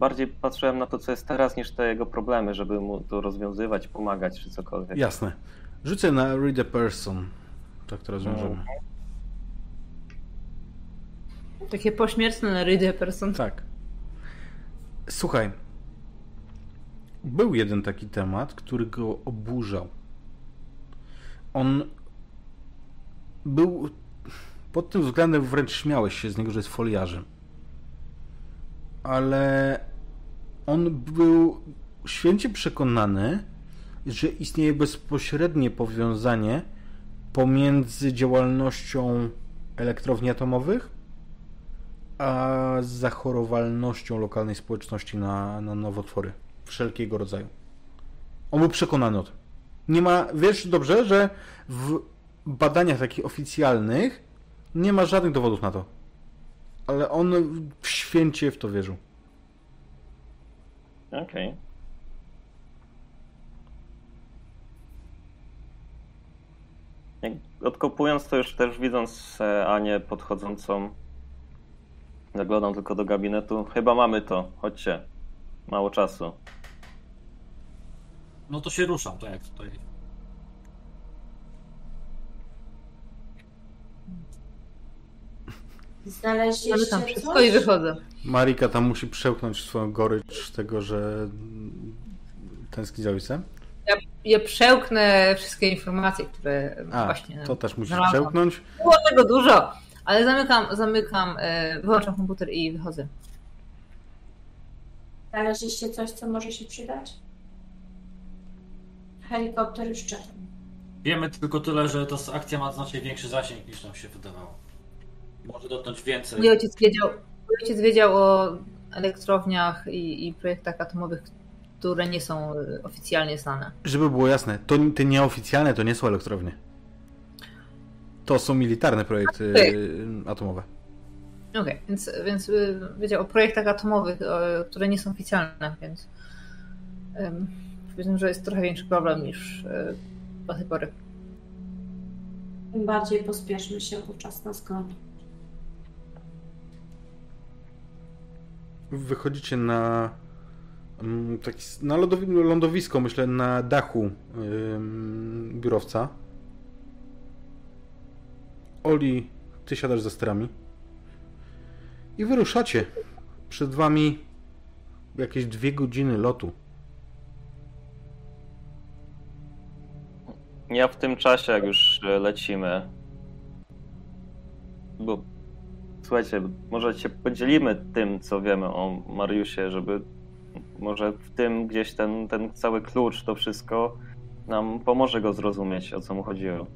bardziej patrzyłem na to, co jest teraz, niż te jego problemy, żeby mu to rozwiązywać, pomagać czy cokolwiek. Jasne. Rzucę na Read a Person. Tak to rozwiążemy. Mhm. Takie pośmiertne na Read a Person. Tak. Słuchaj. Był jeden taki temat, który go oburzał. On był pod tym względem wręcz śmiałeś się z niego, że jest foliarzem. Ale on był święcie przekonany, że istnieje bezpośrednie powiązanie pomiędzy działalnością elektrowni atomowych a zachorowalnością lokalnej społeczności na, na nowotwory wszelkiego rodzaju. On był przekonany o tym. Nie ma, wiesz dobrze, że w badaniach takich oficjalnych nie ma żadnych dowodów na to. Ale on w święcie w to wierzył. Okej. Okay. Odkopując to już też widząc e, Anię podchodzącą, zaglądam tylko do gabinetu. Chyba mamy to, chodźcie. Mało czasu. No to się ruszam, tak jak tutaj Znaleźliście tam wszystko coś? i wychodzę. Marika tam musi przełknąć swoją gorycz tego, że tęskni za ojcem. Ja, ja przełknę wszystkie informacje, które A, właśnie. To też musisz znalazłam. przełknąć. Było tego dużo, ale zamykam, zamykam, e, wyłączam komputer i wychodzę. Znaleźliście coś, co może się przydać? Helikopter już czeka. Wiemy tylko tyle, że ta akcja ma znacznie większy zasięg niż nam się wydawało może dotknąć więcej. Mój ojciec wiedział, mój ojciec wiedział o elektrowniach i, i projektach atomowych, które nie są e, oficjalnie znane. Żeby było jasne, to te nieoficjalne to nie są elektrownie. To są militarne projekty okay. atomowe. Okej, okay, więc, więc e, wiedział o projektach atomowych, które nie są oficjalne, więc um, powiedzmy, że jest trochę większy problem niż e, do tej pory. Tym bardziej pospieszmy się, bo czas nas goni. Wychodzicie na mm, taki, na lądowisko, myślę, na dachu biurowca. Oli, ty siadasz za sterami. I wyruszacie. Przed wami jakieś dwie godziny lotu. Ja w tym czasie, jak już lecimy, bo słuchajcie, może się podzielimy tym, co wiemy o Mariusie, żeby może w tym gdzieś ten, ten cały klucz, to wszystko nam pomoże go zrozumieć, o co mu chodziło.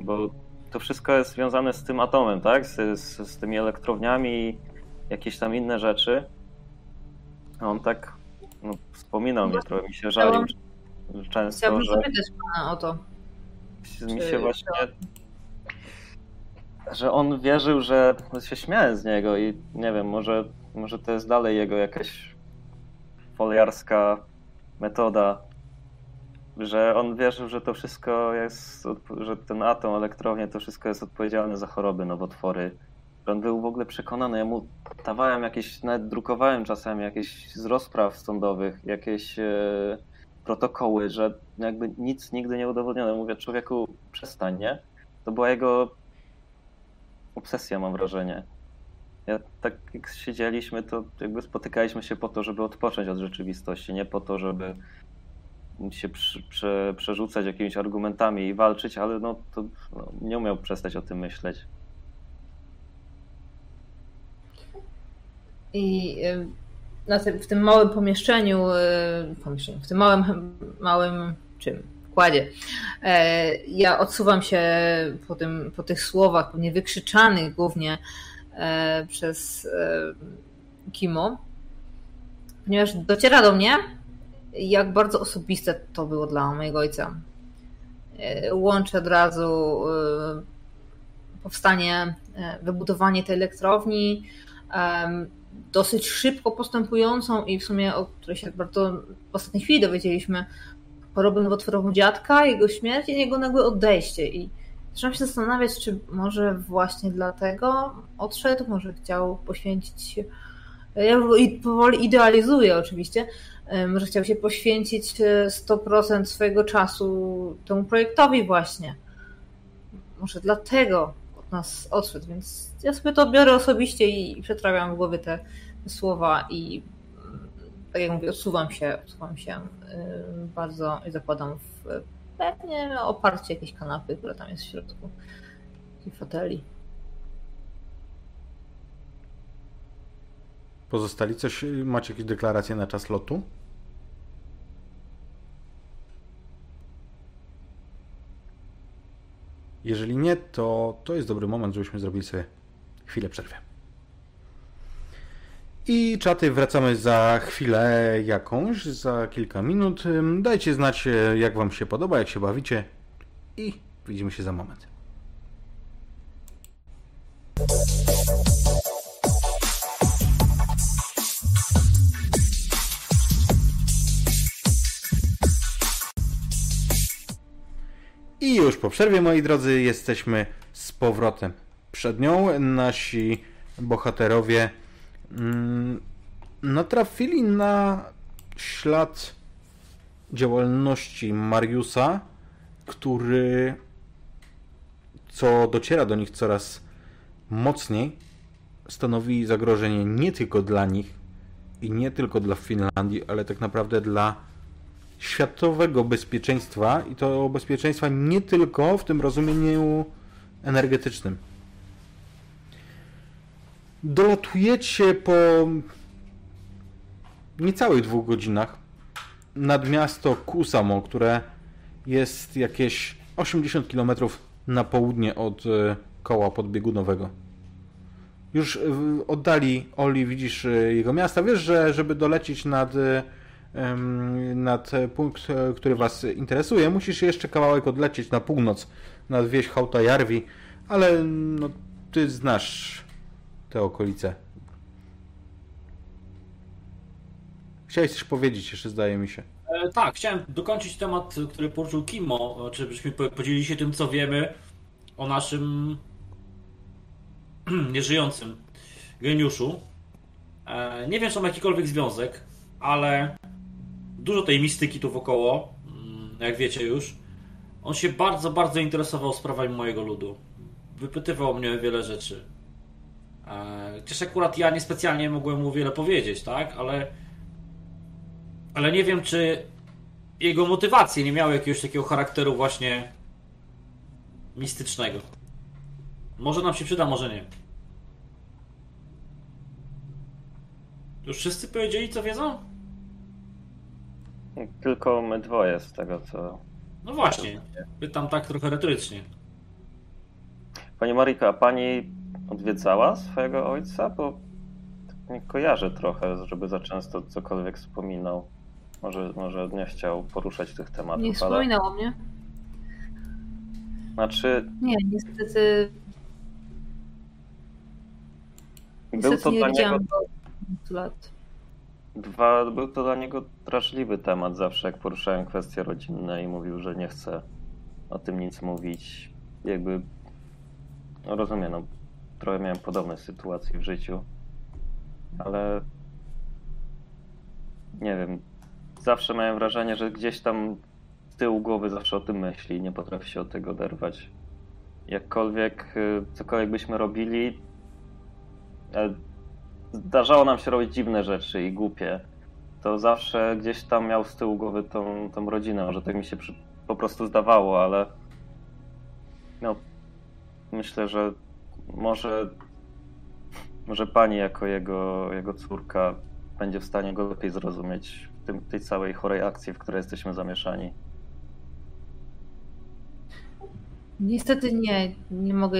Bo to wszystko jest związane z tym atomem, tak? Z, z, z tymi elektrowniami i jakieś tam inne rzeczy. A on tak no, wspominał mnie, trochę mi się żalił często, Chciałbym że... zapytać pana o to. Mi się właśnie że on wierzył, że się śmiałem z niego i nie wiem, może, może to jest dalej jego jakaś foliarska metoda, że on wierzył, że to wszystko jest, że ten atom, elektrownia, to wszystko jest odpowiedzialne za choroby, nowotwory. On był w ogóle przekonany, ja mu dawałem jakieś, nawet drukowałem czasami jakieś z rozpraw sądowych, jakieś e, protokoły, że jakby nic nigdy nie udowodniono. Mówię, człowieku, przestań, nie? To była jego obsesja, mam wrażenie. Ja tak jak siedzieliśmy, to jakby spotykaliśmy się po to, żeby odpocząć od rzeczywistości, nie po to, żeby się prze, prze, przerzucać jakimiś argumentami i walczyć, ale no to no, nie umiał przestać o tym myśleć. I na tym, w tym małym pomieszczeniu, y, pomieszczeniu, w tym małym, małym czym? Kładzie. E, ja odsuwam się po, tym, po tych słowach, pewnie wykrzyczanych głównie e, przez e, Kimo, ponieważ dociera do mnie, jak bardzo osobiste to było dla mojego ojca. Łączę od razu powstanie, wybudowanie tej elektrowni, dosyć szybko postępującą i w sumie o której się bardzo w ostatniej chwili dowiedzieliśmy, chorobę nowotworową dziadka, jego śmierć i jego nagłe odejście. I zaczynam się zastanawiać, czy może właśnie dlatego odszedł, może chciał poświęcić się. Ja powoli idealizuję oczywiście. Może chciał się poświęcić 100% e, swojego czasu temu projektowi właśnie. Może dlatego od nas odszedł, więc ja sobie to biorę osobiście i przetrawiam w głowie te słowa i tak jak mówię, odsuwam się, odsuwam się y, bardzo i zakładam w pewnie oparcie jakiejś kanapy, która tam jest w środku i foteli. Pozostali coś, macie jakieś deklaracje na czas lotu? Jeżeli nie, to to jest dobry moment, żebyśmy zrobili sobie chwilę przerwy. I czaty wracamy za chwilę jakąś, za kilka minut. Dajcie znać, e, jak Wam się podoba, jak się bawicie i widzimy się za moment. I już po przerwie, moi drodzy, jesteśmy z powrotem przed nią. Nasi bohaterowie natrafili na ślad działalności Mariusa, który, co dociera do nich coraz mocniej, stanowi zagrożenie nie tylko dla nich i nie tylko dla Finlandii, ale tak naprawdę dla światowego bezpieczeństwa i to bezpieczeństwa nie tylko w tym rozumieniu energetycznym. Dolatujecie po niecałych dwóch godzinach nad miasto Kusamo, które jest jakieś 80 km na południe od e, koła podbiegunowego. Już w oddali Oli widzisz e, jego miasta. Wiesz, że żeby dolecieć nad, e, nad punkt, który Was interesuje, musisz jeszcze kawałek odlecieć na północ, nad wieś Hautajarvi, ale no, Ty znasz te okolice. Chciałeś coś powiedzieć jeszcze, zdaje mi się. E, tak, chciałem dokończyć temat, który poruszył Kimo, czy byśmy podzielili się tym, co wiemy o naszym (clears throat) nieżyjącym geniuszu. E, nie wiem, czy ma jakikolwiek związek, ale dużo tej mistyki tu wokoło, mm, jak wiecie już. On się bardzo, bardzo interesował sprawami mojego ludu. Wypytywał mnie wiele rzeczy. Chociaż akurat ja niespecjalnie mogłem mu wiele powiedzieć, tak? Ale, ale nie wiem, czy jego motywacje nie miały jakiegoś takiego charakteru właśnie mistycznego. Może nam się przyda, może nie. Już wszyscy powiedzieli, co wiedzą? Tylko my dwoje z tego, co... No właśnie, pytam tak trochę retorycznie. Pani Marika, pani odwiedzała swojego ojca? Bo tak nie kojarzę trochę, żeby za często cokolwiek wspominał. Może, może nie chciał poruszać tych tematów. Nie wspominał ale... o mnie. Znaczy. Nie, niestety. Był niestety to nie dla niego. Lat. Dwa, był to dla niego drażliwy temat zawsze, jak poruszałem kwestie rodzinne i mówił, że nie chce o tym nic mówić. Jakby. No rozumiem, no, trochę miałem podobne sytuacje w życiu, ale nie wiem, zawsze miałem wrażenie, że gdzieś tam z tyłu głowy zawsze o tym myśli i nie potrafi się od tego oderwać. jakkolwiek, y, cokolwiek byśmy robili, e, zdarzało nam się robić dziwne rzeczy i głupie. To zawsze gdzieś tam miał z tyłu głowy tą, tą rodzinę, że tak mi się przy, po prostu zdawało, ale no, myślę, że może, może pani jako jego, jego córka będzie w stanie go lepiej zrozumieć w tym, tej całej chorej akcji, w której jesteśmy zamieszani. Niestety nie, nie mogę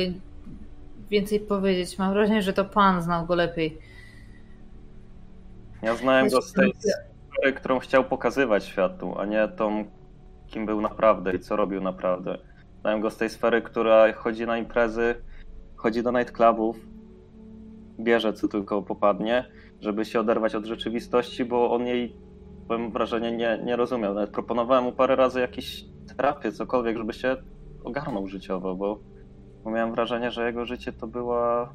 więcej powiedzieć. Mam wrażenie, że to pan znał go lepiej. Ja znałem go z tej sfery, którą chciał pokazywać światu, a nie tą, kim był naprawdę i co robił naprawdę. Znałem go z tej sfery, która chodzi na imprezy, chodzi do nightclubów, bierze co tylko popadnie, żeby się oderwać od rzeczywistości, bo on jej, mam wrażenie, nie, nie rozumiał. Nawet proponowałem mu parę razy jakieś terapię, cokolwiek, żeby się ogarnął życiowo, bo, bo miałem wrażenie, że jego życie to była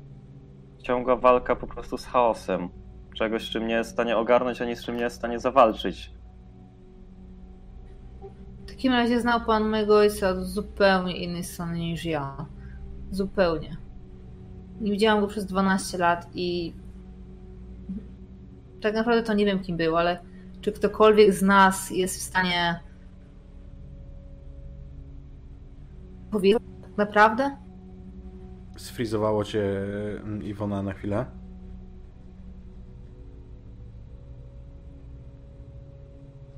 ciągła walka po prostu z chaosem. Czegoś, czym nie jest w stanie ogarnąć, ani z czym nie jest w stanie zawalczyć. W takim razie znał pan mojego ojca od zupełnie innej strony niż ja. Zupełnie. Nie widziałam go przez 12 lat i tak naprawdę to nie wiem kim był, ale czy ktokolwiek z nas jest w stanie powiedzieć tak naprawdę? Sfrizowało cię mm, Iwona na chwilę.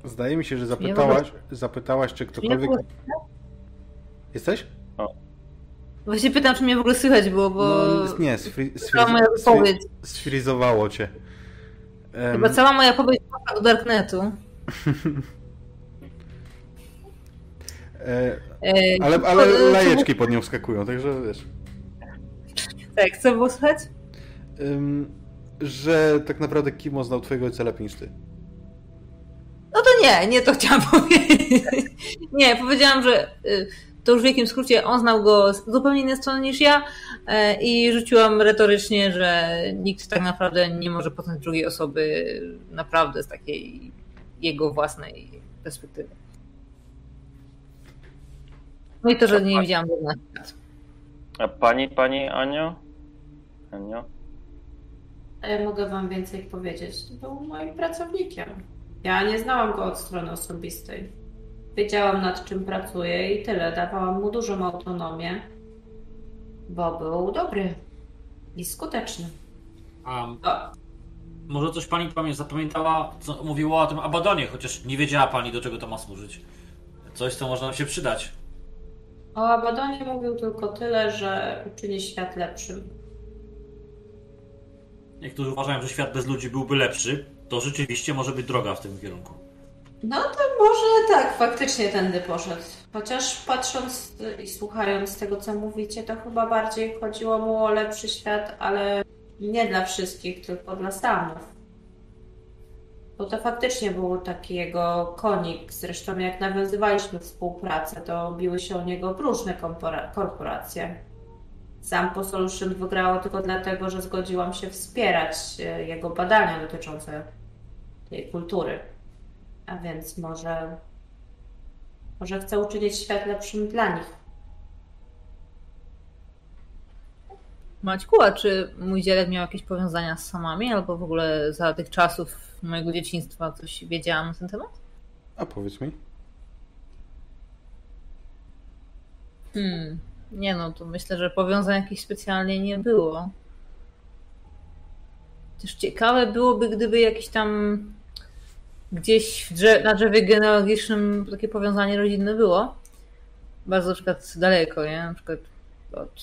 Zdaje mi się, że zapytałaś, zapytałaś czy ktokolwiek... Jesteś? Właśnie pytam, czy mnie w ogóle słychać było, bo... No, nie, sfri, wypowiedź. sfrizowało cię. Chyba cała moja wypowiedź do Darknetu. (laughs) e, ale, ale lajeczki pod nią skakują, także wiesz. Tak, co było słychać? Um, że tak naprawdę Kimo znał twojego ojca lepiej niż ty. No to nie, nie to chciałam (laughs) powiedzieć. Nie, powiedziałam, że y, to już w wielkim skrócie on znał go z zupełnie innej strony niż ja e, i rzuciłam retorycznie, że nikt tak naprawdę nie może poznać drugiej osoby naprawdę z takiej jego własnej perspektywy. No i to, że nie widziałam go A pani, pani Anio? Anio? Ja mogę wam więcej powiedzieć. Był moim pracownikiem. Ja nie znałam go od strony osobistej. Wiedziałam nad czym pracuje i tyle. Dawałam mu dużą autonomię, bo był dobry i skuteczny. Um, może coś pani zapamiętała, co mówiło o tym Abadonie, chociaż nie wiedziała pani do czego to ma służyć. Coś, co można nam się przydać. O Abadonie mówił tylko tyle, że uczyni świat lepszym. Niektórzy uważają, że świat bez ludzi byłby lepszy. To rzeczywiście może być droga w tym kierunku. No to może tak, faktycznie tędy poszedł. Chociaż patrząc i słuchając tego, co mówicie, to chyba bardziej chodziło mu o lepszy świat, ale nie dla wszystkich, tylko dla Stanów. Bo to faktycznie był taki jego konik. Zresztą jak nawiązywaliśmy współpracę, to biły się o niego różne korporacje. Sam Solution wygrało tylko dlatego, że zgodziłam się wspierać e, jego badania dotyczące tej kultury. A więc może, może chcę uczynić świat lepszym dla nich. Maćku, a czy mój dziadek miał jakieś powiązania z samami, albo w ogóle za tych czasów mojego dzieciństwa coś wiedziałam na ten temat? A powiedz mi. Hmm, nie no, to myślę, że powiązań jakichś specjalnie nie było. Też ciekawe byłoby, gdyby jakiś tam gdzieś drzew, na drzewie genealogicznym takie powiązanie rodzinne było. Bardzo na przykład daleko, nie? Na przykład od,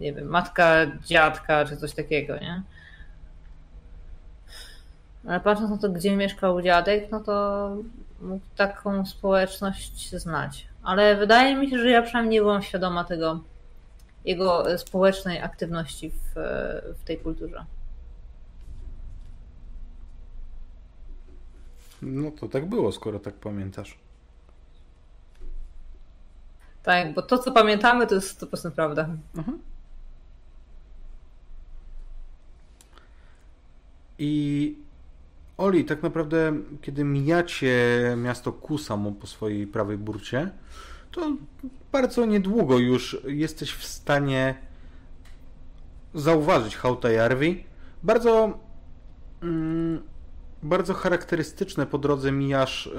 nie wiem, matka, dziadka, czy coś takiego, nie? Ale patrząc na to, gdzie mieszkał dziadek, no to mógł taką społeczność znać. Ale wydaje mi się, że ja przynajmniej nie byłam świadoma tego, jego społecznej aktywności w, w tej kulturze. No to tak było, skoro tak pamiętasz. Tak, bo to, co pamiętamy, to jest 100% prawda. Mhm. I Oli, tak naprawdę, kiedy mijacie miasto Kusamo po swojej prawej burcie, to bardzo niedługo już jesteś w stanie zauważyć Hautajarvi. Bardzo mm, bardzo charakterystyczne po drodze mijasz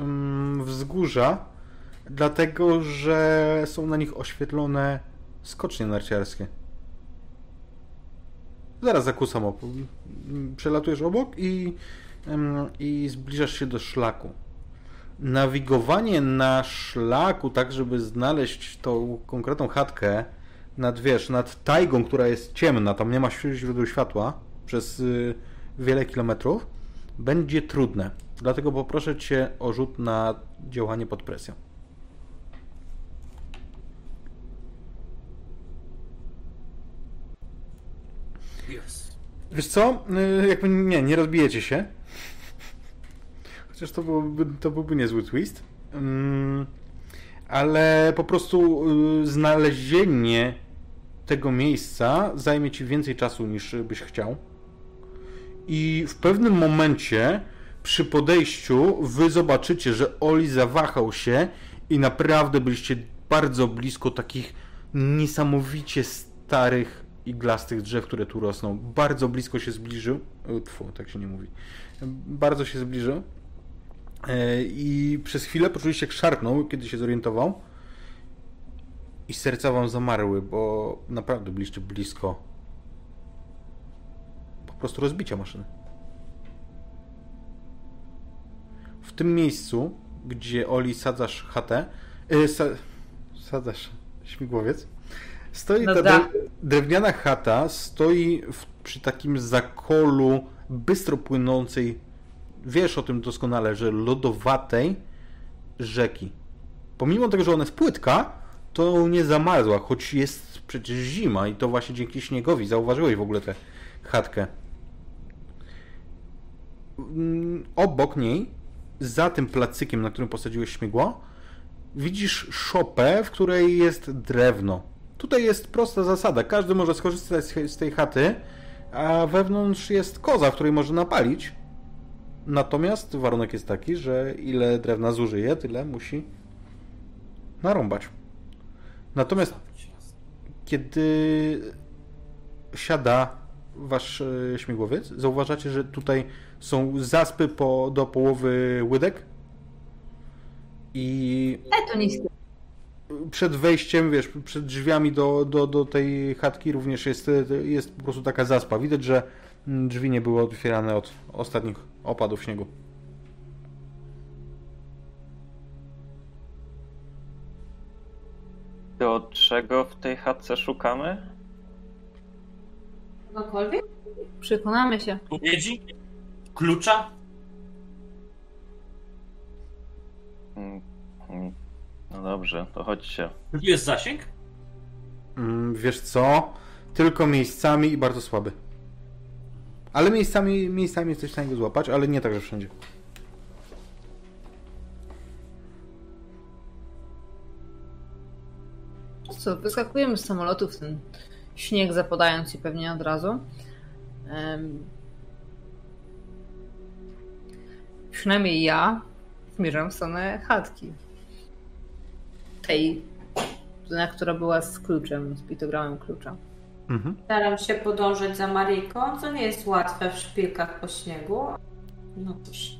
wzgórza, dlatego że są na nich oświetlone skocznie narciarskie. Zaraz zakusam op. Przelatujesz obok i, i zbliżasz się do szlaku. Nawigowanie na szlaku, tak żeby znaleźć tą konkretną chatkę nad, wiesz, nad tajgą, która jest ciemna, tam nie ma źródeł światła przez y, wiele kilometrów, będzie trudne. Dlatego poproszę Cię o rzut na działanie pod presją. Yes. Wiesz co? Y, jakby nie, nie rozbijecie się. Chociaż to byłby, to byłby niezły twist. Mm, ale po prostu y, znalezienie tego miejsca zajmie ci więcej czasu niż byś chciał. I w pewnym momencie przy podejściu wy zobaczycie, że Oli zawahał się i naprawdę byliście bardzo blisko takich niesamowicie starych iglastych drzew, które tu rosną. Bardzo blisko się zbliżył. Tfu, tak się nie mówi. Bardzo się zbliżył. E, I przez chwilę poczuliście jak szarpnął, kiedy się zorientował. I serca wam zamarły, bo naprawdę byliście blisko po prostu rozbicia maszyny. W tym miejscu, gdzie Oli sadzasz chatę, yy, sa, sadzasz śmigłowiec, stoi No ta da. dre- drewniana chata, stoi w, przy takim zakolu bystro płynącej, wiesz o tym doskonale, że lodowatej rzeki. Pomimo tego, że ona jest płytka, to nie zamarzła, choć jest przecież zima i to właśnie dzięki śniegowi zauważyłeś w ogóle tę chatkę. Mm, Obok niej, za tym placykiem, na którym posadziłeś śmigło, widzisz szopę, w której jest drewno. Tutaj jest prosta zasada. Każdy może skorzystać z tej chaty, a wewnątrz jest koza, w której może napalić. Natomiast warunek jest taki, że ile drewna zużyje, tyle musi narąbać. Natomiast kiedy siada wasz e, śmigłowiec, zauważacie, że tutaj są zaspy po, do połowy łydek i E, to niskie. przed wejściem, wiesz, przed drzwiami do, do, do tej chatki również jest, jest po prostu taka zaspa. Widać, że drzwi nie były otwierane od ostatnich opadów śniegu. To czego w tej chatce szukamy? Cokolwiek? Przekonamy się. Odpowiedzi? Klucza? Mm, No dobrze, to chodźcie. Tu jest zasięg? Mm, Wiesz co? Tylko miejscami i bardzo słaby. Ale miejscami, miejscami jesteś w stanie go złapać, ale nie tak, że wszędzie. Co, wyskakujemy z samolotu w ten śnieg zapadając się pewnie od razu. Przynajmniej ja zmierzam w stronę chatki. Tej, na która była z kluczem, z pitogramem klucza. Mhm. Staram się podążać za Maryjką, co nie jest łatwe w szpilkach po śniegu. No cóż,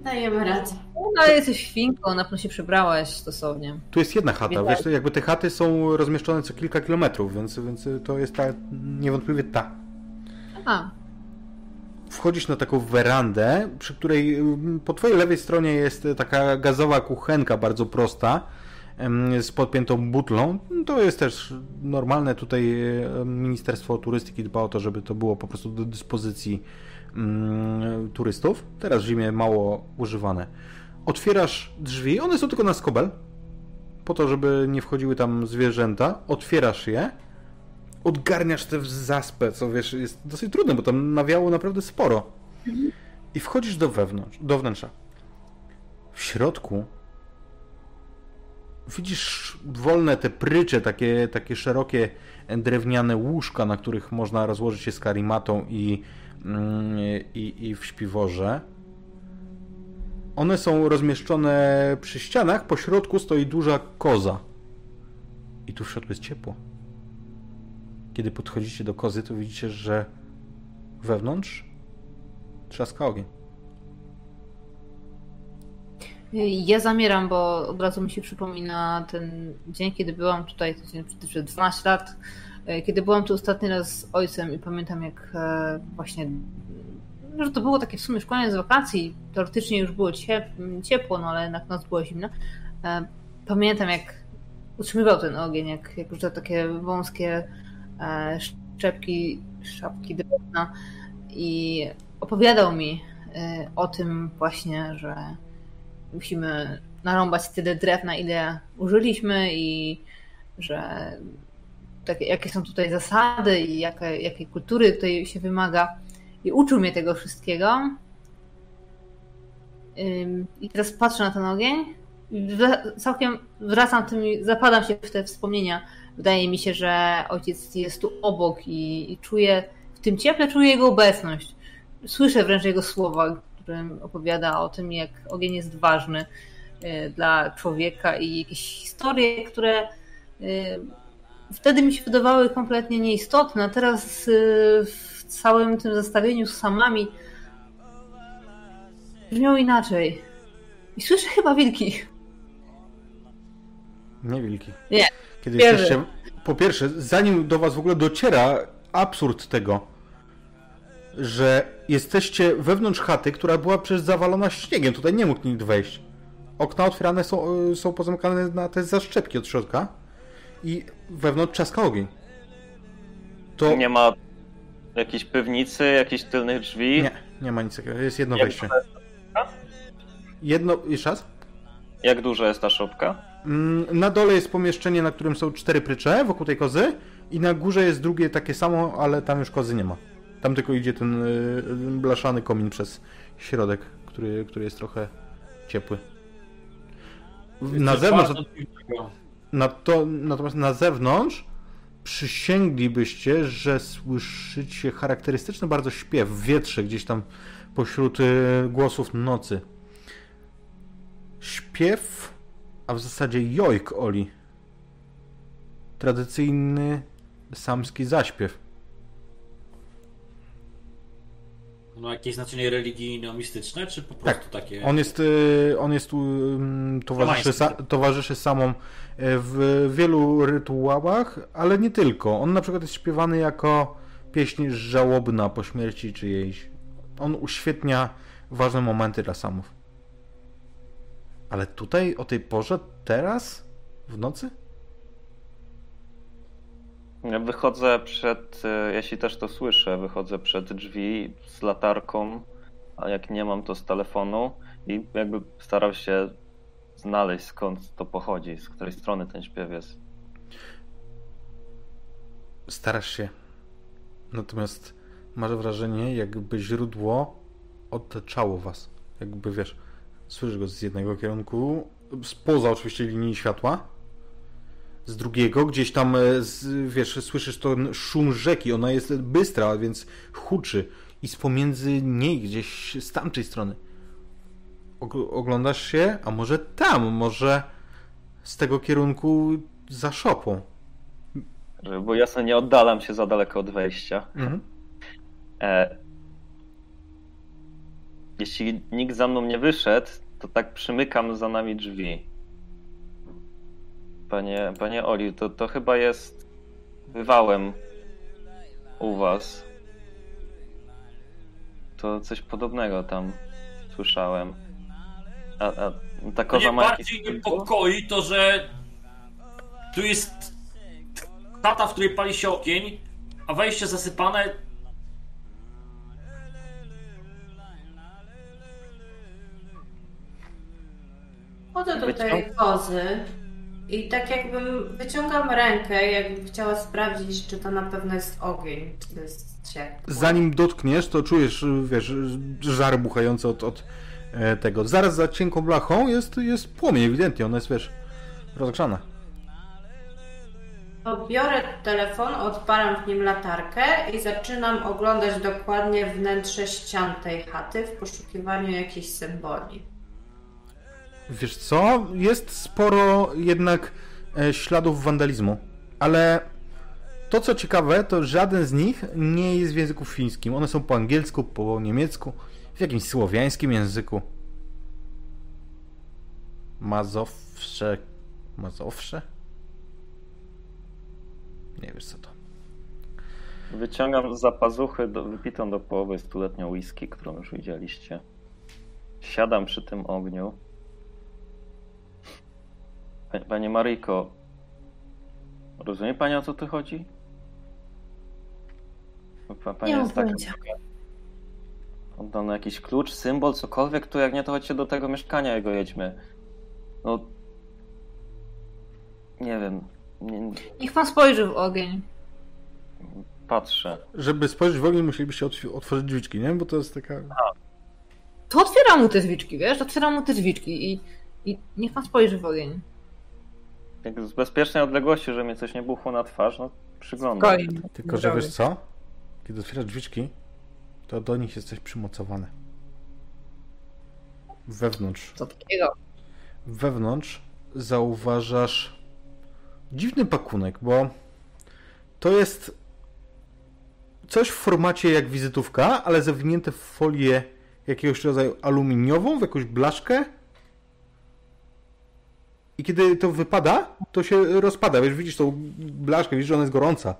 dajemy radę. No ale jesteś świnką, na pewno się przebrałaś stosownie. Tu jest jedna chata, wiesz, to jakby te chaty są rozmieszczone co kilka kilometrów, więc, więc to jest ta, niewątpliwie ta. A, Wchodzisz na taką werandę, przy której mm, po twojej lewej stronie jest taka gazowa kuchenka bardzo prosta z podpiętą butlą. To jest też normalne. Tutaj e, Ministerstwo Turystyki dba o to, żeby to było po prostu do dyspozycji mm, turystów. Teraz w zimie mało używane. Otwierasz drzwi, one są tylko na skobel, po to, żeby nie wchodziły tam zwierzęta. Otwierasz je odgarniasz tę zaspę, co wiesz, jest dosyć trudne, bo tam nawiało naprawdę sporo. I wchodzisz do wewnątrz, do wnętrza. W środku widzisz wolne te prycze, takie, takie szerokie drewniane łóżka, na których można rozłożyć się z karimatą i, mm, i, i w śpiworze. One są rozmieszczone przy ścianach, po środku stoi duża koza. I tu w środku jest ciepło. Kiedy podchodzicie do kozy, to widzicie, że wewnątrz trzaska ogień. Ja zamieram, bo od razu mi się przypomina ten dzień, kiedy byłam tutaj, przed 12 lat, kiedy byłam tu ostatni raz z ojcem i pamiętam jak e, właśnie, że to było takie w sumie szkolenie z wakacji, teoretycznie już było ciepło, no ale jednak noc była zimna. E, pamiętam jak utrzymywał ten ogień, jak, jak już te takie wąskie szczepki, szapki drewna i opowiadał mi o tym właśnie, że musimy narąbać tyle drewna, ile użyliśmy i że takie, jakie są tutaj zasady i jakie, jakiej kultury tutaj się wymaga. I uczył mnie tego wszystkiego. I teraz patrzę na ten ogień i całkiem wracam tym, zapadam się w te wspomnienia. Wydaje mi się, że ojciec jest tu obok i, i czuję, w tym cieple czuję jego obecność. Słyszę wręcz jego słowa, którym opowiada o tym, jak ogień jest ważny e, dla człowieka i jakieś historie, które e, wtedy mi się wydawały kompletnie nieistotne, a teraz e, w całym tym zestawieniu z samami brzmią inaczej. I słyszę chyba wilki. Nie wilki. Nie. Kiedy jesteście, po pierwsze, zanim do was w ogóle dociera absurd tego, że jesteście wewnątrz chaty, która była przecież zawalona śniegiem. Tutaj nie mógł nikt wejść. Okna otwierane są, y, są pozamykane na te zaszczepki od środka i wewnątrz czaska ogień. To... Nie ma jakiejś piwnicy, jakichś tylnych drzwi? Nie, nie ma nic takiego. Jest jedno Jak wejście. Jedno... Jeszcze raz? Jak duża jest ta szopka? Mm, na dole jest pomieszczenie, na którym są cztery prycze wokół tej kozy i na górze jest drugie takie samo, ale tam już kozy nie ma. Tam tylko idzie ten y, blaszany komin przez środek, który, który jest trochę ciepły. Na zewnątrz. Na to, natomiast na zewnątrz przysięglibyście, że słyszycie charakterystyczny bardzo śpiew w wietrze gdzieś tam pośród y, głosów nocy. Śpiew, a w zasadzie jojk Oli. Tradycyjny samski zaśpiew. ma jakieś znaczenie religijno-mistyczne, czy po prostu tak. takie... On jest, y, on jest towarzyszy, sa, towarzyszy samą y, w wielu rytuałach, ale nie tylko. On na przykład jest śpiewany jako pieśń żałobna po śmierci czyjejś. On uświetnia ważne momenty dla samów. Ale tutaj, o tej porze, teraz, w nocy? Wychodzę przed, e, jeśli też to słyszę, wychodzę przed drzwi z latarką, a jak nie mam to z telefonu i jakby starał się znaleźć skąd to pochodzi, z której strony ten śpiew jest. Starasz się. Natomiast masz wrażenie, jakby źródło otaczało was. Jakby wiesz, słyszysz go z jednego kierunku, spoza oczywiście linii światła, z drugiego, gdzieś tam, e, z, wiesz, słyszysz ten szum rzeki, ona jest bystra, więc huczy i z pomiędzy niej, gdzieś z tamtej strony oglądasz się, a może tam, może z tego kierunku za szopą. Bo ja sobie nie oddalam się za daleko od wejścia. Mhm. E, jeśli nikt za mną nie wyszedł, to tak przymykam za nami drzwi. Panie, panie Oli, to, to chyba jest wywałem u was. To coś podobnego tam słyszałem. A, a ta koza Mnie bardziej niepokoi to, że tu jest tata, w której pali się ogień, a wejście zasypane Chodzę do tej kozy i tak jakbym wyciągam rękę, jakbym chciała sprawdzić, czy to na pewno jest ogień, czy to jest ciepło. Zanim dotkniesz, to czujesz, wiesz, żar buchający od, od e, tego. Zaraz za cienką blachą jest, jest płomień, ewidentnie, ona jest, wiesz, rozgrzana. To biorę telefon, odpalam w nim latarkę i zaczynam oglądać dokładnie wnętrze ścian tej chaty w poszukiwaniu jakichś symboli. Wiesz co? Jest sporo jednak e, śladów wandalizmu, ale to co ciekawe, to żaden z nich nie jest w języku fińskim. One są po angielsku, po niemiecku, w jakimś słowiańskim języku. Mazowsze. Mazowsze? Nie wiesz co to. Wyciągam z zapazuchy do, wypitą do połowy stuletnią whisky, którą już widzieliście. Siadam przy tym ogniu. Pa- Panie Maryjko, rozumie Pani o co tu chodzi? Pa, pani Nie mam jest taka- pojęcia. Oddano jakiś klucz, symbol, cokolwiek, to jak nie, to chodźcie do tego mieszkania jego jedźmy. No... Nie wiem. Nie, Niech pan spojrzy w ogień. patrzę. Żeby spojrzeć w ogień, musielibyście otw- otworzyć drzwiczki, nie? Bo to jest taka... To otwieram mu te drzwiczki, wiesz? Otwieram mu te drzwiczki i, i niech pan spojrzy w ogień. Jak z bezpiecznej odległości, że mnie coś nie buchło na twarz, no przyglądam. się. Spokojnie. Tylko, że wiesz co? Kiedy otwierasz drzwiczki, to do nich jest coś przymocowane. Wewnątrz. Co takiego? Wewnątrz zauważasz dziwny pakunek, bo to jest coś w formacie jak wizytówka, ale zawinięte w folię jakiegoś rodzaju aluminiową, w jakąś blaszkę. I kiedy to wypada, to się rozpada. Wiesz, widzisz tą blaszkę, widzisz, że ona jest gorąca.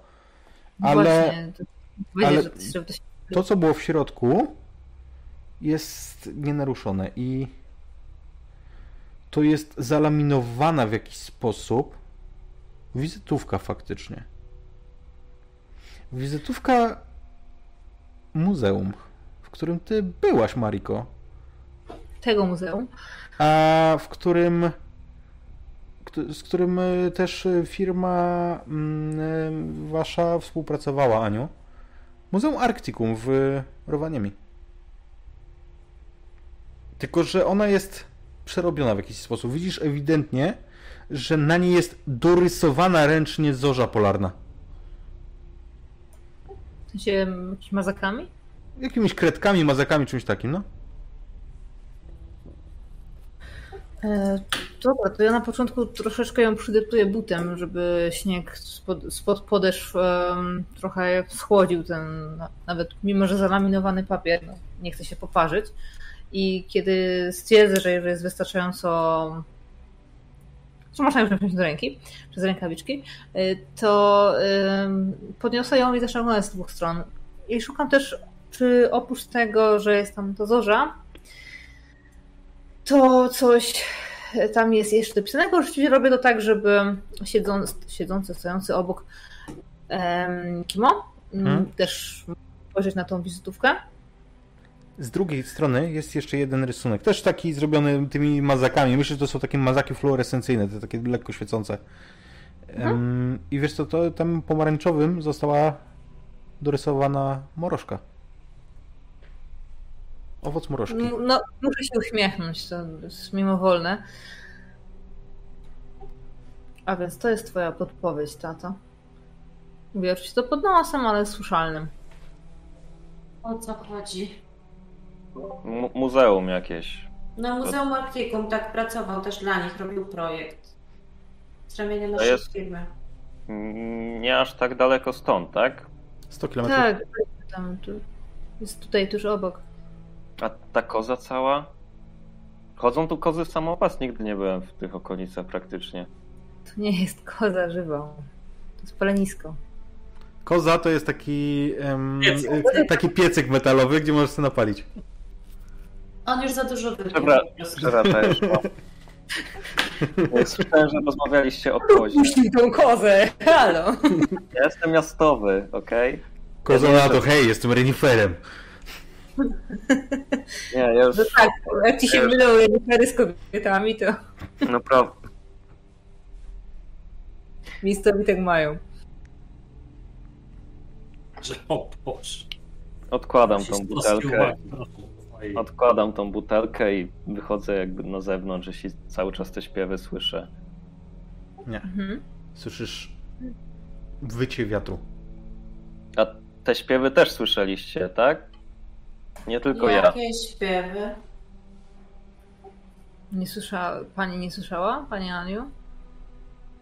Ale Właśnie, to, ale- to- co było w środku, jest nienaruszone i to jest zalaminowana w jakiś sposób wizytówka faktycznie. Wizytówka muzeum, w którym ty byłaś, Mariko, tego muzeum. a w którym któ- z którym y, też y, firma mm, y, wasza współpracowała, Aniu. Muzeum Arcticum w Rowaniemi. Tylko, że ona jest przerobiona w jakiś sposób. Widzisz ewidentnie, że na niej jest dorysowana ręcznie zorza polarna. W sensie jakimiś mazakami? Jakimiś kredkami, mazakami, czymś takim, no. E, dobra, to ja na początku troszeczkę ją przydeptuję butem, żeby śnieg spod, spod podeszw em, trochę schłodził ten, na- nawet mimo, że zalaminowany papier, no, nie chce się poparzyć. I kiedy stwierdzę, że jest wystarczająco że można już wziąć do ręki, przez rękawiczki, y, to podniosę ją i oglądać z dwóch stron. I szukam też, czy oprócz tego, że jest tam to zorza, to coś tam jest jeszcze dopisanego. Oczywiście robię to tak, żeby siedzący, siedzący stojący obok um, Kimo mm, Mhm. też spojrzeć na tą wizytówkę. Z drugiej strony jest jeszcze jeden rysunek, też taki zrobiony tymi mazakami. Myślę, że to są takie mazaki fluorescencyjne, te takie lekko świecące. Em, I wiesz co, to tam pomarańczowym została dorysowana morożka. Owoc morożki. M- No, muszę się uśmiechnąć, to jest mimowolne. A więc to jest twoja podpowiedź, tato. Mówię oczywiście to pod nosem, ale słyszalnym. O co chodzi? Mu- muzeum jakieś. No Muzeum Arcticum tak pracował też dla nich, robił projekt. Z ramienia naszej jest- firmy. Nie aż tak daleko stąd, tak? 100 km. Tak, tam tu, jest tutaj tuż obok. A ta koza cała? Chodzą tu kozy w samopas? Nigdy nie byłem w tych okolicach praktycznie. To nie jest koza żywą. To jest palenisko. Koza to jest taki, em, Piecyk. y, taki piecyk metalowy, gdzie możesz sobie napalić. On już za dużo wypił. Też, no. (laughs) Słyszałem, że rozmawialiście o kozie. Puścił tą kozę! Halo! Ja jestem miastowy, okej? Koza Ja nie na to, hej, jestem reniferem. (laughs) Nie, ja już No tak, jak ci się mylą renifery z kobietami, to naprawdę. miejscowi tak mają. Że hop, posz. Odkładam tą butelkę. Odkładam tą butelkę i wychodzę jakby na zewnątrz, jeśli cały czas te śpiewy słyszę. Nie. Mhm. Słyszysz wycie wiatru. A te śpiewy też słyszeliście, tak? Nie tylko ja. Jakie śpiewy? Nie słyszała, pani nie słyszała, pani Aniu?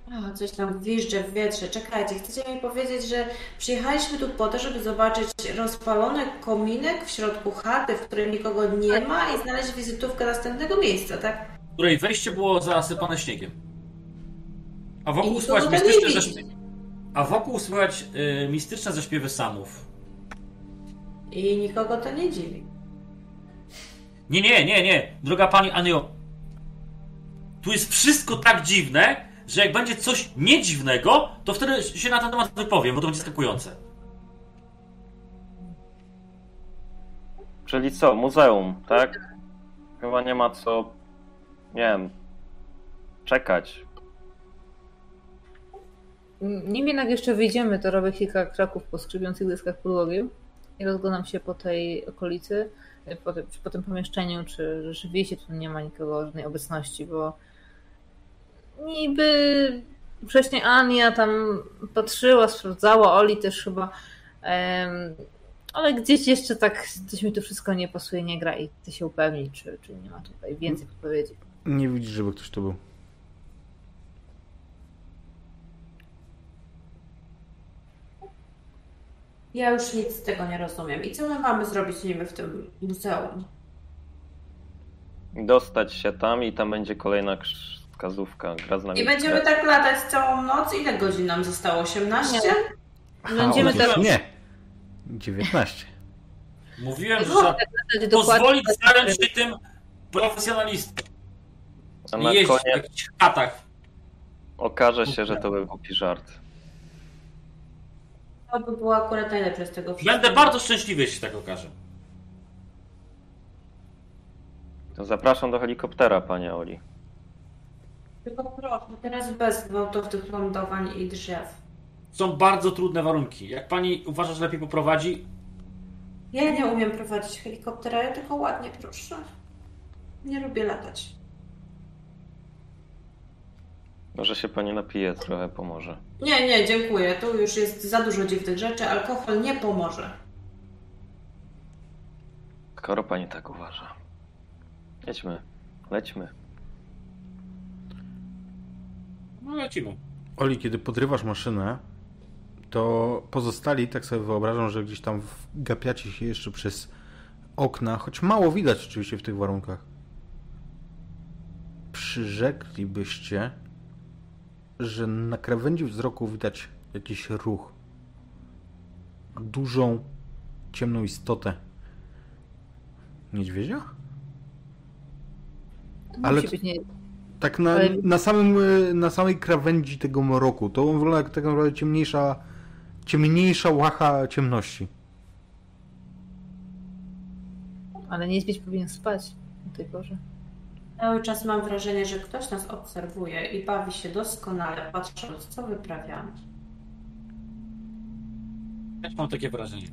O, coś tam gwizdże w wietrze. Czekajcie, chcecie mi powiedzieć, że przyjechaliśmy tu po to, żeby zobaczyć rozpalony kominek w środku chaty, w której nikogo nie ma i znaleźć wizytówkę następnego miejsca, tak? w której wejście było zasypane śniegiem. A wokół słychać mistyczne zaśpiewy. A wokół słychać y, mistyczne zaśpiewy samów. I nikogo to nie dziwi. Nie, nie, nie, nie. Droga pani Anio. Tu jest wszystko tak dziwne, że jak będzie coś niedziwnego, to wtedy się na ten temat wypowiem, bo to będzie skakujące. Czyli co, muzeum, tak? Chyba nie ma co, nie wiem, czekać. Nim jednak jeszcze wyjdziemy, to robię kilka kroków po skrzypiących deskach podłogi i rozglądam się po tej okolicy, po, tym- po tym pomieszczeniu, czy rzeczywiście tu nie ma nikogo, żadnej obecności, bo niby wcześniej Ania tam patrzyła, sprawdzała, Oli też chyba, ale gdzieś jeszcze tak coś mi tu wszystko nie pasuje, nie gra i chcę się upewnić, czy, czy nie ma tutaj więcej podpowiedzi. Nie widzisz, żeby ktoś tu był. Ja już nic z tego nie rozumiem. I co my mamy zrobić niby w tym muzeum? Dostać się tam i tam będzie kolejna wskazówka. Gra z nami. I będziemy tak latać całą noc? Ile godzin nam zostało? 18? Będziemy otóż teraz- Nie. 19. Mówiłem, że trzeba tak, pozwolić zająć się tym profesjonalistom. A Nie na jeździć w koniec jakichś chatach. okaże się, że to był głupi żart. To by było akurat najlepsze z tego wszystkiego. Będę bardzo szczęśliwy, jeśli się tak okaże. To zapraszam do helikoptera, panie Oli. Tylko proszę, teraz bez gwałtownych lądowań i drzew. Są bardzo trudne warunki. Jak pani uważa, że lepiej poprowadzi, Ja nie umiem prowadzić helikoptera, ja tylko ładnie proszę. Nie lubię latać. Może się pani napije, trochę pomoże. Nie, nie, dziękuję. Tu już jest za dużo dziwnych rzeczy. Alkohol nie pomoże. Skoro pani tak uważa. Jedźmy, lećmy. no lecimy. Oli, kiedy podrywasz maszynę, to pozostali, tak sobie wyobrażam, że gdzieś tam gapiacie się jeszcze przez okna, choć mało widać oczywiście w tych warunkach. Przyrzeklibyście, że na krawędzi wzroku widać jakiś ruch. Dużą, ciemną istotę. Niedźwiedzia? To Ale nie... Tak na, Ale- na, samym, na samej krawędzi tego mroku. To wygląda jak tak naprawdę ciemniejsza, ciemniejsza łacha ciemności. Ale niedźwiedź powinien spać o tej porze. Cały czas mam wrażenie, że ktoś nas obserwuje i bawi się doskonale, patrząc, co wyprawiamy. Ja mam takie wrażenie.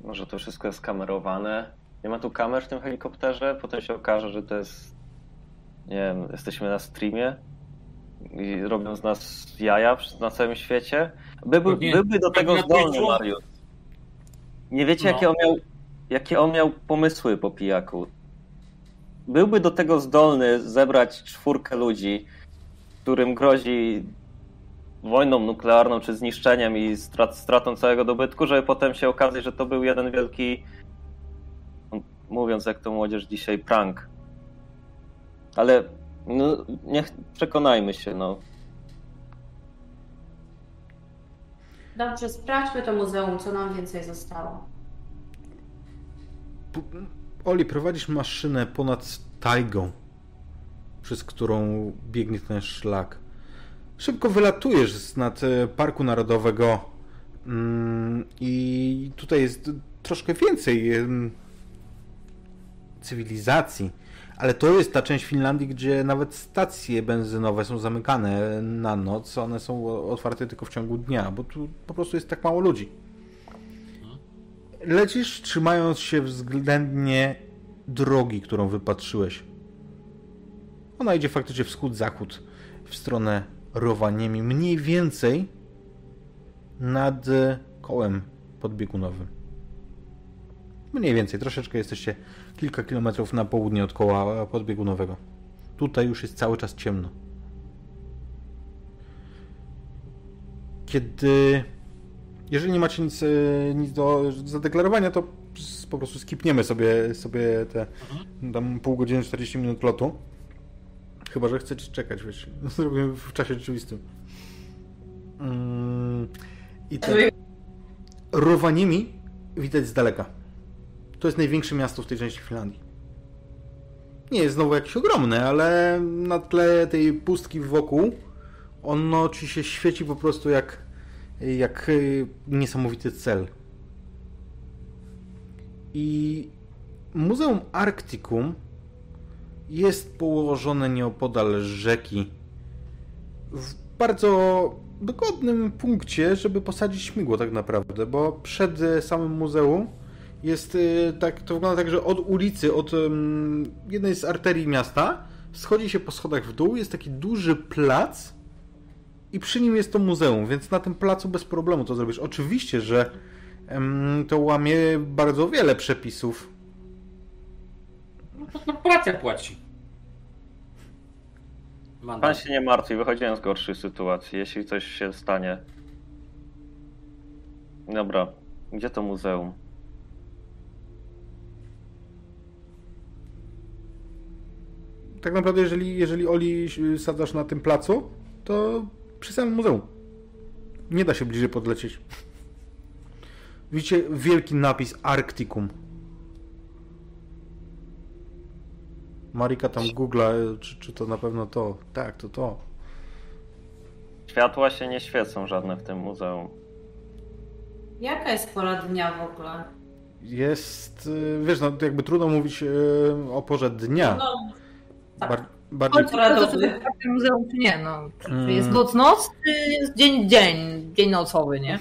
Może to wszystko jest kamerowane. Nie ma tu kamer w tym helikopterze. Potem się okaże, że to jest. Nie wiem, jesteśmy na streamie i robią z nas jaja na całym świecie. Byłby, byłby do tego zdolny. Mariusz. Nie wiecie, No. jakie, on miał, jakie on miał pomysły po pijaku. Byłby do tego zdolny zebrać czwórkę ludzi, którym grozi wojną nuklearną czy zniszczeniem i strat, stratą całego dobytku, żeby potem się okazać, że to był jeden wielki, mówiąc jak to młodzież dzisiaj, prank. Ale no, niech przekonajmy się, no. Dobrze, sprawdźmy to muzeum, co nam więcej zostało. Oli, prowadzisz maszynę ponad tajgą, przez którą biegnie ten szlak. Szybko wylatujesz z nad e, Parku Narodowego mm, i tutaj jest troszkę więcej cywilizacji. Ale to jest ta część Finlandii, gdzie nawet stacje benzynowe są zamykane na noc. One są otwarte tylko w ciągu dnia, bo tu po prostu jest tak mało ludzi. Lecisz trzymając się względnie drogi, którą wypatrzyłeś. Ona idzie faktycznie wschód-zachód w stronę Rowaniemi, mniej więcej nad e, kołem podbiegunowym. Mniej więcej, troszeczkę jesteście kilka kilometrów na południe od koła podbiegunowego. Tutaj już jest cały czas ciemno. Kiedy. Jeżeli nie macie nic, e, nic do zadeklarowania, to po prostu skipniemy sobie, sobie te tam pół godziny, 40 minut lotu. Chyba, że chcecie czekać, wiesz. (laughs) Zrobimy w czasie rzeczywistym. Mm, I tak. Rowaniemi widać z daleka. To jest największe miasto w tej części Finlandii. Nie jest znowu jakieś ogromne, ale na tle tej pustki wokół ono ci się świeci po prostu jak, jak y, niesamowity cel. I Muzeum Arcticum jest położone nieopodal rzeki w bardzo dogodnym punkcie, żeby posadzić śmigło tak naprawdę, bo przed samym muzeum jest y, tak, to wygląda tak, że od ulicy, od jednej z arterii miasta schodzi się po schodach w dół, jest taki duży plac i przy nim jest to muzeum, więc na tym placu bez problemu to zrobisz. Oczywiście, że to łamie bardzo wiele przepisów. No to korporacja płaci. Mandat. Pan się nie martwi, wychodziłem z gorszej sytuacji, jeśli coś się stanie. Dobra, gdzie to muzeum? tak naprawdę, jeżeli, jeżeli Oli sadzasz na tym placu, to przy samym muzeum. Nie da się bliżej podlecieć. Widzicie wielki napis Arcticum. Marika tam googla, czy, czy to na pewno to. Tak, to to. Światła się nie świecą żadne w tym muzeum. Jaka jest pora dnia w ogóle? Jest, y, wiesz, no jakby trudno mówić y, o porze dnia. No, tak. Bar bardziej... to, czy to muzeum, czy nie. No. Czy jest noc-noc, czy jest dzień-dzień, dzień nocowy, nie?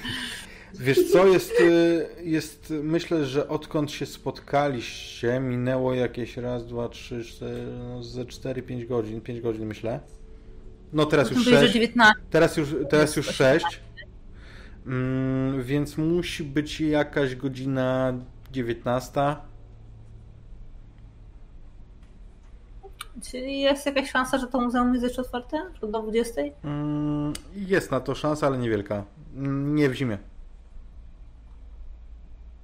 Wiesz co, jest, y, jest, myślę, że odkąd się spotkaliście, minęło jakieś raz, dwa, trzy, cztery, no ze cztery, pięć godzin, pięć godzin myślę. No teraz już sześć. Teraz już, teraz już sześć. Mm, więc musi być jakaś godzina dziewiętnasta. Czyli jest jakaś szansa, że to muzeum jest jeszcze otwarte? Że do 20? Mm, jest na to szansa, ale niewielka. Mm, nie w zimie.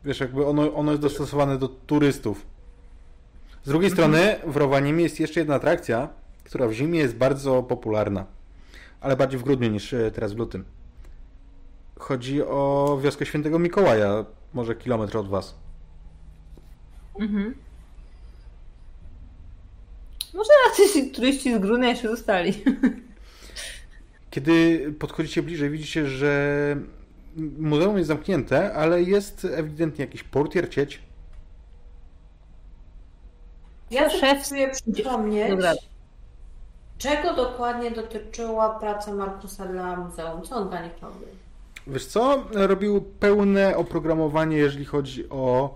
Wiesz, jakby ono, ono jest dostosowane do turystów. Z drugiej mhm. strony w Rowanimi jest jeszcze jedna atrakcja, która w zimie jest bardzo popularna. Ale bardziej w grudniu niż e, teraz w lutym. Chodzi o wioskę Świętego Mikołaja, może kilometr od was. Mhm. Może jacyś turyści z Grudnia jeszcze zostali. (laughs) Kiedy podchodzicie bliżej, widzicie, że muzeum jest zamknięte, ale jest ewidentnie jakiś portier, cieć. Ja szef chcę przypomnieć, Dobra. czego dokładnie dotyczyła praca Markusa dla muzeum. Co on dla nich robił? Wiesz co? Robił pełne oprogramowanie, jeżeli chodzi o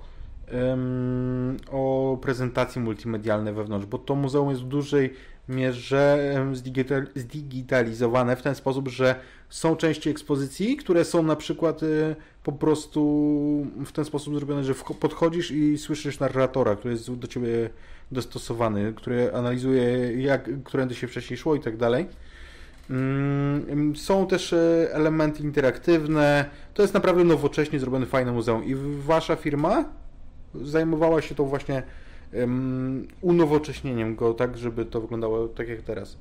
o prezentacje multimedialne wewnątrz, bo to muzeum jest w dużej mierze zdigitalizowane w ten sposób, że są części ekspozycji, które są na przykład y, po prostu w ten sposób zrobione, że podchodzisz i słyszysz narratora, który jest do ciebie dostosowany, który analizuje, jak, którędy się wcześniej szło i tak dalej. Mm, są też y, elementy interaktywne. To jest naprawdę nowocześnie zrobione fajne muzeum. I wasza firma zajmowała się tą właśnie um, unowocześnieniem go, tak, żeby to wyglądało tak jak teraz.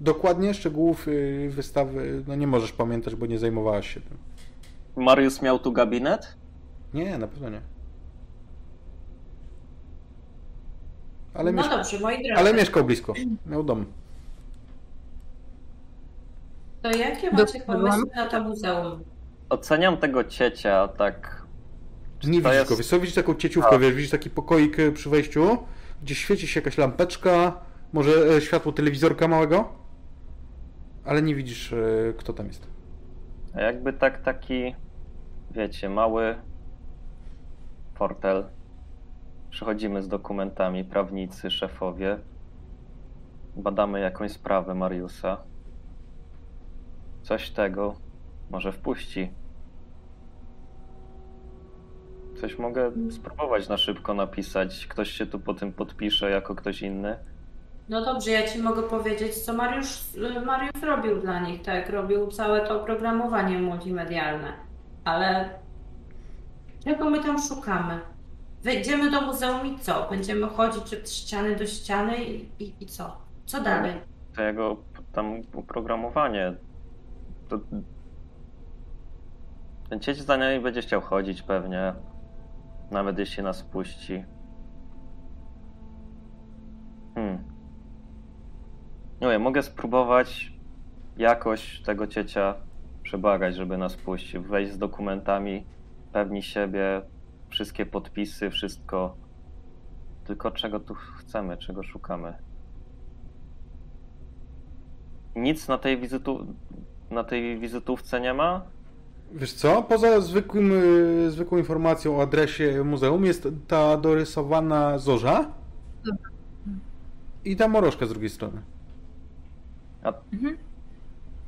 Dokładnie szczegółów y, wystawy no nie możesz pamiętać, bo nie zajmowałaś się tym. Mariusz miał tu gabinet? Nie, na pewno nie. Ale, no mieszka... dobrze, moi drodzy. ale mieszkał blisko. Miał dom. To jakie macie pomysły na to muzeum? Oceniam tego ciecia tak nie widzisz jest... go, wiesz co, widzisz taką cieciówkę, wiesz, widzisz taki pokoik e, przy wejściu, gdzie świeci się jakaś lampeczka, może e, światło telewizorka małego, ale nie widzisz, e, kto tam jest. A jakby tak taki, wiecie, mały portal. Przychodzimy z dokumentami, prawnicy, szefowie. Badamy jakąś sprawę Mariusa. Coś tego może wpuści Coś mogę spróbować na szybko napisać. Ktoś się tu po tym podpisze jako ktoś inny. No dobrze, ja ci mogę powiedzieć, co Mariusz, Mariusz robił dla nich, tak? Robił całe to oprogramowanie multimedialne. Ale czego my tam szukamy? Wejdziemy do muzeum i co? Będziemy chodzić od ściany do ściany i, i, i co? Co dalej? To jego tam oprogramowanie. To... Ten cieć za niej będzie chciał chodzić pewnie. Nawet jeśli nas puści. Hmm. Nie mogę spróbować jakoś tego ciecia przebagać, żeby nas puścił. Wejść z dokumentami, pewni siebie, wszystkie podpisy, wszystko. Tylko czego tu chcemy, czego szukamy. Nic na tej, wizytu... na tej wizytówce nie ma? Wiesz co, poza zwykłym, y, zwykłą informacją o adresie muzeum jest ta dorysowana zorza i ta morożka z drugiej strony. A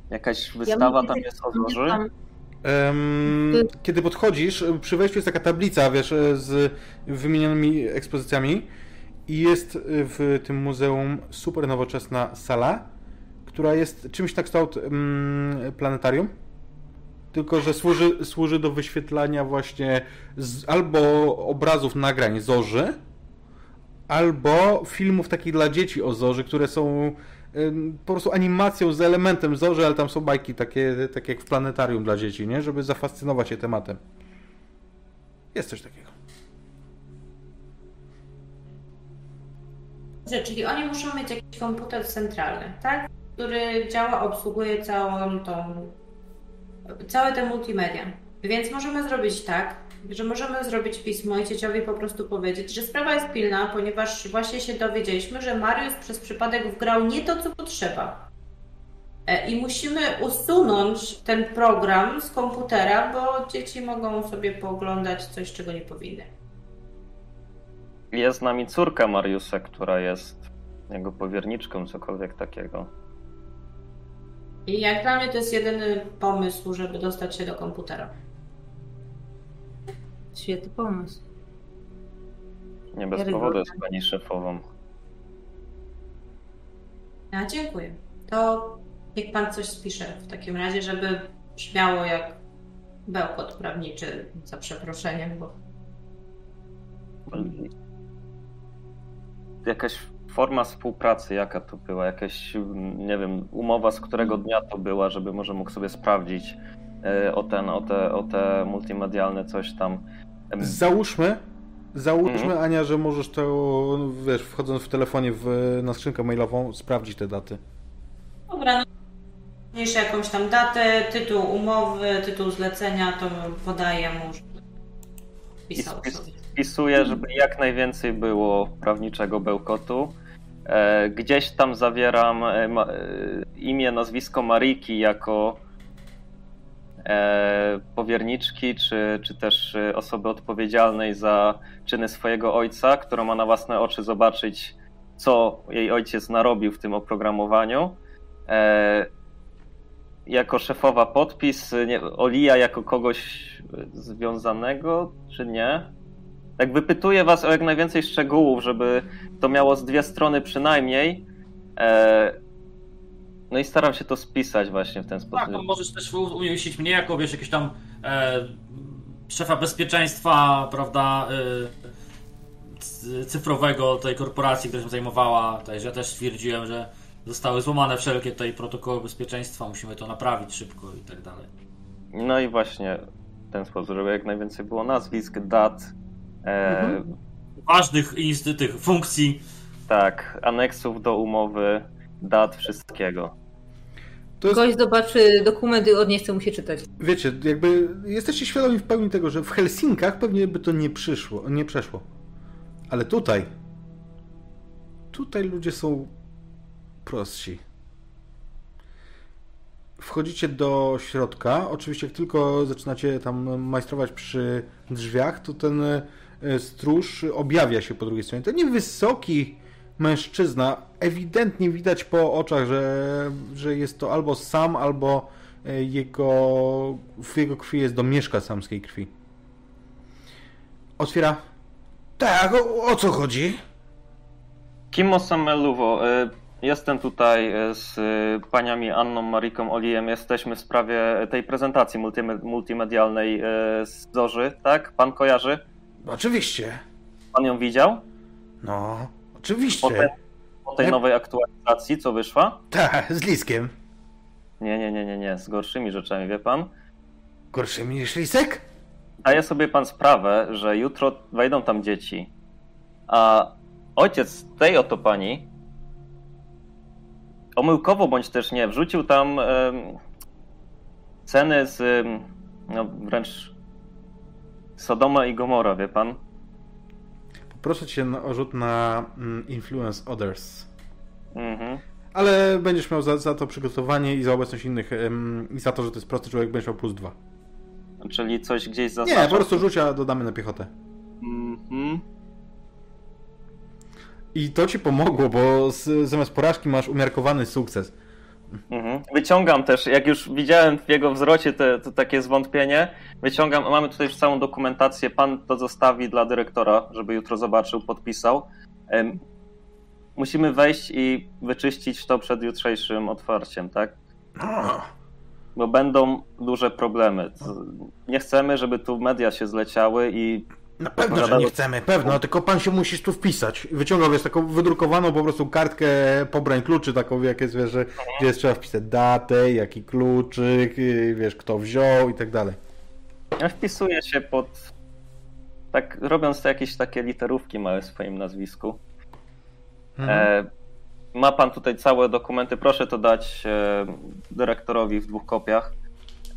jakaś wystawa tam jest o zorzy? Em, kiedy podchodzisz, przy wejściu jest taka tablica, wiesz, z wymienionymi ekspozycjami i jest w tym muzeum super nowoczesna sala, która jest czymś na kształt mm, planetarium, tylko że służy, służy do wyświetlania właśnie z, albo obrazów nagrań zorzy, albo filmów takich dla dzieci o zorzy, które są po prostu animacją z elementem zorzy, ale tam są bajki takie, takie jak w planetarium dla dzieci, nie? Żeby zafascynować się tematem. Jest coś takiego. Czyli oni muszą mieć jakiś komputer centralny, tak? Który działa, obsługuje całą tą, całe te multimedia. Więc możemy zrobić tak, że możemy zrobić pismo i cieciowi po prostu powiedzieć, że sprawa jest pilna, ponieważ właśnie się dowiedzieliśmy, że Mariusz przez przypadek wgrał nie to, co potrzeba. E, I musimy usunąć ten program z komputera, bo dzieci mogą sobie pooglądać coś, czego nie powinny. Jest z nami córka Mariusa, która jest jego powierniczką, cokolwiek takiego. I jak dla mnie to jest jedyny pomysł, żeby dostać się do komputera. Świetny pomysł. Nie bez powodu jest pani szefową. A, dziękuję. To niech pan coś spisze w takim razie, żeby brzmiało jak bełkot prawniczy, za przeproszeniem, bo Jakaś forma współpracy, jaka to była? Jakaś, nie wiem, umowa z którego dnia to była, żeby może mógł sobie sprawdzić e, o, ten, o, te, o te multimedialne coś tam. Załóżmy, załóżmy Mhm. Ania, że możesz to, wiesz, wchodząc w telefonie w, na skrzynkę mailową, sprawdzić te daty. Dobra, no. Jakąś tam datę, tytuł umowy, tytuł zlecenia, to podaję mu, żeby I pisał spis- sobie. wpisuję, żeby jak najwięcej było prawniczego bełkotu. E, gdzieś tam zawieram e, e, imię, nazwisko Mariki jako powierniczki, czy, czy też osoby odpowiedzialnej za czyny swojego ojca, która ma na własne oczy zobaczyć, co jej ojciec narobił w tym oprogramowaniu. Jako szefowa podpis, Olia jako kogoś związanego, czy nie? Tak wypytuję was o jak najwięcej szczegółów, żeby to miało z dwie strony przynajmniej. E, no i staram się to spisać właśnie w ten Tak, sposób. to możesz też umieścić mnie jako, wiesz, jakiegoś tam e, szefa bezpieczeństwa, prawda, e, cyfrowego tej korporacji, która się zajmowała. Tutaj, że ja też stwierdziłem, że zostały złamane wszelkie tutaj protokoły bezpieczeństwa, musimy to naprawić szybko i tak dalej. No i właśnie w ten sposób, żeby jak najwięcej było nazwisk, dat, Mhm. Ważnych inst- tych funkcji. tak, aneksów do umowy, dat, wszystkiego. To jest, Ktoś zobaczy dokumenty i od nie chce mu się czytać. wiecie, jakby jesteście świadomi w pełni tego, że w Helsinkach pewnie by to nie przyszło, nie przeszło. Ale tutaj, tutaj ludzie są prostsi. Wchodzicie do środka. Oczywiście, jak tylko zaczynacie tam majstrować przy drzwiach, to ten e, stróż objawia się po drugiej stronie. To niewysoki mężczyzna. Ewidentnie widać po oczach, że, że jest to albo sam, albo e, jego, w jego krwi jest domieszka samskiej krwi. Otwiera. Tak, o, o co chodzi? Kimo Sameluwo, y, jestem tutaj z paniami Anną, Mariką, Olijem. Jesteśmy w sprawie tej prezentacji multime- multimedialnej z Zorzy, tak? Pan kojarzy? Oczywiście. Pan ją widział? No, oczywiście. Po, te, po tej Jak- nowej aktualizacji, co wyszła? Tak, z Liskiem. Nie, nie, nie, nie, nie, z gorszymi rzeczami, wie pan? Gorszymi niż Lisek? Daje sobie pan sprawę, że jutro wejdą tam dzieci, a ojciec tej oto pani omyłkowo bądź też nie, wrzucił tam ceny z no wręcz Sodoma i Gomora, wie pan? Poproszę cię o rzut na mm, Influence Others. Mhm. Ale będziesz miał za, za to przygotowanie i za obecność innych em, i za to, że to jest prosty człowiek, będziesz miał plus dwa. Czyli coś gdzieś zaznaczam. Nie, po prostu rzuć, a dodamy na piechotę. Mhm. I to ci pomogło, bo z, zamiast porażki masz umiarkowany sukces. Mhm. Wyciągam też, jak już widziałem w jego wzrocie te, to takie zwątpienie, wyciągam, mamy tutaj już całą dokumentację, pan to zostawi dla dyrektora, żeby jutro zobaczył, podpisał. Musimy wejść i wyczyścić to przed jutrzejszym otwarciem, tak? Bo będą duże problemy. Nie chcemy, żeby tu media się zleciały i na pewno, że nie chcemy, pewno, tylko pan się musisz tu wpisać. Wyciągał, wiesz, taką wydrukowaną po prostu kartkę pobrań kluczy, taką, jak jest, wiesz, że, gdzie jest, trzeba wpisać datę, jaki kluczyk, yy, wiesz, kto wziął i tak dalej. ja wpisuję się pod. Tak, robiąc to jakieś takie literówki małe w swoim nazwisku. Mhm. E, ma pan tutaj całe dokumenty, proszę to dać e, dyrektorowi w dwóch kopiach.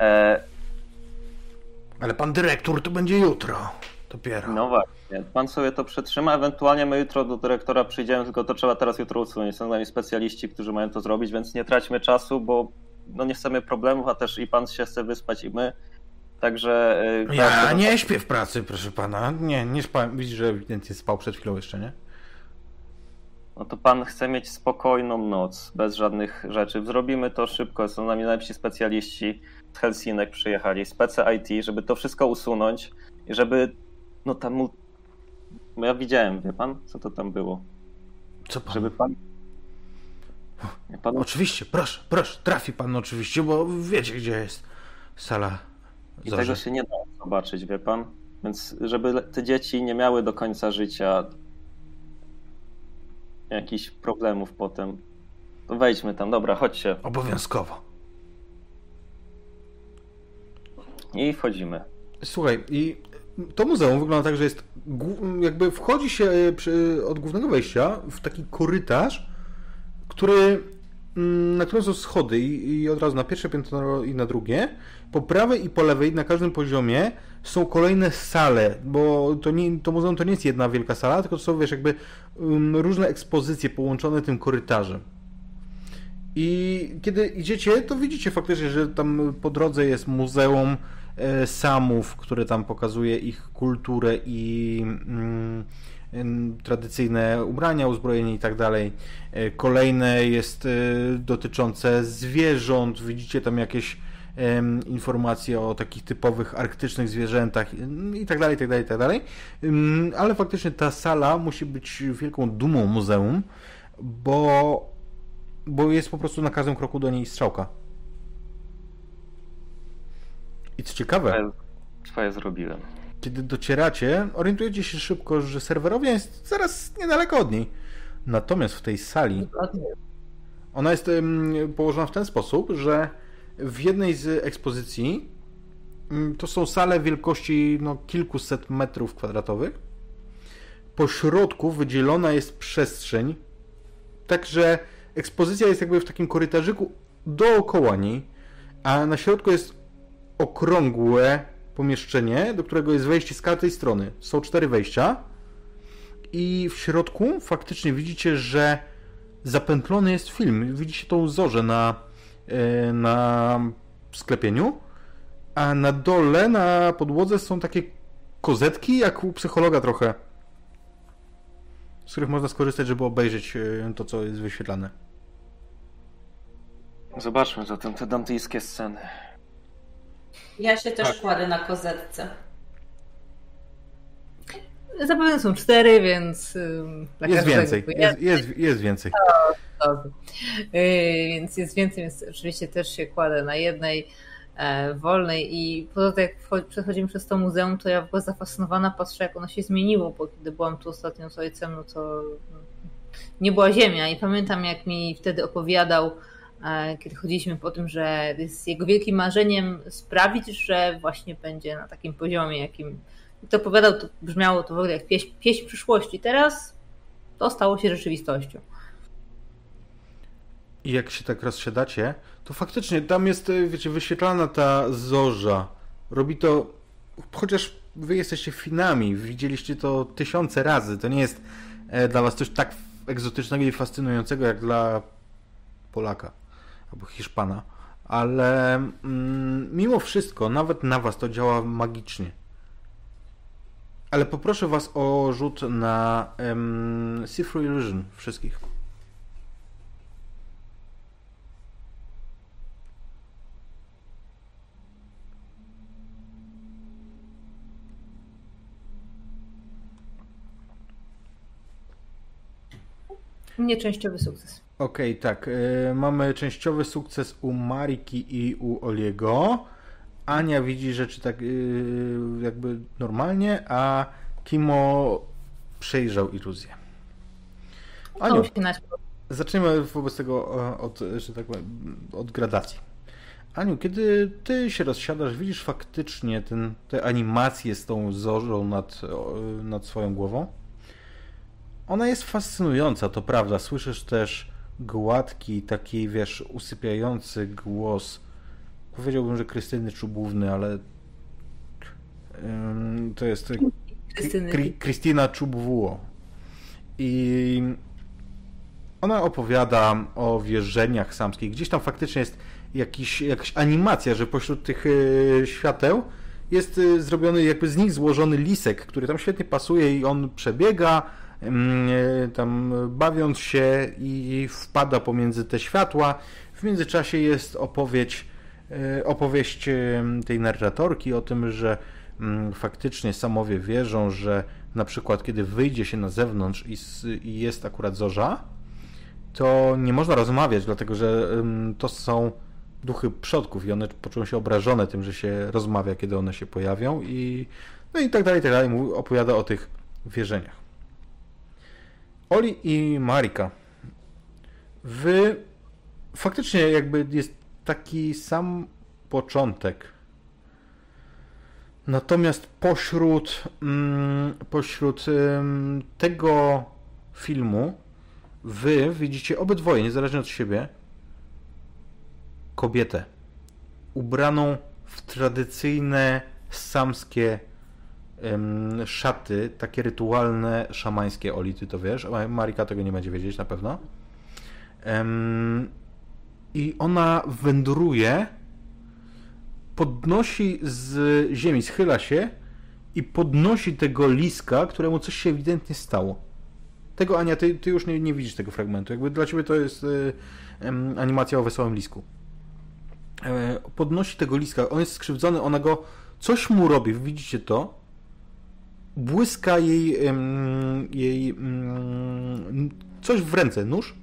E, Ale pan dyrektor to będzie jutro. Dopiero. no właśnie, pan sobie to przetrzyma, ewentualnie my jutro do dyrektora przyjdziemy, tylko to trzeba teraz jutro usunąć. Są z nami specjaliści, którzy mają to zrobić, więc nie traćmy czasu, bo no nie chcemy problemów, a też i pan się chce wyspać i my. Także. e, Ja nie śpię w pracy, proszę pana. Nie, nie spałem. Widzisz, że ewidentnie spał przed chwilą jeszcze, nie? No to pan chce mieć spokojną noc, bez żadnych rzeczy. Zrobimy to szybko. Są z nami najlepsi specjaliści z Helsinek przyjechali, spece IT, żeby to wszystko usunąć i żeby. No tam. mu- No ja widziałem, wie pan, co to tam było. Co pan? Żeby pan. Pan Oczywiście, proszę, proszę, trafi pan oczywiście, bo wiecie, gdzie jest sala I Zorzy. tego się nie da zobaczyć, wie pan. Więc żeby te dzieci nie miały do końca życia jakichś problemów potem, to wejdźmy tam. Dobra, chodźcie. Obowiązkowo. I wchodzimy. Słuchaj, i to muzeum wygląda tak, że jest. Jakby wchodzi się e, przy, od głównego wejścia w taki korytarz, który. mm, Na którym są schody i, i od razu na pierwsze piętro i na drugie. Po prawej i po lewej na każdym poziomie są kolejne sale, bo to, nie, to muzeum to nie jest jedna wielka sala, tylko to są wiesz, jakby um, różne ekspozycje połączone tym korytarzem. I kiedy idziecie, to widzicie faktycznie, że tam po drodze jest muzeum Samów, które tam pokazuje ich kulturę i mm, tradycyjne ubrania, uzbrojenie i tak dalej. E, Kolejne jest e, dotyczące zwierząt. Widzicie tam jakieś informacje o takich typowych arktycznych zwierzętach mm, i tak dalej, i tak dalej, i tak dalej. Ale faktycznie ta sala musi być wielką dumą muzeum, bo bo jest po prostu na każdym kroku do niej strzałka. I co ciekawe, Swoje, zrobiłem. kiedy docieracie, orientujecie się szybko, że serwerownia jest zaraz niedaleko od niej. Natomiast w tej sali ona jest położona w ten sposób, że w jednej z ekspozycji mm, to są sale wielkości no, kilkuset metrów kwadratowych. Po środku wydzielona jest przestrzeń, także ekspozycja jest jakby w takim korytarzyku dookoła niej, a na środku jest okrągłe pomieszczenie, do którego jest wejście z każdej strony. Są cztery wejścia i w środku faktycznie widzicie, że zapętlony jest film. Widzicie tą zorzę na, e, na sklepieniu, a na dole, na podłodze są takie kozetki, jak u psychologa trochę, z których można skorzystać, żeby obejrzeć e, to, co jest wyświetlane. Zobaczmy zatem te dantyjskie sceny. Ja się też Tak. kładę na kozetce. Zapewne są cztery, więc. Jest więcej, jest, jest, jest więcej. Dobrze. Yy, więc jest więcej, więc oczywiście też się kładę na jednej e, wolnej i poza tym jak przechodzimy przez to muzeum, to ja w ogóle zafascynowana patrzę jak ono się zmieniło, bo kiedy byłam tu ostatnio z ojcem, no to nie była ziemia i pamiętam jak mi wtedy opowiadał, kiedy chodziliśmy po tym, że jest jego wielkim marzeniem sprawić, że właśnie będzie na takim poziomie, jakim to opowiadał, to brzmiało to w ogóle jak pieśń, pieśń przyszłości. Teraz to stało się rzeczywistością. I jak się tak rozsiadacie, to faktycznie tam jest, e, wiecie, wyświetlana ta zorza. Robi to, chociaż wy jesteście Finami, widzieliście to tysiące razy. To nie jest e, dla was coś tak egzotycznego i fascynującego jak dla Polaka albo Hiszpana. Ale mm, mimo wszystko, nawet na was to działa magicznie. Ale poproszę was o rzut na um, See Through Illusion wszystkich. Nieczęściowy sukces. Okej, tak. y, mamy częściowy sukces u Mariki i u Oliego. Ania widzi rzeczy tak y, jakby normalnie, a Kimo przejrzał iluzję. Aniu. Zaczniemy wobec tego e, od, że tak powiem, od gradacji. Aniu, kiedy ty się rozsiadasz, widzisz faktycznie ten, tę animację z tą zorzą nad, nad swoją głową. Ona jest fascynująca, to prawda. Słyszysz też gładki, taki, wiesz, usypiający głos. Powiedziałbym, że Krystyny Czubówny, ale ym, to jest. Kry- Krystyna Czubwuo. I ona opowiada o wierzeniach samskich. Gdzieś tam faktycznie jest jakiś, jakaś animacja, że pośród tych e, świateł jest e, zrobiony jakby z nich złożony lisek, który tam świetnie pasuje i on przebiega, tam bawiąc się i wpada pomiędzy te światła. W międzyczasie jest e, opowieść e, tej narratorki o tym, że mm, faktycznie samowie wierzą, że na przykład kiedy wyjdzie się na zewnątrz i, jest akurat zorza, to nie można rozmawiać, dlatego że to są duchy przodków i one poczują się obrażone tym, że się rozmawia, kiedy one się pojawią i no i tak dalej, i tak dalej. Opowiada o tych wierzeniach. Oli i Marika. Wy faktycznie jakby jest taki sam początek. Natomiast pośród, mm, pośród tego filmu wy widzicie obydwoje, niezależnie od siebie, kobietę ubraną w tradycyjne samskie em, szaty, takie rytualne, szamańskie. Oli, ty to wiesz, Marika tego nie będzie wiedzieć na pewno. Em, I ona wędruje, podnosi z ziemi, schyla się i podnosi tego liska, któremu coś się ewidentnie stało. Tego Ania, ty, ty już nie, nie widzisz tego fragmentu. Jakby dla ciebie to jest em, animacja o wesołym lisku. E, podnosi tego liska, on jest skrzywdzony, ona go, coś mu robi, widzicie to? Błyska jej, jej coś w ręce, nóż.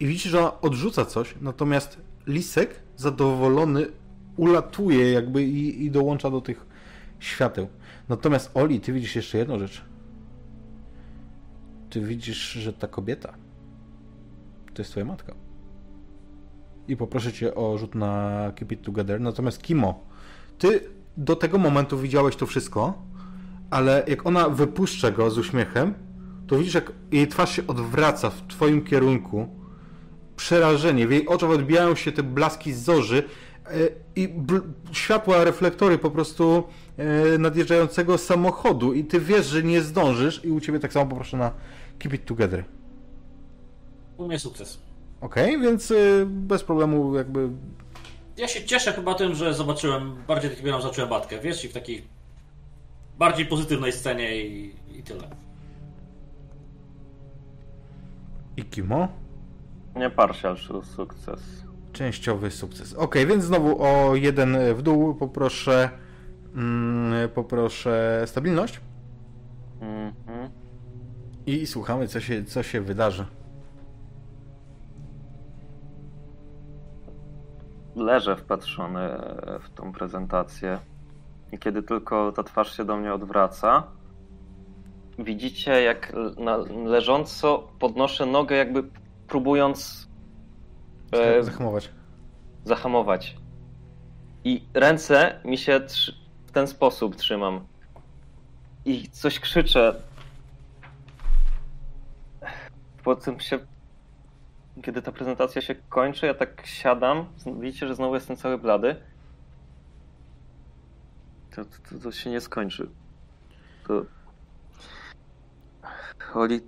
I widzicie, że ona odrzuca coś, natomiast lisek zadowolony ulatuje jakby i, i dołącza do tych świateł. Natomiast Oli, ty widzisz jeszcze jedną rzecz ty widzisz, że ta kobieta to jest twoja matka. I poproszę cię o rzut na Keep It Together. Natomiast Kimo, ty do tego momentu widziałeś to wszystko, ale jak ona wypuszcza go z uśmiechem, to widzisz, jak jej twarz się odwraca w twoim kierunku. Przerażenie. W jej oczach odbijają się te blaski zorzy e, i światła, reflektory po prostu e, nadjeżdżającego samochodu i ty wiesz, że nie zdążysz i u ciebie tak samo poproszę na Keep It Together. U mnie sukces. Okej, więc y, bez problemu jakby Ja się cieszę chyba tym, że zobaczyłem, bardziej takiego nam zacząłem batkę, wiesz, i w takiej bardziej pozytywnej scenie i, i tyle. i Kimo. Nie partial sukces. Częściowy sukces. Okej, więc znowu o jeden w dół poproszę mm, poproszę stabilność. I słuchamy, co się, co się wydarzy. Leżę wpatrzony w tą prezentację i kiedy tylko ta twarz się do mnie odwraca, widzicie jak na leżąco podnoszę nogę jakby próbując e, zahamować. zahamować. I ręce mi się w ten sposób trzymam. I coś krzyczę. Potem się. Kiedy ta prezentacja się kończy, ja tak siadam. Widzicie, że znowu jestem cały blady. To, to, to się nie skończy. To. Oli,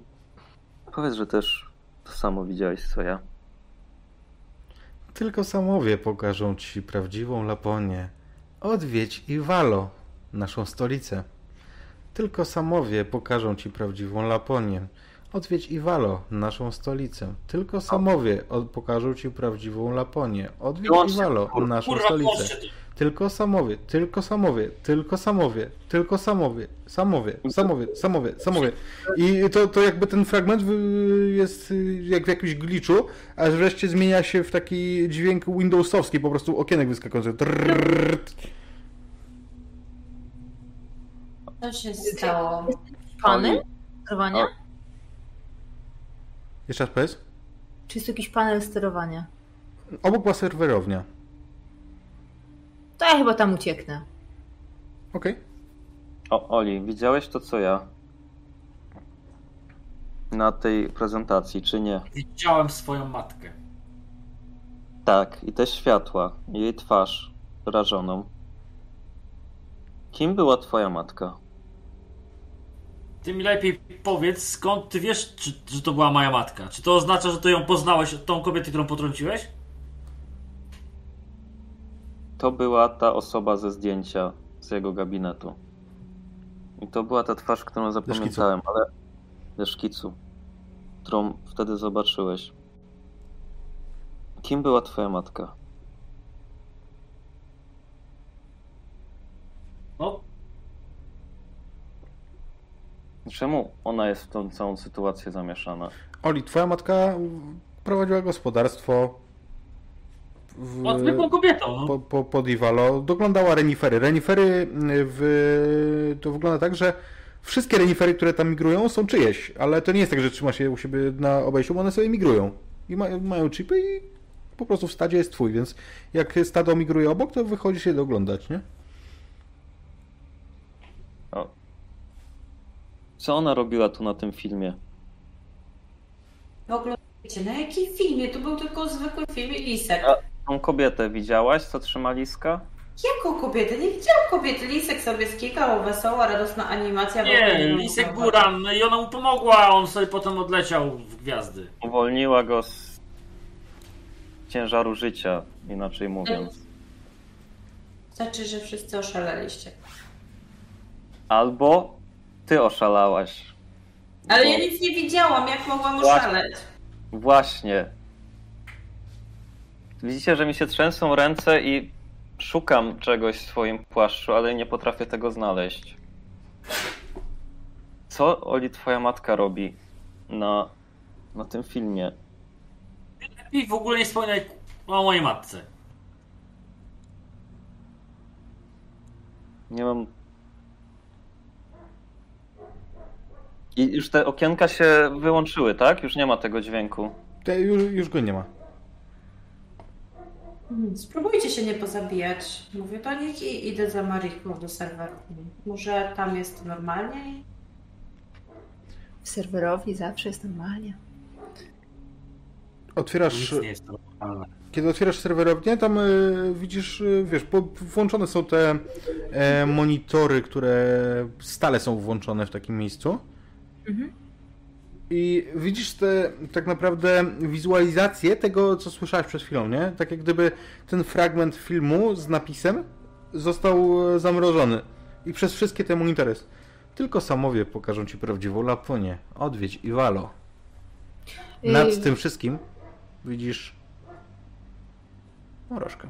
powiedz, że też to samo widziałeś co ja. Tylko samowie pokażą ci prawdziwą Laponię. Odwiedź i Walo, naszą stolicę. Tylko samowie pokażą ci prawdziwą Laponię. Odwiedź Iwalo, naszą stolicę. Tylko samowie pokażą ci prawdziwą Laponię. Odwiedź Iwalo, naszą stolicę. Tylko samowie, tylko samowie, tylko samowie, tylko samowie, samowie, samowie, samowie, samowie. I to, to jakby ten fragment jest jak w jakimś glitchu, a wreszcie zmienia się w taki dźwięk Windowsowski, po prostu okienek wyskakujący. Co się stało? Panel sterowania? Jeszcze raz powiedz. Czy jest jakiś panel sterowania? Obok była serwerownia. To ja chyba tam ucieknę. Okej. Okay. O, Oli, widziałeś to co ja? Na tej prezentacji, czy nie? Widziałem swoją matkę. Tak, i te światła, jej twarz rażoną. Kim była twoja matka? Ty mi lepiej powiedz, skąd ty wiesz, czy, że to była moja matka? Czy to oznacza, że ty ją poznałeś od tą kobietę, którą potrąciłeś? To była ta osoba ze zdjęcia z jego gabinetu. I to była ta twarz, którą zapamiętałem, ale ze szkicu, którą wtedy zobaczyłeś. Kim była twoja matka? No, Czemu ona jest w tą całą sytuację zamieszana? Oli, twoja matka prowadziła gospodarstwo. W, zwykłą kobietą. No. Po, po, pod Ivalo. Doglądała renifery. Renifery w, to wygląda tak, że wszystkie renifery, które tam migrują, są czyjeś, ale to nie jest tak, że trzyma się u siebie na obejściu, bo one sobie migrują. I ma, mają chipy i po prostu w stadzie jest twój, więc jak stado migruje obok, to wychodzi się doglądać, nie? Co ona robiła tu na tym filmie? W ogóle wiecie, na jakim filmie? To był tylko zwykły film Lisek. A tą kobietę widziałaś, co trzyma liska? Jaką kobietę? Nie widziałam kobiety. Lisek sobie skikał, wesoła, radosna animacja. Nie, Lisek był ranny i ona mu pomogła, a on sobie potem odleciał w gwiazdy. Uwolniła go z ciężaru życia, inaczej mówiąc. Znaczy, że wszyscy oszaleliście. Albo ty oszalałaś. Ale bo... ja nic nie widziałam, jak mogłam oszaleć? Właśnie. Widzicie, że mi się trzęsą ręce i szukam czegoś w swoim płaszczu, ale nie potrafię tego znaleźć. Co Oli twoja matka robi na, na tym filmie? I w ogóle nie wspominaj o mojej matce. Nie mam I już te okienka się wyłączyły, tak? Już nie ma tego dźwięku. Te, już, już go nie ma. Hmm, spróbujcie się nie pozabijać. Mówię do nich i idę za Mariką do serweru. Może tam jest normalnie? W serwerowi zawsze jest normalnie. Otwierasz. Kiedy otwierasz serwerownię, tam y, widzisz, y, wiesz, po, włączone są te e, monitory, które stale są włączone w takim miejscu. Mhm. I widzisz te tak naprawdę wizualizację tego, co słyszałeś przed chwilą, nie? Tak jak gdyby ten fragment filmu z napisem został zamrożony. I przez wszystkie te monitory. Tylko samowie pokażą ci prawdziwą Laponię. Odwiedź Iwalo. Nad I... tym wszystkim widzisz morożkę.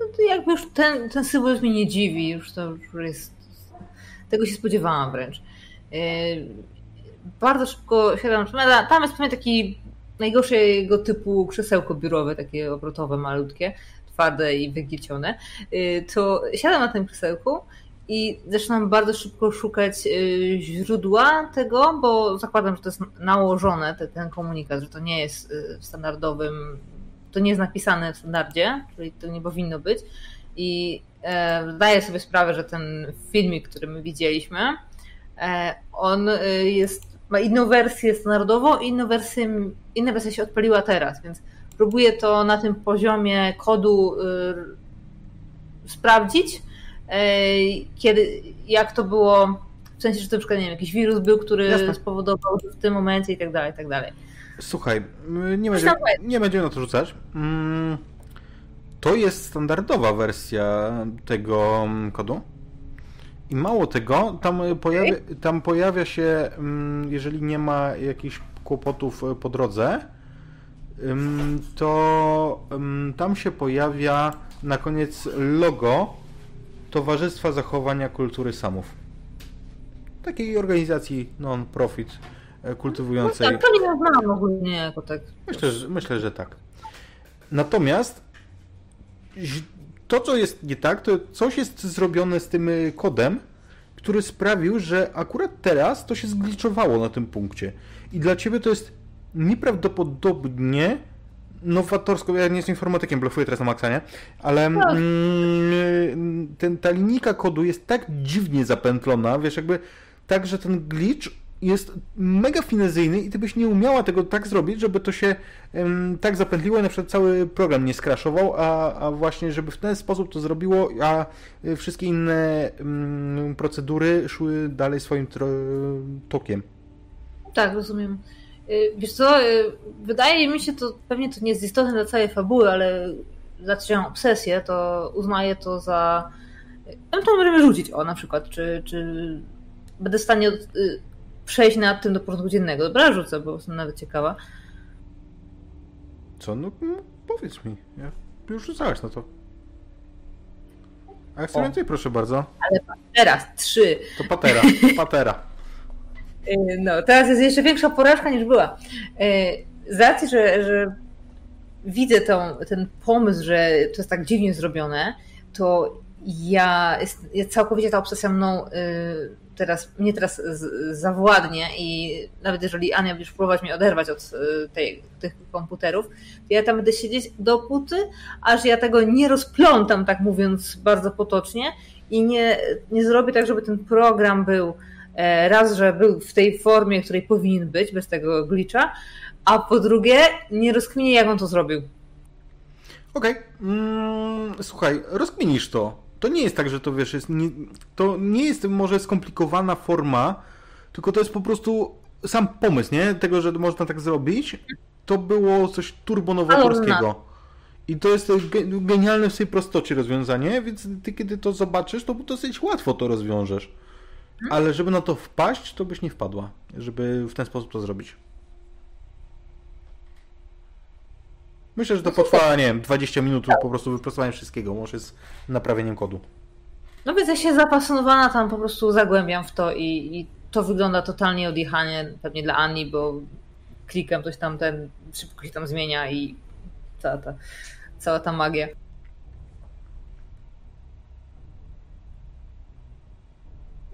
No to jakby już ten, ten symbolizm mnie nie dziwi, już to już jest tego się spodziewałam wręcz. Bardzo szybko siadam na Tam jest pewnie taki najgorszego typu krzesełko biurowe, takie obrotowe, malutkie, twarde i wygicione. To siadam na tym krzesełku i zaczynam bardzo szybko szukać y, źródła tego, bo zakładam, że to jest nałożone, ten komunikat, że to nie jest y, w standardowym, to nie jest napisane w standardzie, czyli to nie powinno być. I e, zdaję sobie sprawę, że ten filmik, który my widzieliśmy, e, on y, jest, ma inną wersję standardową i inną wersję, inna wersja się odpaliła teraz, więc próbuję to na tym poziomie kodu sprawdzić kiedy, jak to było, w sensie, że to na przykład, nie wiem, jakiś wirus był, który Jasne. spowodował w tym momencie i tak dalej, i tak dalej. Słuchaj, nie, będzie, nie będziemy na to rzucać. Mm, to jest standardowa wersja tego kodu. I mało tego, tam pojawia, tam pojawia się, mm, jeżeli nie ma jakichś kłopotów po drodze, to tam się pojawia na koniec logo Towarzystwa Zachowania Kultury Samów. Takiej organizacji non-profit e, kultywującej. No tak, to nie znam ogólnie jako tak. Myślę, że, myślę, że tak. Natomiast to, co jest nie tak, to coś jest zrobione z tym e, kodem, który sprawił, że akurat teraz to się zgliczowało na tym punkcie. I dla ciebie to jest nieprawdopodobnie nowatorsko, ja nie jestem informatykiem, blefuję teraz na maksa, nie? Ale no. mm, ten, ta linijka kodu jest tak dziwnie zapętlona, wiesz, jakby tak, że ten glitch jest mega finezyjny i ty byś nie umiała tego tak zrobić, żeby to się um, tak zapętliło i na przykład cały program nie skraszował, a, a właśnie, żeby w ten sposób to zrobiło, a wszystkie inne um, procedury szły dalej swoim tokiem. Tak, rozumiem. Y, wiesz co, y, wydaje mi się to, pewnie to nie jest istotne dla całej fabuły, ale zaczynam obsesję, to uznaję to za... Ja to możemy rzucić, o na przykład, czy, czy będę w stanie y, przejść nad tym do porządku dziennego. Dobra, rzucę, bo jestem nawet ciekawa. Co? No, no powiedz mi. Ja już rzucałeś na to. A chcę więcej, proszę bardzo. Ale teraz trzy. To patera, (laughs) patera. Y, no, teraz jest jeszcze większa porażka niż była. Y, z racji, że, że widzę tą, ten pomysł, że to jest tak dziwnie zrobione, to ja, jest, całkowicie ta obsesja mną y, teraz, mnie teraz zawładnie i nawet jeżeli Ania będziesz próbować mnie oderwać od tej, tych komputerów, to ja tam będę siedzieć dopóty, aż ja tego nie rozplątam, tak mówiąc bardzo potocznie i nie, nie zrobię tak, żeby ten program był E, raz, że był w tej formie, której powinien być, bez tego glitcha, a po drugie, nie rozkminię, jak on to zrobił. Okej. Okay. Mm, słuchaj, rozkminisz to. To nie jest tak, że to wiesz, jest nie, to nie jest może skomplikowana forma, tylko to jest po prostu sam pomysł, nie? Tego, że można tak zrobić, to było coś turbonowatorskiego. I to jest genialne w swojej prostocie rozwiązanie, więc ty kiedy to zobaczysz, to dosyć łatwo to rozwiążesz. Ale żeby na to wpaść, to byś nie wpadła, żeby w ten sposób to zrobić. Myślę, że to potrwa, nie wiem, 20 minut po prostu wypracowanie wszystkiego, może z naprawieniem kodu. No więc ja się zapasjonowana tam po prostu zagłębiam w to i, i to wygląda totalnie odjechanie pewnie dla Ani, bo klikam coś tam, ten szybko się tam zmienia i cała ta, cała ta magia.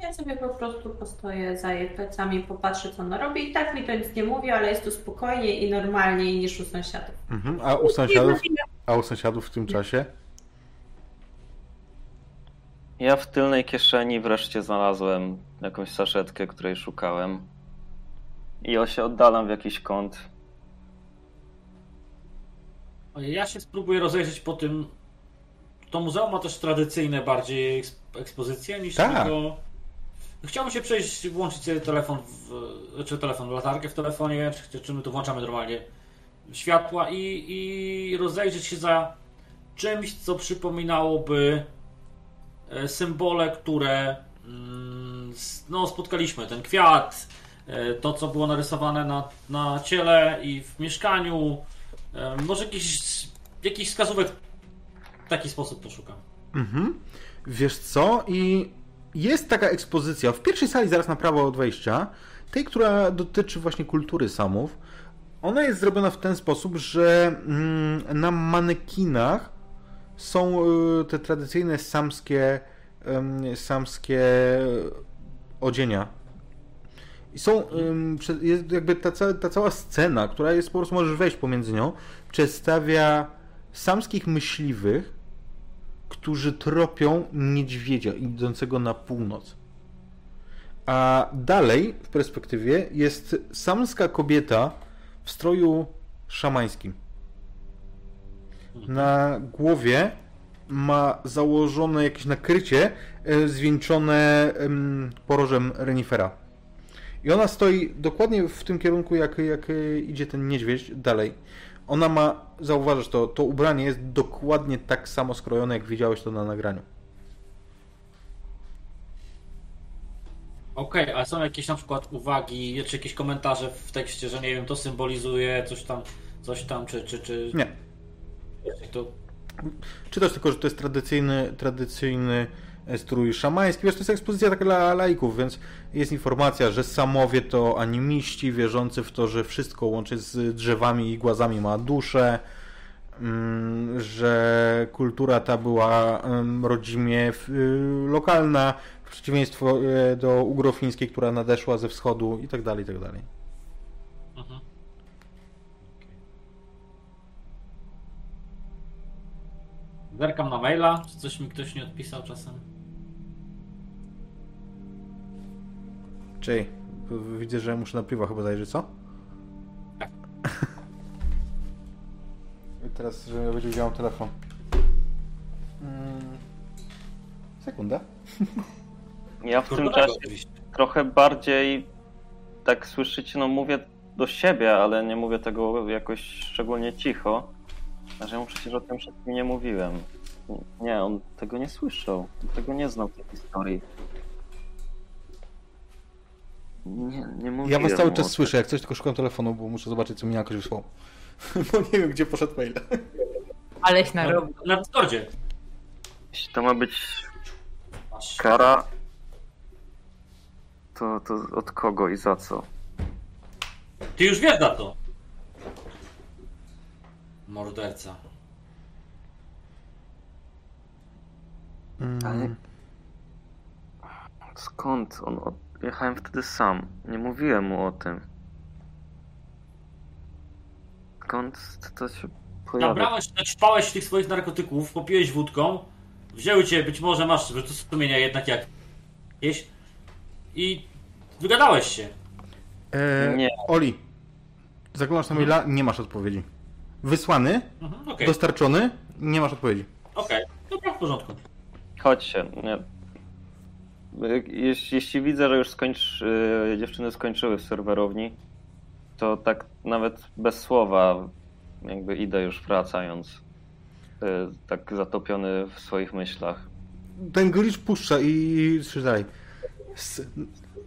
Ja sobie po prostu postoję za jej plecami, popatrzę, co ona robi. I tak mi to nic nie mówi, ale jest tu spokojnie i normalniej niż u sąsiadów. Mhm. A, u sąsiadów a u sąsiadów w tym czasie? Ja w tylnej kieszeni wreszcie znalazłem jakąś saszetkę, której szukałem. I ja się oddalam w jakiś kąt. Ja się spróbuję rozejrzeć po tym. To muzeum ma też tradycyjne bardziej ekspozycje niż tak. tego Chciałbym się przejść, włączyć sobie telefon, w, czy telefon, latarkę w telefonie, czy, czy my tu włączamy normalnie światła i, i rozejrzeć się za czymś, co przypominałoby e, symbole, które mm, no, spotkaliśmy. Ten kwiat, e, to co było narysowane na, na ciele i w mieszkaniu. E, może jakiś, jakiś wskazówek w taki sposób poszukam. Mhm. Wiesz co? I jest taka ekspozycja w pierwszej sali zaraz na prawo od wejścia, tej, która dotyczy właśnie kultury samów. Ona jest zrobiona w ten sposób, że mm, na manekinach są y, te tradycyjne samskie, samskie odzienia. I są, jest jakby ta, ta cała scena, która jest po prostu, możesz wejść pomiędzy nią, przedstawia samskich myśliwych, którzy tropią niedźwiedzia idącego na północ. A dalej w perspektywie jest samska kobieta w stroju szamańskim. Na głowie ma założone jakieś nakrycie e, zwieńczone porożem renifera. I ona stoi dokładnie w tym kierunku, jak, jak idzie ten niedźwiedź dalej. Ona ma, zauważysz to, to ubranie jest dokładnie tak samo skrojone, jak widziałeś to na nagraniu. Okej, okay, a są jakieś na przykład uwagi, czy jakieś komentarze w tekście, że nie wiem, to symbolizuje coś tam, coś tam, czy... czy, czy... Nie. To... Czytasz tylko, że to jest tradycyjny, tradycyjny strój szamański. Wiesz, to jest ekspozycja taka dla laików, więc jest informacja, że samowie to animiści wierzący w to, że wszystko łączy z drzewami i głazami ma duszę, mm, że kultura ta była rodzimie y, lokalna, w przeciwieństwie e, do ugrofińskiej, która nadeszła ze wschodu i tak dalej, i tak dalej. Mhm. Zerkam na maila, czy coś mi ktoś nie odpisał czasem? Czyli widzę, że muszę na piwo chyba zajrzeć, co? Tak. (laughs) I teraz, że będzie wziął telefon. Hmm. Sekunda. (laughs) Ja w tym czasie trochę bardziej tak słyszycie, no mówię do siebie, ale nie mówię tego jakoś szczególnie cicho. A że ja mu przecież o tym wszystkim nie mówiłem. Nie, on tego nie słyszał. Tego nie znał tej historii. Nie, nie mówiłem Ja was cały czas słyszę, jak coś tylko szukam telefonu, bo muszę zobaczyć, co mi jakoś wysłał. (laughs) bo nie wiem, gdzie poszedł mail. Aleś na rogu. Na Discordzie. Jeśli to ma być kara, to, to od kogo i za co? Ty już wiesz na to. Morderca. Mm. Ale... Skąd on? Jechałem wtedy sam. Nie mówiłem mu o tym. Skąd to się pojawia? Nabrałeś, naćpałeś tych swoich narkotyków, popiłeś wódką, wzięły cię, być może masz wyrzuty sumienia jednak jak jakieś i wygadałeś się. Eee, nie. Oli, zaglądasz na maila, nie masz odpowiedzi. Wysłany, mhm, okay. dostarczony, nie masz odpowiedzi. Okej, okay. dobra, w porządku. Chodźcie. Nie. Jeśli, jeśli widzę, że już skończ, yy, dziewczyny skończyły w serwerowni, to tak nawet bez słowa jakby idę już wracając. Yy, tak zatopiony w swoich myślach. Ten glitch puszcza i dalej.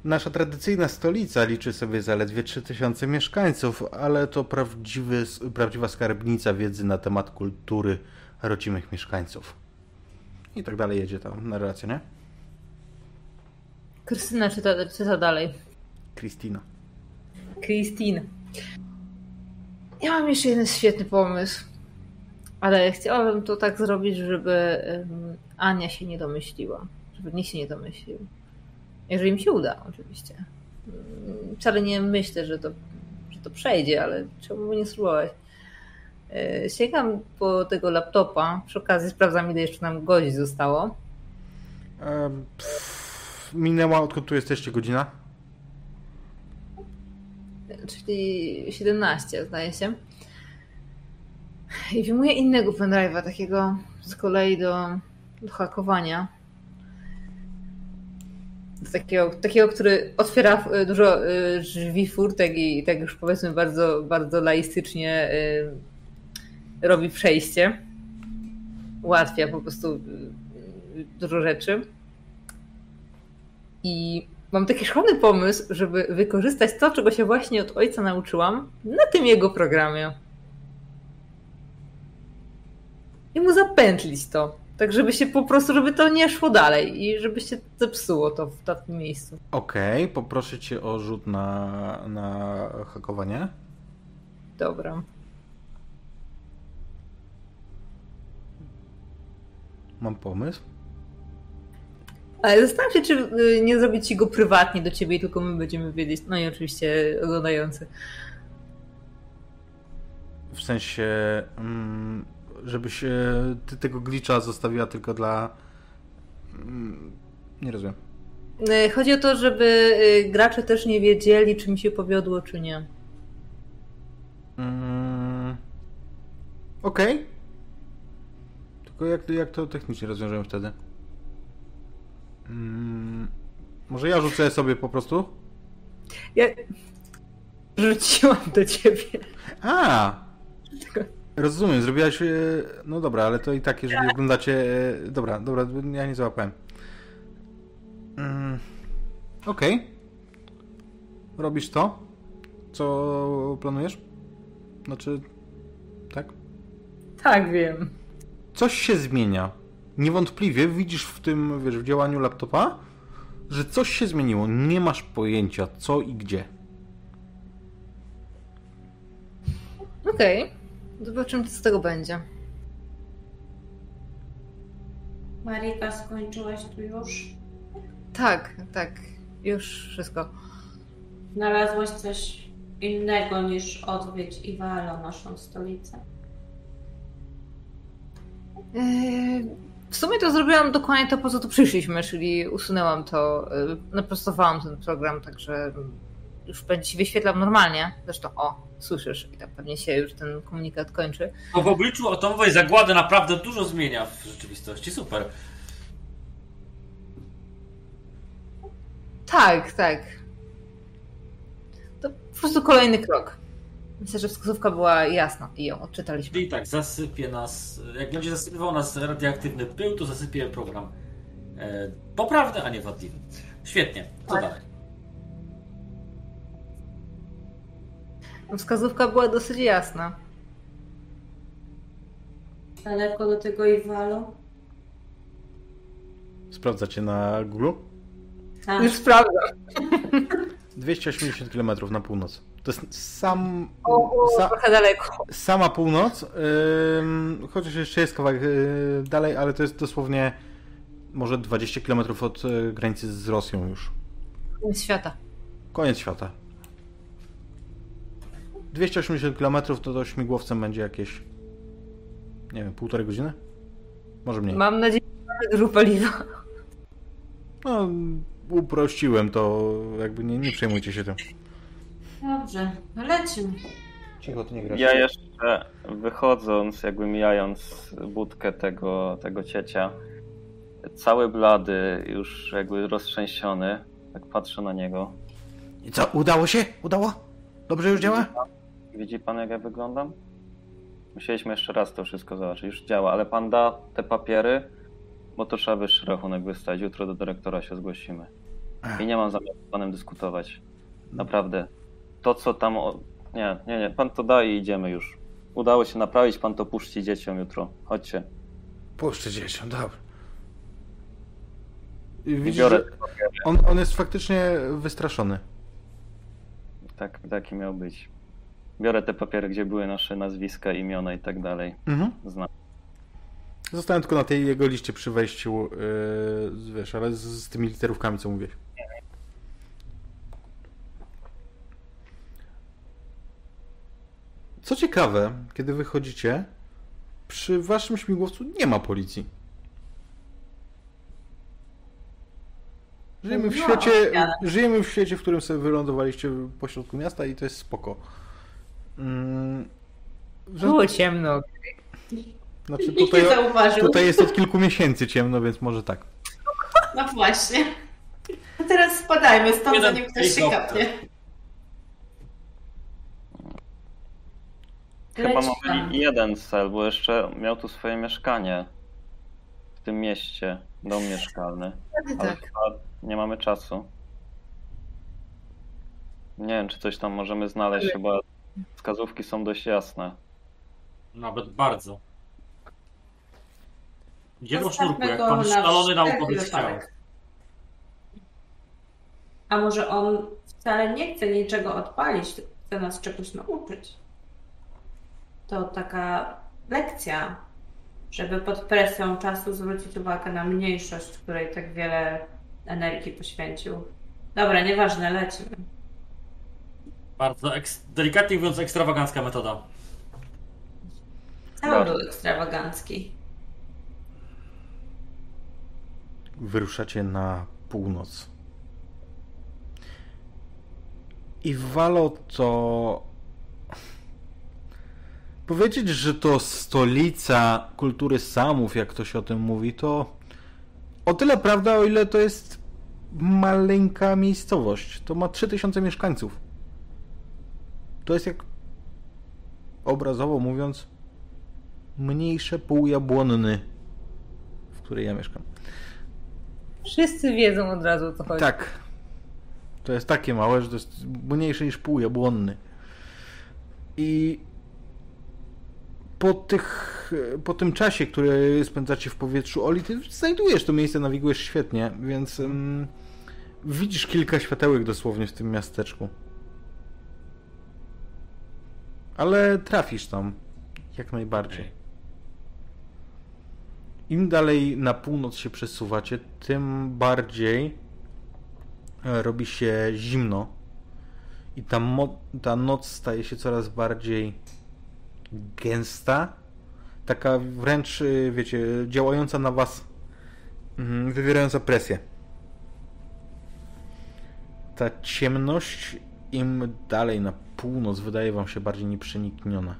Nasza tradycyjna stolica liczy sobie zaledwie 3000 mieszkańców, ale to prawdziwy, prawdziwa skarbnica wiedzy na temat kultury rodzimych mieszkańców. I tak dalej jedzie tam narracja, nie? Krystyna czyta, czyta dalej. Kristina. Kristina. Ja mam jeszcze jeden świetny pomysł. Ale chciałabym to tak zrobić, żeby Ania się nie domyśliła. Żeby nikt się nie domyślił. Jeżeli mi się uda, oczywiście. Mm, wcale nie myślę, że to, że to przejdzie, ale czemu by nie spróbować. E, sięgam po tego laptopa. Przy okazji sprawdzam, ile jeszcze nam godzin zostało. Pff, minęła, odkąd tu jesteście, godzina? Czyli 17, zdaje się. I wyjmuję innego pendrive'a, takiego z kolei do, do hakowania. Takiego, takiego, który otwiera e, dużo e, drzwi, furtek i tak już powiedzmy bardzo, bardzo laistycznie robi przejście. Ułatwia po prostu dużo rzeczy. I mam taki szalony pomysł, żeby wykorzystać to, czego się właśnie od ojca nauczyłam, na tym jego programie. I mu zapętlić to. Tak, żeby się po prostu, żeby to nie szło dalej i żeby się zepsuło to w takim miejscu. Okej, poproszę cię o rzut na, na hakowanie. Dobra. Mam pomysł. Ale zastanawiam się, czy y, nie zrobić ci go prywatnie do ciebie, tylko my będziemy wiedzieć. No i oczywiście oglądający. W sensie, mm, żebyś e, ty tego glitcha zostawiła tylko dla... mm, Nie rozumiem. Y, Chodzi o to, żeby y, gracze też nie wiedzieli, czy mi się powiodło, czy nie. Mm, Okej. Tylko jak, jak to technicznie rozwiążemy wtedy? Mm, może ja rzucę sobie po prostu? Ja rzuciłam do ciebie. A! Rozumiem, zrobiłaś. e, No dobra, ale to i tak, jeżeli oglądacie. e, Dobra, dobra, ja nie załapałem. Mm, Okej. Robisz to? Co planujesz? Znaczy. Tak? Tak, wiem. Coś się zmienia. Niewątpliwie widzisz w tym, wiesz, w działaniu laptopa, że coś się zmieniło. Nie masz pojęcia co i gdzie. Okej. Zobaczymy, co z tego będzie. Marika, skończyłaś tu już? Tak, tak. Już wszystko. Znalazłaś coś innego niż odwiedź Iwalo, naszą stolicę? Eee, W sumie to zrobiłam dokładnie to, po co tu przyszliśmy, czyli usunęłam to, yy, naprostowałam ten program, także już będzie się wyświetlał normalnie. Zresztą, o, słyszysz, i tam pewnie się już ten komunikat kończy. To w obliczu atomowej zagłady naprawdę dużo zmienia w rzeczywistości. Super. Tak, tak. To po prostu kolejny krok. Myślę, że wskazówka była jasna i ją odczytaliśmy. Czyli tak, zasypie nas. Jak będzie zasypywał nas radioaktywny pył, to zasypie program e, poprawny, a nie wadliwy. Świetnie. Co Tak. dalej? Wskazówka była dosyć jasna. Daleko do tego Iwalo? Sprawdzacie na Google? Tak. Już sprawdzam. (laughs) 280 km na północ. To jest sam, O, sa, trochę daleko. sama północ, ym, chociaż jeszcze jest kawałek yy, dalej, ale to jest dosłownie może 20 km od y, granicy z Rosją już. Koniec świata. Koniec świata. 280 km to to śmigłowcem będzie jakieś, nie wiem, półtorej godziny? Może mniej. Mam nadzieję, że mamy paliwa. No, uprościłem to, jakby nie, nie przejmujcie się tym. Dobrze, no lecimy. Cicho, to nie grasz. Ja jeszcze wychodząc, jakby mijając budkę tego, tego ciecia, cały blady, już jakby roztrzęsiony, tak patrzę na niego. I co, udało się? Udało? Dobrze już działa? Widzi pan, jak ja wyglądam? Musieliśmy jeszcze raz to wszystko zobaczyć. Już działa, ale pan da te papiery, bo to trzeba wyższy rachunek wystawić. Jutro do dyrektora się zgłosimy. I nie mam zamiaru z panem dyskutować. Naprawdę. To, co tam. O... Nie, nie, nie. Pan to da i idziemy już. Udało się naprawić, pan to puści dzieciom jutro. Chodźcie. Puszczę dzieciom, dobra. I Widzisz, biorę on, on jest faktycznie wystraszony. Tak, taki miał być. Biorę te papiery, gdzie były nasze nazwiska, imiona i tak dalej. Mhm. Znam. Zostałem tylko na tej jego liście przy wejściu, yy, wiesz, ale z, z tymi literówkami, co mówię. Co ciekawe, kiedy wychodzicie, przy waszym śmigłowcu nie ma policji. Żyjemy w No, świecie, ale- żyjemy w świecie, w którym sobie wylądowaliście pośrodku miasta i to jest spoko. Mm, że- Było ciemno. znaczy tutaj, tutaj jest od kilku miesięcy ciemno, więc może tak. No właśnie. A teraz spadajmy stąd, zanim ktoś się kapnie. Chyba Leć mamy tam. jeden cel, bo jeszcze miał tu swoje mieszkanie w tym mieście, dom mieszkalny. Ale Tak. chyba nie mamy czasu. Nie wiem, czy coś tam możemy znaleźć, chyba wskazówki są dość jasne. Nawet bardzo. Gdzie po sznurku, jak pan szalony naukowiec chciał. wypadek. A może on wcale nie chce niczego odpalić, tylko chce nas czegoś nauczyć. To taka lekcja, żeby pod presją czasu zwrócić uwagę na mniejszość, której tak wiele energii poświęcił. Dobra, nieważne, lecimy. Bardzo, eks- delikatnie mówiąc, ekstrawagancka metoda. Cały był ekstrawagancki. Wyruszacie na północ. I Walo to. Powiedzieć, że to stolica kultury Samów, jak ktoś o tym mówi, to o tyle prawda, o ile to jest maleńka miejscowość. To ma 3000 mieszkańców. To jest jak obrazowo mówiąc mniejsze pół jabłonny, w której ja mieszkam. Wszyscy wiedzą od razu o co chodzi. Tak. To jest takie małe, że to jest mniejsze niż pół jabłonny. I po, tych, po tym czasie, który spędzacie w powietrzu, Oli, ty znajdujesz to miejsce, nawigujesz świetnie, więc mm, widzisz kilka światełek dosłownie w tym miasteczku. Ale trafisz tam, jak najbardziej. Im dalej na północ się przesuwacie, tym bardziej e, robi się zimno i ta, ta noc staje się coraz bardziej gęsta, taka wręcz, y, wiecie, działająca na was, mhm, wywierająca presję. Ta ciemność im dalej na północ wydaje wam się bardziej nieprzenikniona.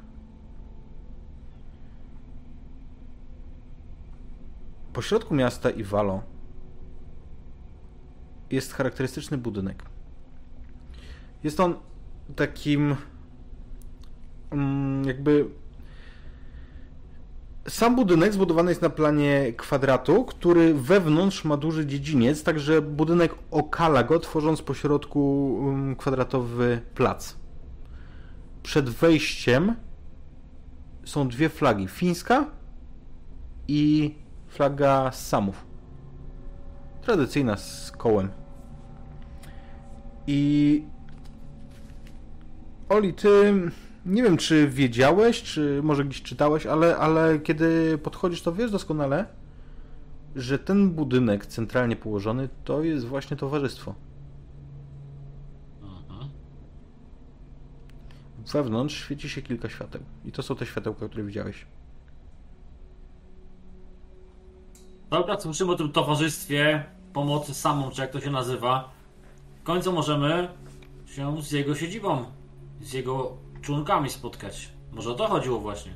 Po środku miasta Iwalo jest charakterystyczny budynek. Jest on takim jakby sam budynek zbudowany jest na planie kwadratu, który wewnątrz ma duży dziedziniec, także budynek okala go, tworząc po środku mm, kwadratowy plac. Przed wejściem są dwie flagi: fińska i flaga Samów. Tradycyjna z kołem. I Oli, ty nie wiem, czy wiedziałeś, czy może gdzieś czytałeś, ale, ale kiedy podchodzisz, to wiesz doskonale, że ten budynek centralnie położony to jest właśnie towarzystwo. Mhm. Wewnątrz świeci się kilka świateł. I to są te światełka, które widziałeś. Dobra, słyszymy o tym towarzystwie pomocy samą, czy jak to się nazywa. W końcu możemy się z jego siedzibą, z jego członkami spotkać. Może o to chodziło właśnie.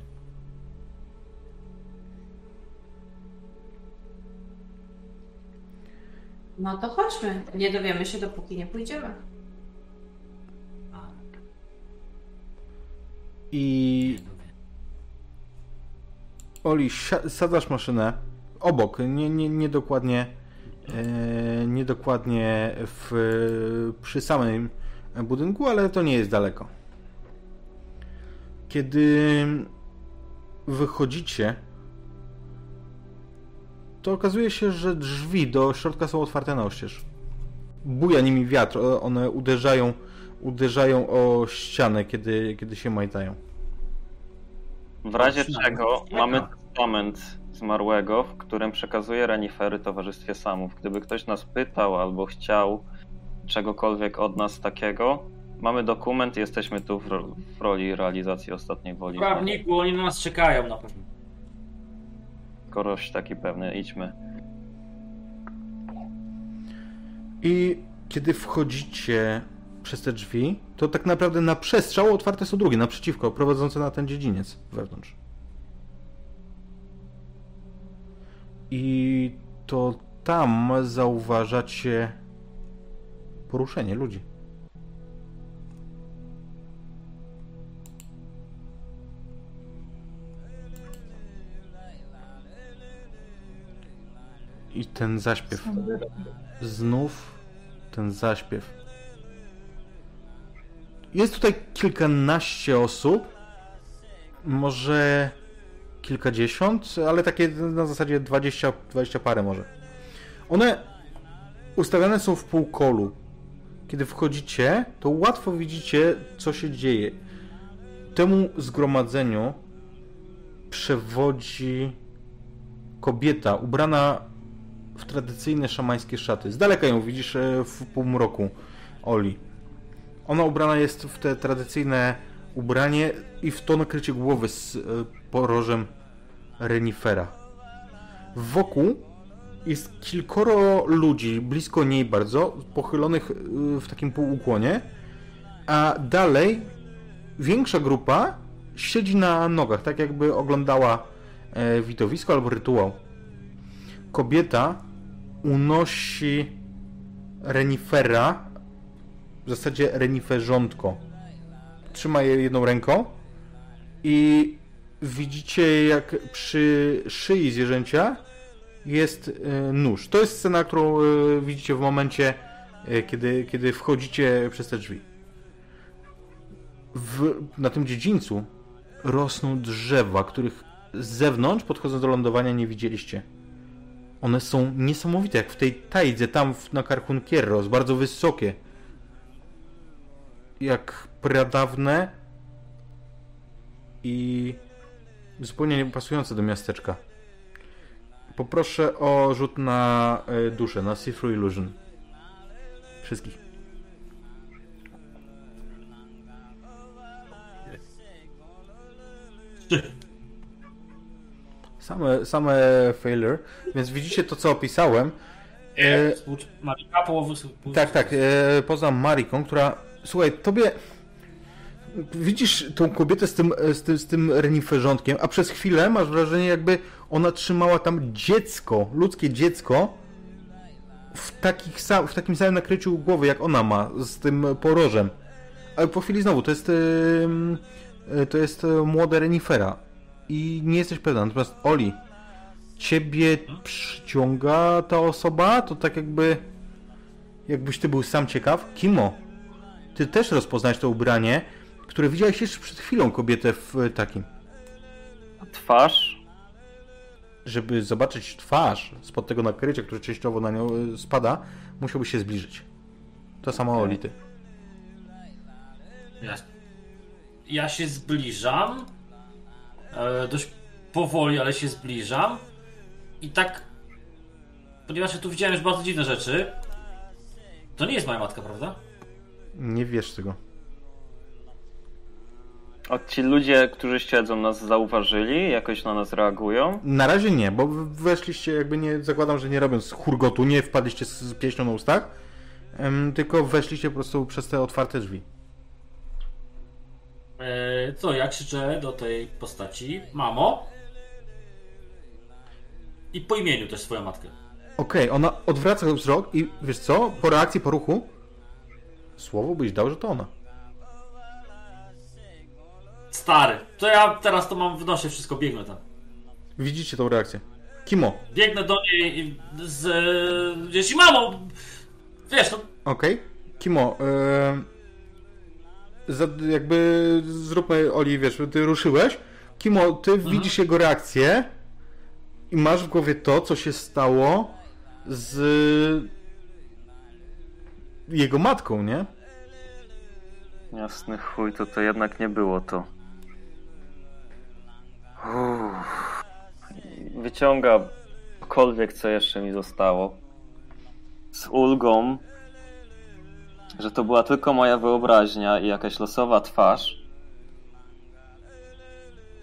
No to chodźmy. Nie dowiemy się, dopóki nie pójdziemy. I Oli, sadzasz maszynę obok, nie, nie, nie dokładnie, e, nie dokładnie w, przy samym budynku, ale to nie jest daleko. Kiedy wychodzicie, to okazuje się, że drzwi do środka są otwarte na oścież. Buja nimi wiatr, one uderzają, uderzają o ścianę, kiedy, kiedy się majtają. W razie czego mamy testament zmarłego, w którym przekazuje renifery Towarzystwie Samów. Gdyby ktoś nas pytał albo chciał czegokolwiek od nas takiego, mamy dokument i jesteśmy tu w, ro- w roli realizacji ostatniej woli. Prawniku, oni na nas czekają na pewno. Skoroś taki pewny, idźmy. I kiedy wchodzicie przez te drzwi, to tak naprawdę na przestrzał otwarte są drugie, naprzeciwko, prowadzące na ten dziedziniec wewnątrz. I to tam zauważacie poruszenie ludzi. I ten zaśpiew. Znów ten zaśpiew. Jest tutaj kilkanaście osób. Może kilkadziesiąt, ale takie na zasadzie 20, 20 parę może. One ustawiane są w półkolu. Kiedy wchodzicie, to łatwo widzicie, co się dzieje. Temu zgromadzeniu przewodzi kobieta ubrana w tradycyjne szamańskie szaty. Z daleka ją widzisz e, w półmroku, Oli. Ona ubrana jest w te tradycyjne ubranie i w to nakrycie głowy z e, porożem renifera. Wokół jest kilkoro ludzi, blisko niej bardzo, pochylonych e, w takim półukłonie, a dalej większa grupa siedzi na nogach, tak jakby oglądała widowisko albo rytuał. Kobieta unosi renifera, w zasadzie reniferzątko. Trzyma je jedną ręką i widzicie jak przy szyi zwierzęcia jest e, nóż. To jest scena, którą e, widzicie w momencie, e, kiedy, kiedy wchodzicie przez te drzwi. W, na tym dziedzińcu rosną drzewa, których z zewnątrz, podchodząc do lądowania, nie widzieliście. One są niesamowite, jak w tej tajdze, tam na Karkunkierros, bardzo wysokie. Jak pradawne i zupełnie nie pasujące do miasteczka. Poproszę o rzut na e, duszę, na See Illusion. Wszystkich. Same, same failure, więc widzicie to, co opisałem. E, Marika połowy... tak, tak, e, poza Mariką, która... Słuchaj, tobie... Widzisz tą kobietę z tym, z tym, z tym reniferzątkiem, a przez chwilę masz wrażenie, jakby ona trzymała tam dziecko, ludzkie dziecko, w, takich sam, w takim samym nakryciu głowy, jak ona ma, z tym porożem. Ale po chwili znowu, to jest, e, to jest młode renifera i nie jesteś pewna. Natomiast Oli, ciebie przyciąga ta osoba? To tak jakby jakbyś ty był sam ciekaw. Kimo, ty też rozpoznałeś to ubranie, które widziałeś jeszcze przed chwilą kobietę w takim. A twarz? Żeby zobaczyć twarz spod tego nakrycia, które częściowo na nią e, spada, musiałbyś się zbliżyć. To samo okay. Oli, ty. Ja, ja się zbliżam E, dość powoli, ale się zbliżam. I tak, ponieważ ja tu widziałem już bardzo dziwne rzeczy, to nie jest moja matka, prawda? Nie wiesz tego. A ci ludzie, którzy siedzą, nas zauważyli? Jakoś na nas reagują? Na razie nie, bo weszliście jakby nie, zakładam, że nie robiąc hurgotu, nie wpadliście z pieśnią na ustach, tylko weszliście po prostu przez te otwarte drzwi. E, co, ja krzyczę do tej postaci, mamo. I po imieniu też swoją matkę. Okej, okay, ona odwraca wzrok i wiesz co, po reakcji, po ruchu, słowo byś dał, że to ona. Stary, to ja teraz to mam, wnoszę wszystko, biegnę tam. Widzicie tą reakcję. Kimo. Biegnę do niej z... Jeśli mamo, wiesz, to... Okej. Okay. Kimo, yy jakby zróbmy, Oli, wiesz, ty ruszyłeś, Kimo, ty mhm. widzisz jego reakcję i masz w głowie to, co się stało z jego matką, nie? Jasny chuj, to to jednak nie było to. Uff. Wyciąga cokolwiek, co jeszcze mi zostało. Z ulgą że to była tylko moja wyobraźnia i jakaś losowa twarz.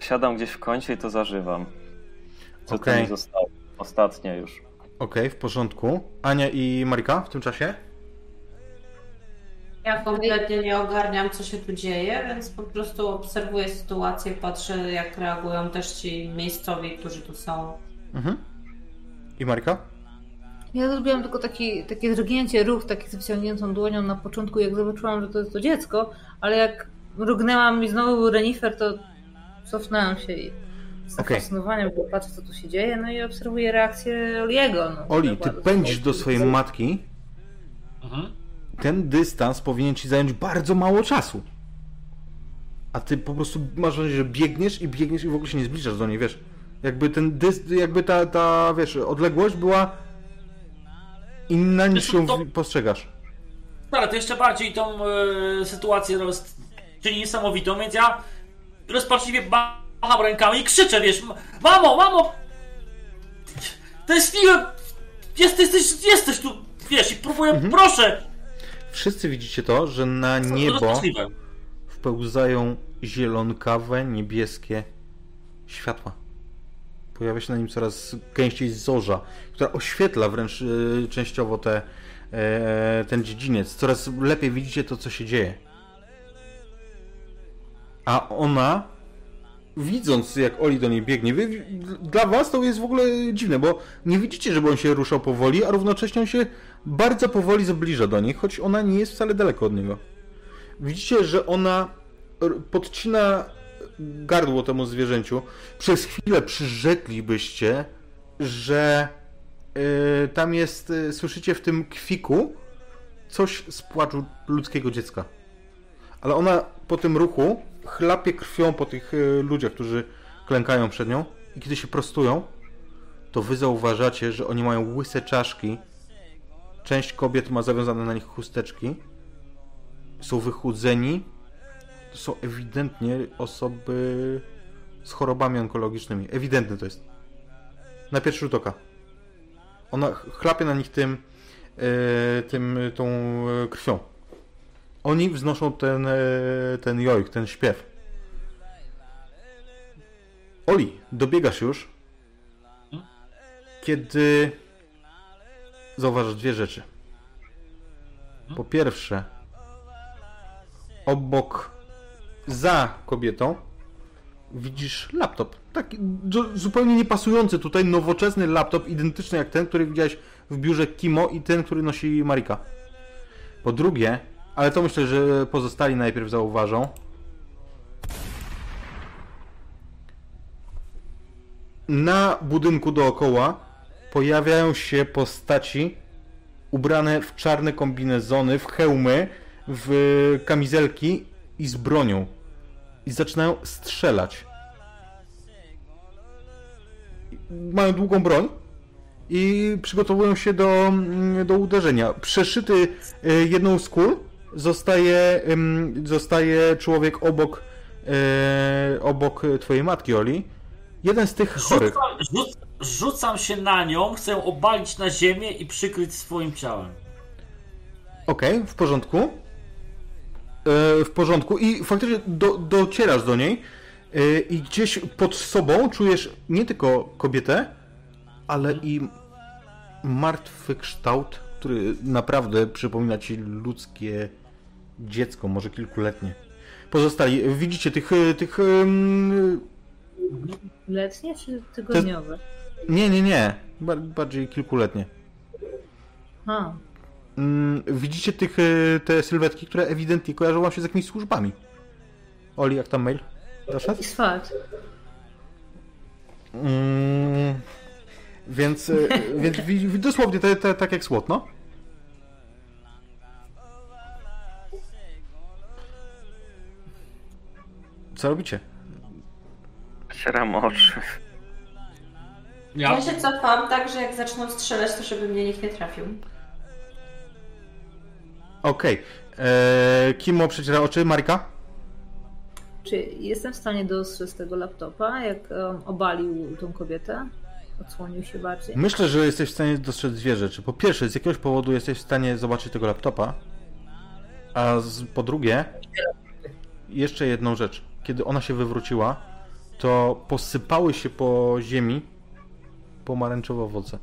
Siadam gdzieś w kącie i to zażywam. Co okay. to mi zostało? Ostatnie już. Okej, okay, w porządku. Ania i Marika w tym czasie? Ja kompletnie nie ogarniam, co się tu dzieje, więc po prostu obserwuję sytuację, patrzę, jak reagują też ci miejscowi, którzy tu są. Mhm. I Marika? Ja zrobiłam tylko taki, takie drgnięcie, ruch taki z wyciągniętą dłonią na początku, jak zobaczyłam, że to jest to dziecko, ale jak mrugnęłam i znowu był renifer, to cofnęłam się i z okay. fascynowaniem patrzę, co tu się dzieje, no i obserwuję reakcję Oliego. No, Oli, ty pędzisz do swojej matki. Mhm. Ten dystans powinien ci zająć bardzo mało czasu. A ty po prostu masz wrażenie, że biegniesz i biegniesz i w ogóle się nie zbliżasz do niej, wiesz? Jakby ten dys, jakby ta, ta, wiesz, odległość była inna niż ją to- postrzegasz. Ale to jeszcze bardziej tą e, sytuację roz... czyni niesamowitą, więc ja rozpaczliwie macham rękami i krzyczę, wiesz, mamo, mamo! Tęskniłem! Jesteś, jesteś, jesteś tu, wiesz, i próbuję, Mhm. proszę! Wszyscy widzicie to, że na niebo wpełzają zielonkawe, niebieskie światła. Pojawia się na nim coraz gęściej zorza, która oświetla wręcz e, częściowo te, e, ten dziedziniec. Coraz lepiej widzicie to, co się dzieje. A ona, widząc jak Oli do niej biegnie, wy, dla was to jest w ogóle dziwne, bo nie widzicie, żeby on się ruszał powoli, a równocześnie on się bardzo powoli zbliża do niej, choć ona nie jest wcale daleko od niego. Widzicie, że ona podcina gardło temu zwierzęciu. Przez chwilę przyrzeklibyście, że y, tam jest, y, słyszycie w tym kwiku coś z płaczu ludzkiego dziecka. Ale ona po tym ruchu chlapie krwią po tych y, ludziach, którzy klękają przed nią i kiedy się prostują, to wy zauważacie, że oni mają łyse czaszki. Część kobiet ma zawiązane na nich chusteczki są wychudzeni. Są ewidentnie osoby z chorobami onkologicznymi. Ewidentne to jest. Na pierwszy rzut oka. Ona ch- chlapie na nich tym, e, tym tą e, krwią. Oni wznoszą ten, e, ten jojk, ten śpiew. Oli, dobiegasz już, kiedy zauważasz dwie rzeczy. Po pierwsze, obok, za kobietą, widzisz laptop. Taki zu- zupełnie niepasujący tutaj, nowoczesny laptop, identyczny jak ten, który widziałeś w biurze Kimo i ten, który nosi Marika. Po drugie, ale to myślę, że pozostali najpierw zauważą. Na budynku dookoła pojawiają się postaci ubrane w czarne kombinezony, w hełmy, w kamizelki i z bronią. I zaczynają strzelać. Mają długą broń i przygotowują się do, mm, do uderzenia. Przeszyty e, jedną z kul zostaje, zostaje człowiek obok, e, obok twojej matki, Oli. Jeden z tych chorych. Rzucam, rzuc, rzucam się na nią, chcę obalić na ziemię i przykryć swoim ciałem. Okej, w porządku. E, w porządku. I faktycznie do, docierasz do niej e, i gdzieś pod sobą czujesz nie tylko kobietę, ale i martwy kształt, który naprawdę przypomina ci ludzkie dziecko, może kilkuletnie. Pozostali, widzicie tych, e, tych em, Letnie czy tygodniowe? nie, nie, nie, Bar- bardziej kilkuletnie. A, widzicie tych, e, te sylwetki, które ewidentnie kojarzą wam się z jakimiś służbami. Oli, jak tam mail? Doszedł? i swat. Mm, więc, e, (laughs) więc wi- wi- dosłownie te, te, tak jak słod, no. Co robicie? Cieram oczy. Ja, Ja się cofam tak, że jak zaczną strzelać, to żeby mnie nikt nie trafił. Okej. Okay. Kimo przeciera oczy? Marika? Czy jestem w stanie dostrzec tego laptopa, jak obalił tą kobietę? Odsłonił się bardziej? Myślę, że jesteś w stanie dostrzec dwie rzeczy. Po pierwsze, z jakiegoś powodu jesteś w stanie zobaczyć tego laptopa, a z, po drugie, jeszcze jedną rzecz. Kiedy ona się wywróciła, to posypały się po ziemi pomarańczowe owoce.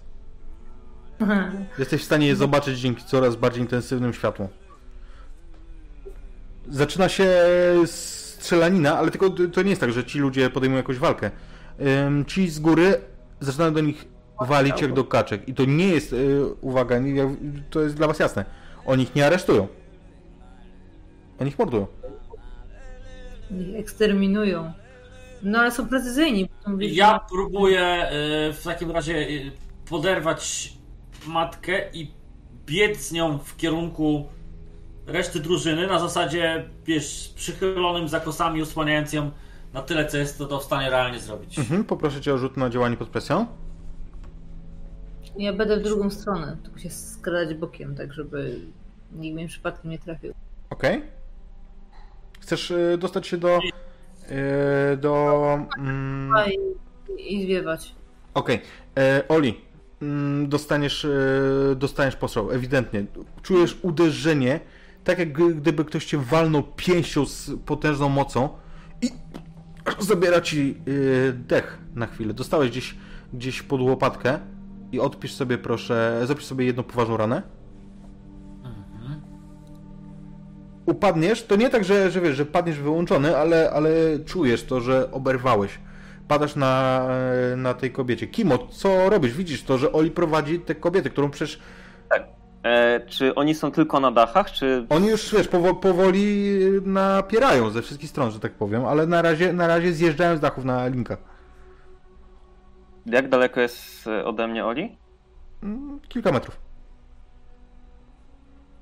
(laughs) Jesteś w stanie je zobaczyć dzięki coraz bardziej intensywnym światłom. Zaczyna się strzelanina, ale tylko to nie jest tak, że ci ludzie podejmują jakąś walkę. Ci z góry zaczynają do nich walić jak do kaczek. I to nie jest, y, uwaga, to jest dla was jasne. Oni ich nie aresztują. Oni ich mordują. Ich eksterminują. No ale są precyzyjni. ja próbuję y, w takim razie y, poderwać matkę i biec z nią w kierunku reszty drużyny na zasadzie, wiesz, przychylonym za kosami, osłaniając ją na tyle, co jest to, to w stanie realnie zrobić. Mhm, poproszę cię o rzut na działanie pod presją. Ja będę w drugą stronę, tylko się skradać bokiem, tak żeby nikt mnie przypadkiem nie trafił. Okej. Chcesz y, dostać się do... y, do... Mm, i, i zwiewać. Okej. E, Oli, dostaniesz, e, dostaniesz postrzał, ewidentnie. Czujesz uderzenie, tak jak gdy- gdyby ktoś cię walnął pięścią z potężną mocą i zabiera ci e, dech na chwilę. Dostałeś gdzieś, gdzieś pod łopatkę i odpisz sobie proszę, zapisz sobie jedną poważną ranę. Upadniesz, to nie tak, że, że wiesz, że padniesz wyłączony, ale, ale czujesz to, że oberwałeś. Padasz na, na tej kobiecie. Kimo, co robisz? Widzisz to, że Oli prowadzi tę kobietę, którą przecież E, czy oni są tylko na dachach, czy... oni już, wiesz, powo- powoli napierają ze wszystkich stron, że tak powiem, ale na razie, na razie zjeżdżają z dachów na linka. Jak daleko jest e, ode mnie Oli? Mm, Kilka metrów.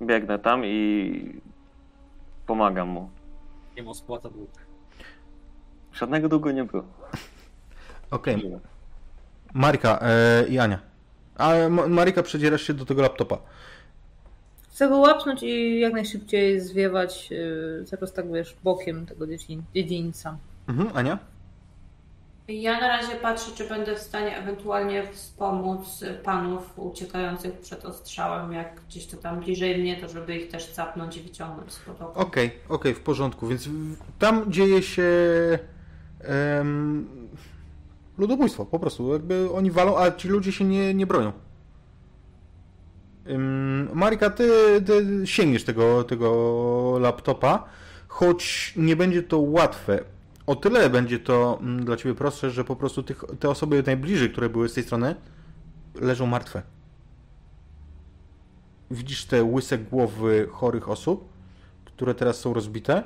Biegnę tam i pomagam mu. Nie ma spłata dług. Żadnego długo nie było. Okej. Marika e, i Ania. A Ma- Marika przedzierasz się do tego laptopa. Chcę go łapnąć i jak najszybciej zwiewać, yy, zaraz tak wiesz, bokiem tego dziedzin, dziedzińca. Mhm, Ania? Ja na razie patrzę, czy będę w stanie ewentualnie wspomóc panów uciekających przed ostrzałem, jak gdzieś to tam bliżej mnie, to żeby ich też capnąć i wyciągnąć z potoku. Okej, okej, w porządku. Więc tam dzieje się em, ludobójstwo, po prostu. Jakby oni walą, a ci ludzie się nie, nie bronią. Em, Marika, ty, ty sięgniesz tego, tego laptopa, choć nie będzie to łatwe. O tyle będzie to mm, dla ciebie prostsze, że po prostu tych, te osoby najbliżej, które były z tej strony, leżą martwe. Widzisz te łyse głowy chorych osób, które teraz są rozbite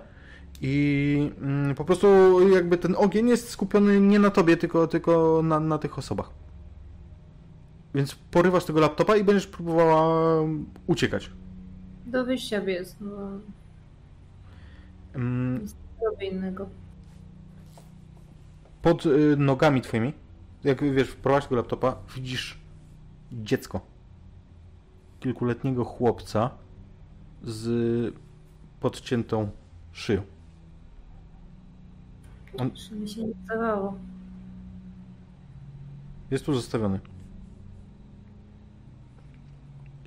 i mm, po prostu jakby ten ogień jest skupiony nie na tobie, tylko, tylko na, na tych osobach. Więc porywasz tego laptopa i będziesz próbowała uciekać. Do wyjścia biec, no Mm, robię innego. Pod y, nogami twoimi, jak wiesz, wprowadź tego laptopa, widzisz dziecko. Kilkuletniego chłopca z podciętą szyją. On Czy mi się nie zdawało. jest tu zostawiony.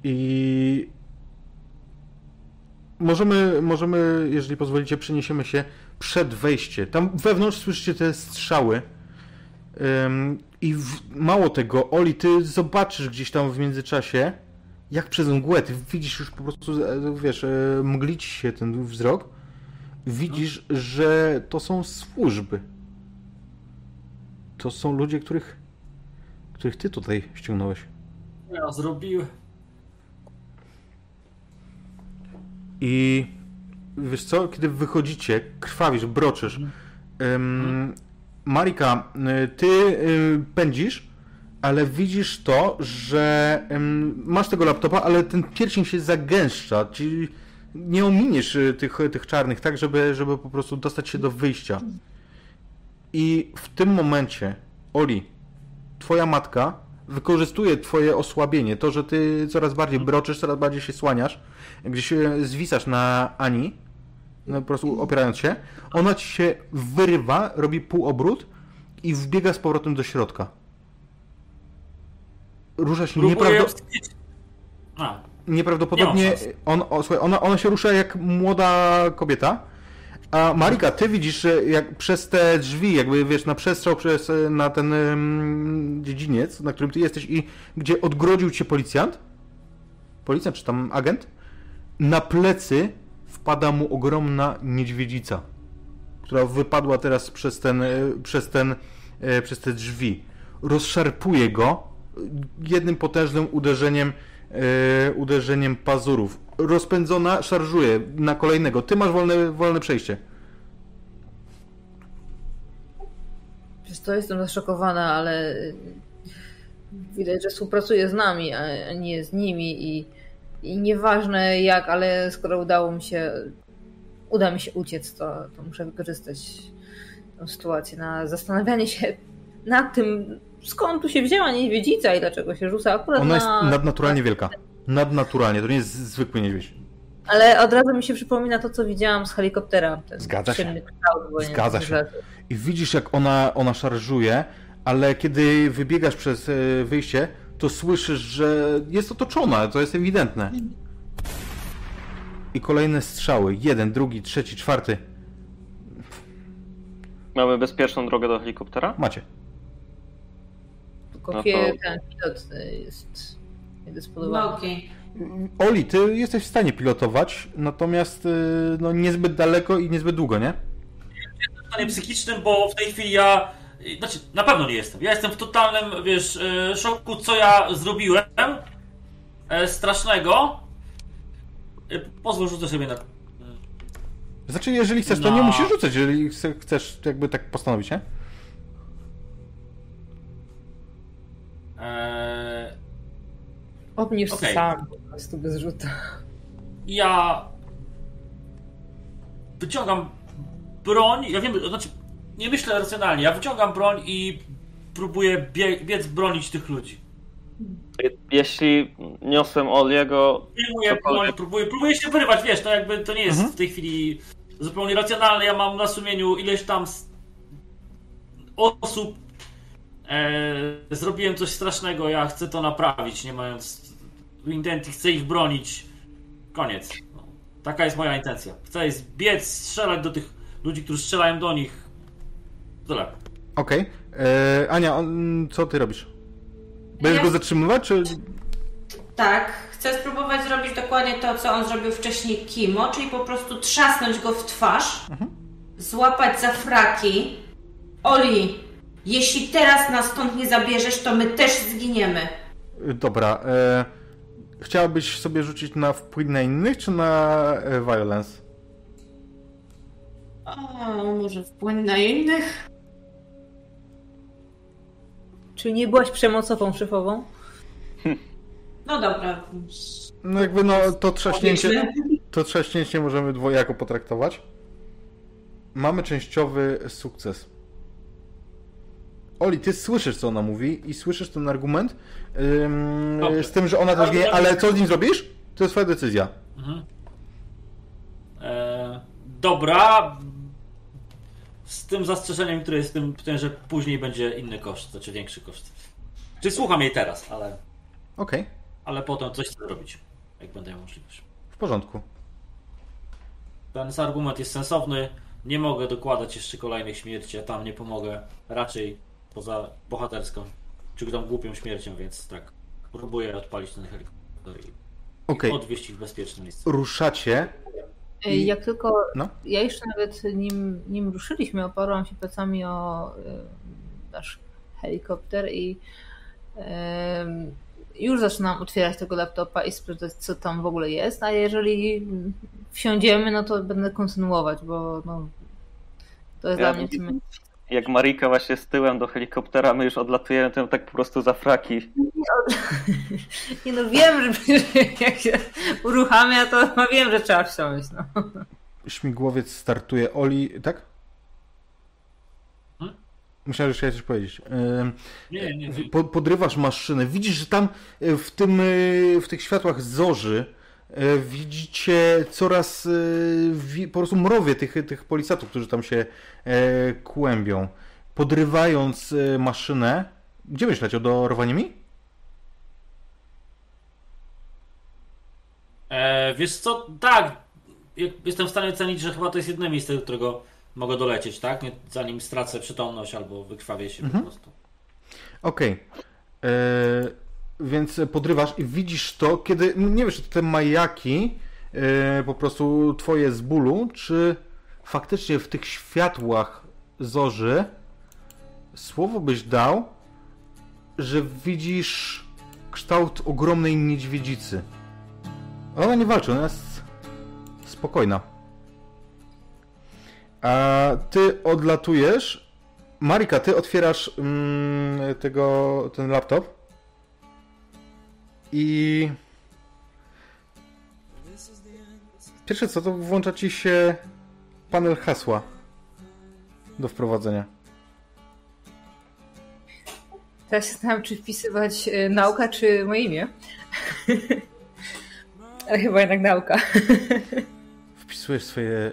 I możemy, możemy, jeżeli pozwolicie, przeniesiemy się przed wejście. Tam wewnątrz słyszycie te strzały. Ym, I w, mało tego, Oli, ty zobaczysz gdzieś tam w międzyczasie, jak przez mgłę, ty widzisz już po prostu, e, wiesz, e, mgli ci się ten wzrok. Widzisz, że to są służby. To są ludzie, których których ty tutaj ściągnąłeś. Ja zrobiłem. I wiesz co, kiedy wychodzicie, krwawisz, broczysz. Ym, Marika, y, ty y, pędzisz, ale widzisz to, że masz tego laptopa, ale ten pierścień się zagęszcza, czyli nie ominiesz y, tych, tych czarnych, tak, żeby, żeby po prostu dostać się do wyjścia. I w tym momencie, Oli, twoja matka wykorzystuje twoje osłabienie, to, że ty coraz bardziej broczysz, coraz bardziej się słaniasz, gdzie się zwisasz na Ani, no po prostu opierając się, ona ci się wyrywa, robi półobrót i wbiega z powrotem do środka. Rusza się Próbuję nieprawdopodobnie. Nie. On, o, słuchaj, ona, ona się rusza jak młoda kobieta. A Marika, ty widzisz, że jak przez te drzwi, jakby wiesz, na przestrzał, przez, e, na ten ym, dziedziniec, na którym ty jesteś i gdzie odgrodził cię policjant, policjant czy tam agent, na plecy wpada mu ogromna niedźwiedzica, która wypadła teraz przez ten, e, przez ten, e, przez te drzwi. Rozszarpuje go jednym potężnym uderzeniem, e, uderzeniem pazurów. Rozpędzona szarżuje na kolejnego. Ty masz wolne, wolne przejście. Przez to jestem zaszokowana, ale widać, że współpracuje z nami, a nie z nimi i, i nieważne jak, ale skoro udało mi się, uda mi się uciec, to, to muszę wykorzystać tą sytuację, na zastanawianie się nad tym, skąd tu się wzięła niedźwiedzica i dlaczego się rzuca akurat Ona na... jest nadnaturalnie wielka. Nadnaturalnie, to nie jest zwykły niedźwiedź. Ale od razu mi się przypomina to, co widziałam z helikoptera. Ten Zgadza się. kształt, Zgadza się. I widzisz, jak ona, ona szarżuje, ale kiedy wybiegasz przez e, wyjście, to słyszysz, że jest otoczona, to jest ewidentne. I kolejne strzały. Jeden, drugi, trzeci, czwarty. Mamy bezpieczną drogę do helikoptera? Macie. Tylko No to- ten pilot y, jest niedysponowany. Nogi. Oli, ty jesteś w stanie pilotować, natomiast e, no, niezbyt daleko i niezbyt długo, nie? w stanie psychicznym, bo w tej chwili ja. Znaczy, na pewno nie jestem. Ja jestem w totalnym, wiesz, e, szoku, co ja zrobiłem. e, Strasznego. E, Pozwól, rzucę sobie na. Znaczy, jeżeli chcesz, to No. nie musisz rzucać, jeżeli chce- chcesz jakby tak postanowić, nie? E, Obniż Okej. sam po prostu bez rzutu. ja. Wyciągam broń. Ja wiem, znaczy, nie myślę racjonalnie. Ja wyciągam broń i próbuję bie- biec bronić tych ludzi. Jeśli niosłem Oliego, Filmuję Cokolwiek. broń, próbuję, próbuję się wyrywać, wiesz, to jakby to nie jest Mhm. w tej chwili zupełnie racjonalne. Ja mam na sumieniu ileś tam osób. E, zrobiłem coś strasznego, ja chcę to naprawić, nie mając intencji, chcę ich bronić. Koniec. No, taka jest moja intencja. Chcę jest biec, strzelać do tych ludzi, którzy strzelają do nich. Tyle. Okej. E, Ania, on, co ty robisz? Będziesz Ja- go zatrzymywać, czy... Tak, chcę spróbować zrobić dokładnie to, co on zrobił wcześniej Kimo, czyli po prostu trzasnąć go w twarz, złapać za fraki. Oli, jeśli teraz nas stąd nie zabierzesz, to my też zginiemy. Dobra. E, chciałabyś sobie rzucić na wpływ na innych, czy na e, violence? O, może wpłynie na innych? Czy nie byłaś przemocową szefową? No dobra. No jakby no, to trzaśnięcie, to trzaśnięcie możemy dwojako potraktować. Mamy częściowy sukces. Oli, ty słyszysz, co ona mówi i słyszysz ten argument ym, z tym, że ona też wie, ale co z nim zrobisz? To jest twoja decyzja. E, dobra. Z tym zastrzeżeniem, które jest tym, że później będzie inny koszt, znaczy większy koszt. Czyli słucham jej teraz, ale, Okej, ale potem coś chcę zrobić, jak będę miał możliwość. w porządku. Ten argument jest sensowny. Nie mogę dokładać jeszcze kolejnych śmierci, ja tam nie pomogę. Raczej poza bohaterską, czy tam głupią śmiercią, więc tak. Próbuję odpalić ten helikopter i Okej, odwieźć ich w bezpieczne miejsce. ruszacie. I- Jak tylko. No. Ja jeszcze nawet nim, nim ruszyliśmy, oparłam się plecami o y, nasz helikopter i już zaczynam otwierać tego laptopa i sprawdzać, co tam w ogóle jest. A jeżeli wsiądziemy, no to będę kontynuować, bo no, to jest Ja dla mnie w tym jak Marika właśnie z tyłem do helikoptera, my już odlatujemy tym tak po prostu za fraki. Nie (laughs) no wiem, że (laughs) jak się uruchamia, to no wiem, że trzeba wsiąść. No. Śmigłowiec startuje. Oli, tak? Hmm? Musiałem jeszcze coś powiedzieć. Nie, nie, nie. Po- podrywasz maszynę. Widzisz, że tam e, w, tym, e, w tych światłach zorzy widzicie coraz e, po prostu mrowie tych, tych policjantów, którzy tam się e, kłębią. Podrywając e, maszynę. Gdzie byś leciał? Do Rowaniemi? E, wiesz co, tak, jestem w stanie ocenić, że chyba to jest jedno miejsce, do którego mogę dolecieć, tak? Zanim stracę przytomność albo wykrwawię się Mhm. po prostu. Okej. E, Więc podrywasz i widzisz to, kiedy. Nie wiesz, czy te majaki e, po prostu twoje z bólu, czy faktycznie w tych światłach zorzy słowo byś dał, że widzisz kształt ogromnej niedźwiedzicy. Ona nie walczy, ona jest spokojna. A ty odlatujesz. Marika, ty otwierasz mm, tego, ten laptop i pierwsze co, to włącza ci się panel hasła. do wprowadzenia. Teraz się zastanawiam, czy wpisywać e, nauka, czy moje imię. (laughs) Ale chyba jednak nauka. (laughs) Wpisujesz swoje,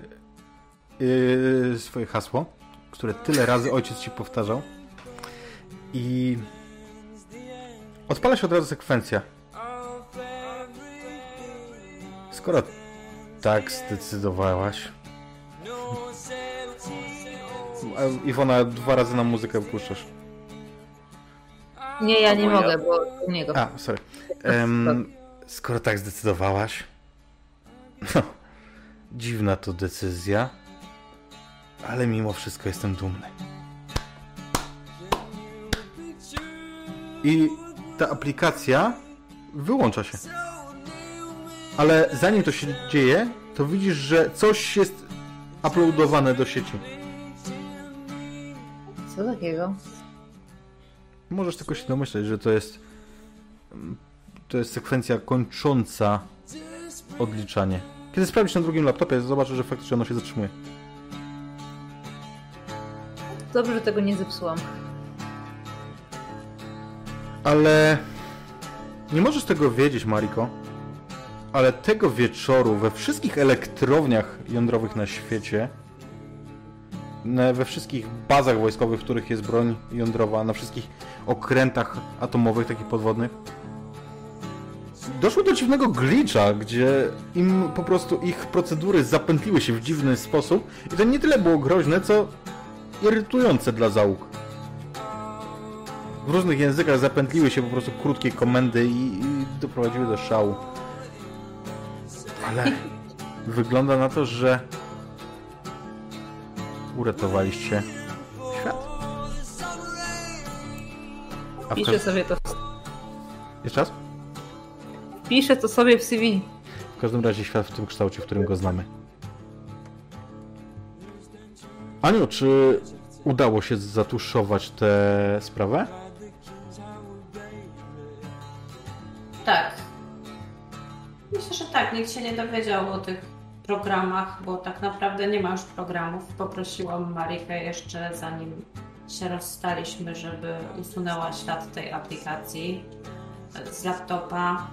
yy, swoje hasło, które tyle razy ojciec ci powtarzał. I odpala się od razu sekwencja. Skoro tak zdecydowałaś. A Iwona, dwa razy na muzykę puszczasz. Nie, ja nie Albo ja. mogę, bo u niego. A, sorry. Em, skoro tak zdecydowałaś. No, dziwna to decyzja. Ale mimo wszystko jestem dumny. I ta aplikacja wyłącza się. Ale zanim to się dzieje, to widzisz, że coś jest uploadowane do sieci. Co takiego? Możesz tylko się domyśleć, że to jest mm, to jest sekwencja kończąca odliczanie. Kiedy sprawdzisz na drugim laptopie, zobaczysz, że faktycznie ono się zatrzymuje. Dobrze, że tego nie zepsułam. Ale nie możesz tego wiedzieć, Mariko. Ale tego wieczoru we wszystkich elektrowniach jądrowych na świecie, we wszystkich bazach wojskowych, w których jest broń jądrowa, na wszystkich okrętach atomowych, takich podwodnych, doszło do dziwnego glitcha, gdzie im po prostu ich procedury zapętliły się w dziwny sposób i to nie tyle było groźne, co irytujące dla załóg. W różnych językach zapętliły się po prostu krótkie komendy i, i doprowadziły do szału. Ale wygląda na to, że uratowaliście świat. A Piszę sobie to. Jeszcze raz? Piszę to sobie w CV. W każdym razie świat w tym kształcie, w którym go znamy. Aniu, czy udało się zatuszować tę sprawę? Myślę, że tak. Nikt się nie dowiedział o tych programach, bo tak naprawdę nie ma już programów. Poprosiłam Marikę jeszcze zanim się rozstaliśmy, żeby usunęła ślad tej aplikacji z laptopa.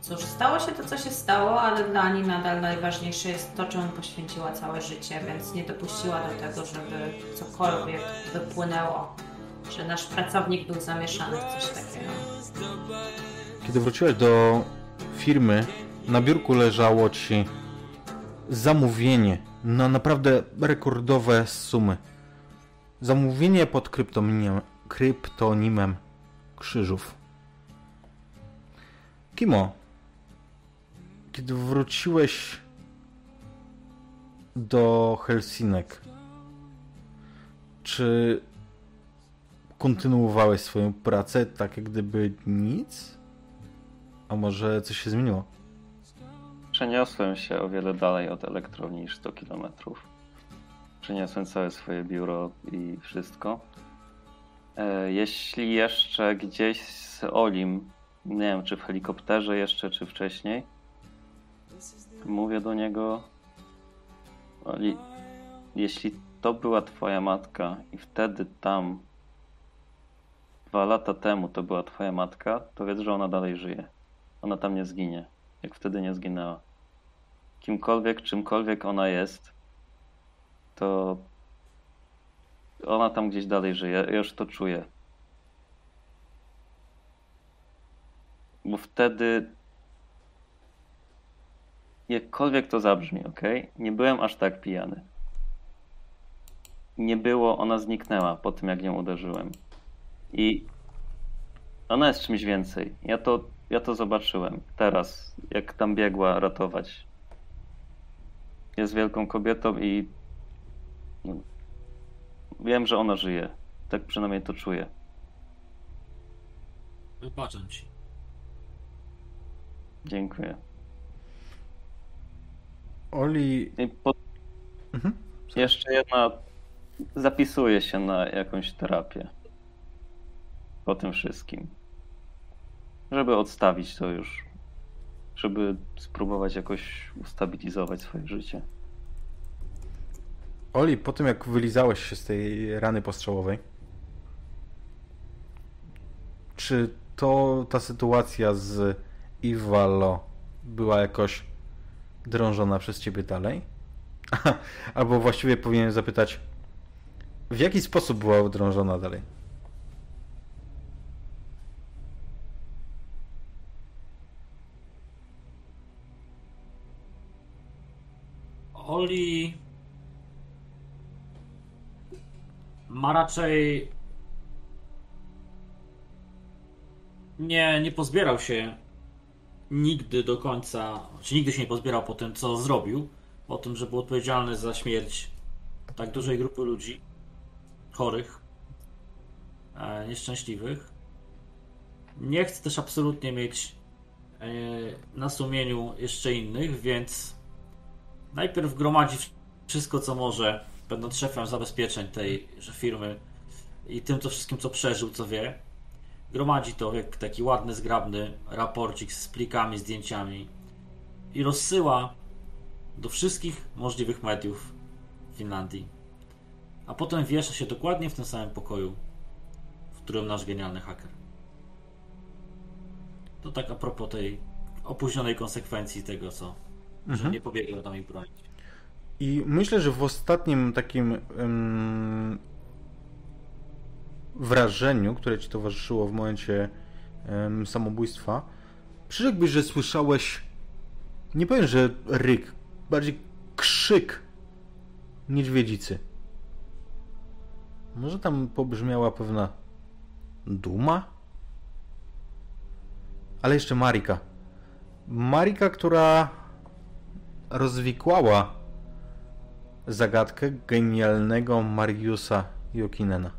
Cóż, stało się to, co się stało, ale dla Ani nadal najważniejsze jest to, czemu poświęciła całe życie, więc nie dopuściła do tego, żeby cokolwiek wypłynęło, że nasz pracownik był zamieszany w coś takiego. Kiedy wróciłeś do firmy, na biurku leżało ci zamówienie na naprawdę rekordowe sumy. Zamówienie pod kryptonimem, kryptonimem Krzyżów. Kimo, kiedy wróciłeś do Helsinek, czy kontynuowałeś swoją pracę tak jak gdyby nic? A może coś się zmieniło? Przeniosłem się o wiele dalej od elektrowni niż 100 km. Przeniosłem całe swoje biuro i wszystko. E, Jeśli jeszcze gdzieś z Olim, nie wiem czy w helikopterze jeszcze, czy wcześniej, mówię do niego: Oli, jeśli to była twoja matka i wtedy tam, dwa lata temu to była twoja matka, to wiedz, że ona dalej żyje. Ona tam nie zginie, jak wtedy nie zginęła kimkolwiek, czymkolwiek ona jest, to ona tam gdzieś dalej żyje. Ja już to czuję. Bo wtedy jakkolwiek to zabrzmi, ok? Nie byłem aż tak pijany. Nie było, ona zniknęła po tym, jak ją uderzyłem. I ona jest czymś więcej. Ja to, ja to zobaczyłem teraz, jak tam biegła ratować jest wielką kobietą i no, wiem, że ona żyje. Tak przynajmniej to czuję. Wybaczę ci. Dziękuję. Oli. I po... Mhm. Jeszcze jedna. Zapisuję się na jakąś terapię. Po tym wszystkim. Żeby odstawić to już. Żeby spróbować jakoś ustabilizować swoje życie. Oli, po tym jak wylizałeś się z tej rany postrzałowej, czy to ta sytuacja z Ivalo była jakoś drążona przez ciebie dalej? (laughs) Albo właściwie powinienem zapytać, w jaki sposób była drążona dalej? Oli ma raczej nie, nie pozbierał się nigdy do końca, czy nigdy się nie pozbierał po tym, co zrobił, po tym, że był odpowiedzialny za śmierć tak dużej grupy ludzi chorych, e, nieszczęśliwych. Nie chce też absolutnie mieć e, na sumieniu jeszcze innych, więc najpierw gromadzi wszystko, co może, będąc szefem zabezpieczeń tejże firmy i tym, co wszystkim, co przeżył, co wie. Gromadzi to jak taki ładny, zgrabny raporcik z plikami, zdjęciami i rozsyła do wszystkich możliwych mediów w Finlandii. A potem wiesza się dokładnie w tym samym pokoju, w którym nasz genialny haker. To tak a propos tej opóźnionej konsekwencji tego, co mhm. że nie pobiegł tam ich bronić. I myślę, że w ostatnim takim um, wrażeniu, które ci towarzyszyło w momencie um, samobójstwa, przyrzekłbyś, że słyszałeś, nie powiem, że ryk, bardziej krzyk niedźwiedzicy. Może tam pobrzmiała pewna duma? Ale jeszcze Marika. Marika, która rozwikłała zagadkę genialnego Mariusa Jokinena.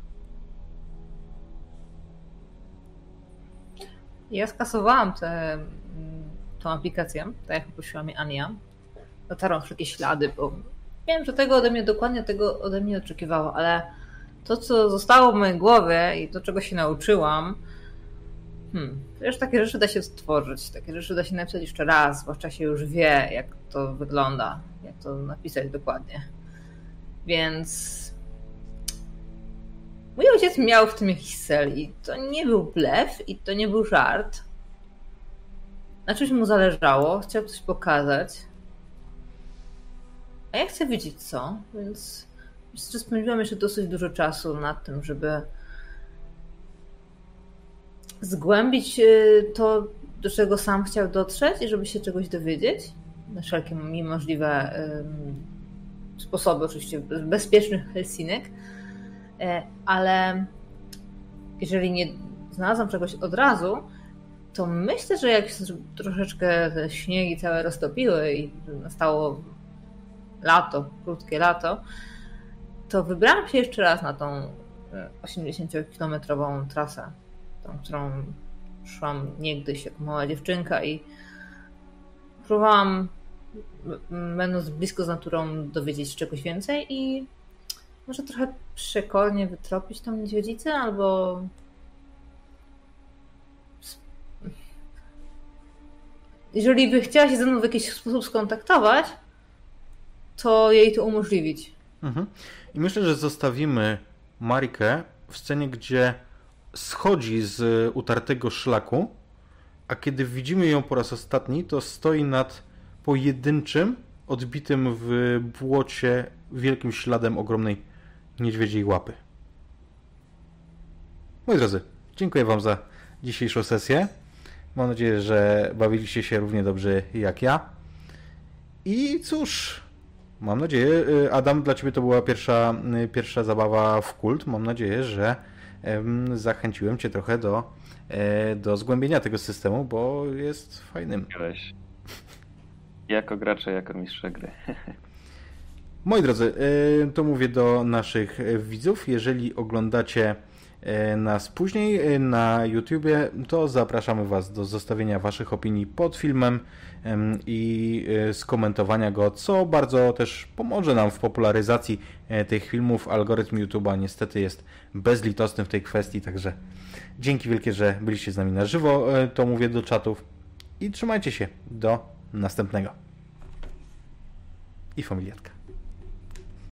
Ja skasowałam tę aplikację, tak jak poprosiła mnie Ania. Dotarłam wszelkie ślady, bo wiem, że tego ode mnie dokładnie tego ode mnie oczekiwała, ale to, co zostało w mojej głowie i to, czego się nauczyłam, hmm, wiesz, takie rzeczy da się stworzyć, takie rzeczy da się napisać jeszcze raz, zwłaszcza się już wie, jak to wygląda, jak to napisać dokładnie. Więc mój ojciec miał w tym jakiś cel i to nie był blef i to nie był żart. Na czymś mu zależało, chciał coś pokazać. A ja chcę wiedzieć co, więc spędziłam jeszcze dosyć dużo czasu nad tym, żeby zgłębić y, to, do czego sam chciał dotrzeć i żeby się czegoś dowiedzieć? Na wszelkie możliwe sposoby, oczywiście bezpiecznych Helsinek, e, ale jeżeli nie znalazłam czegoś od razu, to myślę, że jak się troszeczkę te śniegi całe roztopiły i nastało lato, krótkie lato, to wybrałam się jeszcze raz na tą 80-kilometrową e, trasę, tą, którą szłam niegdyś jako mała dziewczynka i próbowałam będąc blisko z naturą dowiedzieć czegoś więcej i może trochę przekornie wytropić tą niedźwiedzicę albo jeżeli by chciała się ze mną w jakiś sposób skontaktować, to jej to umożliwić. Mhm. I myślę, że zostawimy Marikę w scenie, gdzie schodzi z utartego szlaku, a kiedy widzimy ją po raz ostatni, to stoi nad pojedynczym, odbitym w błocie wielkim śladem ogromnej niedźwiedziej łapy. Moi drodzy, dziękuję Wam za dzisiejszą sesję. Mam nadzieję, że bawiliście się równie dobrze jak ja. I cóż, mam nadzieję, y, Adam, dla Ciebie to była pierwsza, y, pierwsza zabawa w kult. Mam nadzieję, że zachęciłem Cię trochę do, e, do zgłębienia tego systemu, bo jest fajnym. Jako gracze, jako mistrze gry. Moi drodzy, e, to mówię do naszych widzów. Jeżeli oglądacie nas później e, na YouTubie, to zapraszamy Was do zostawienia Waszych opinii pod filmem i skomentowania go, co bardzo też pomoże nam w popularyzacji tych filmów. Algorytm YouTube'a niestety jest bezlitosny w tej kwestii, także dzięki wielkie, że byliście z nami na żywo. To mówię do czatów i trzymajcie się. Do następnego. I familiatka.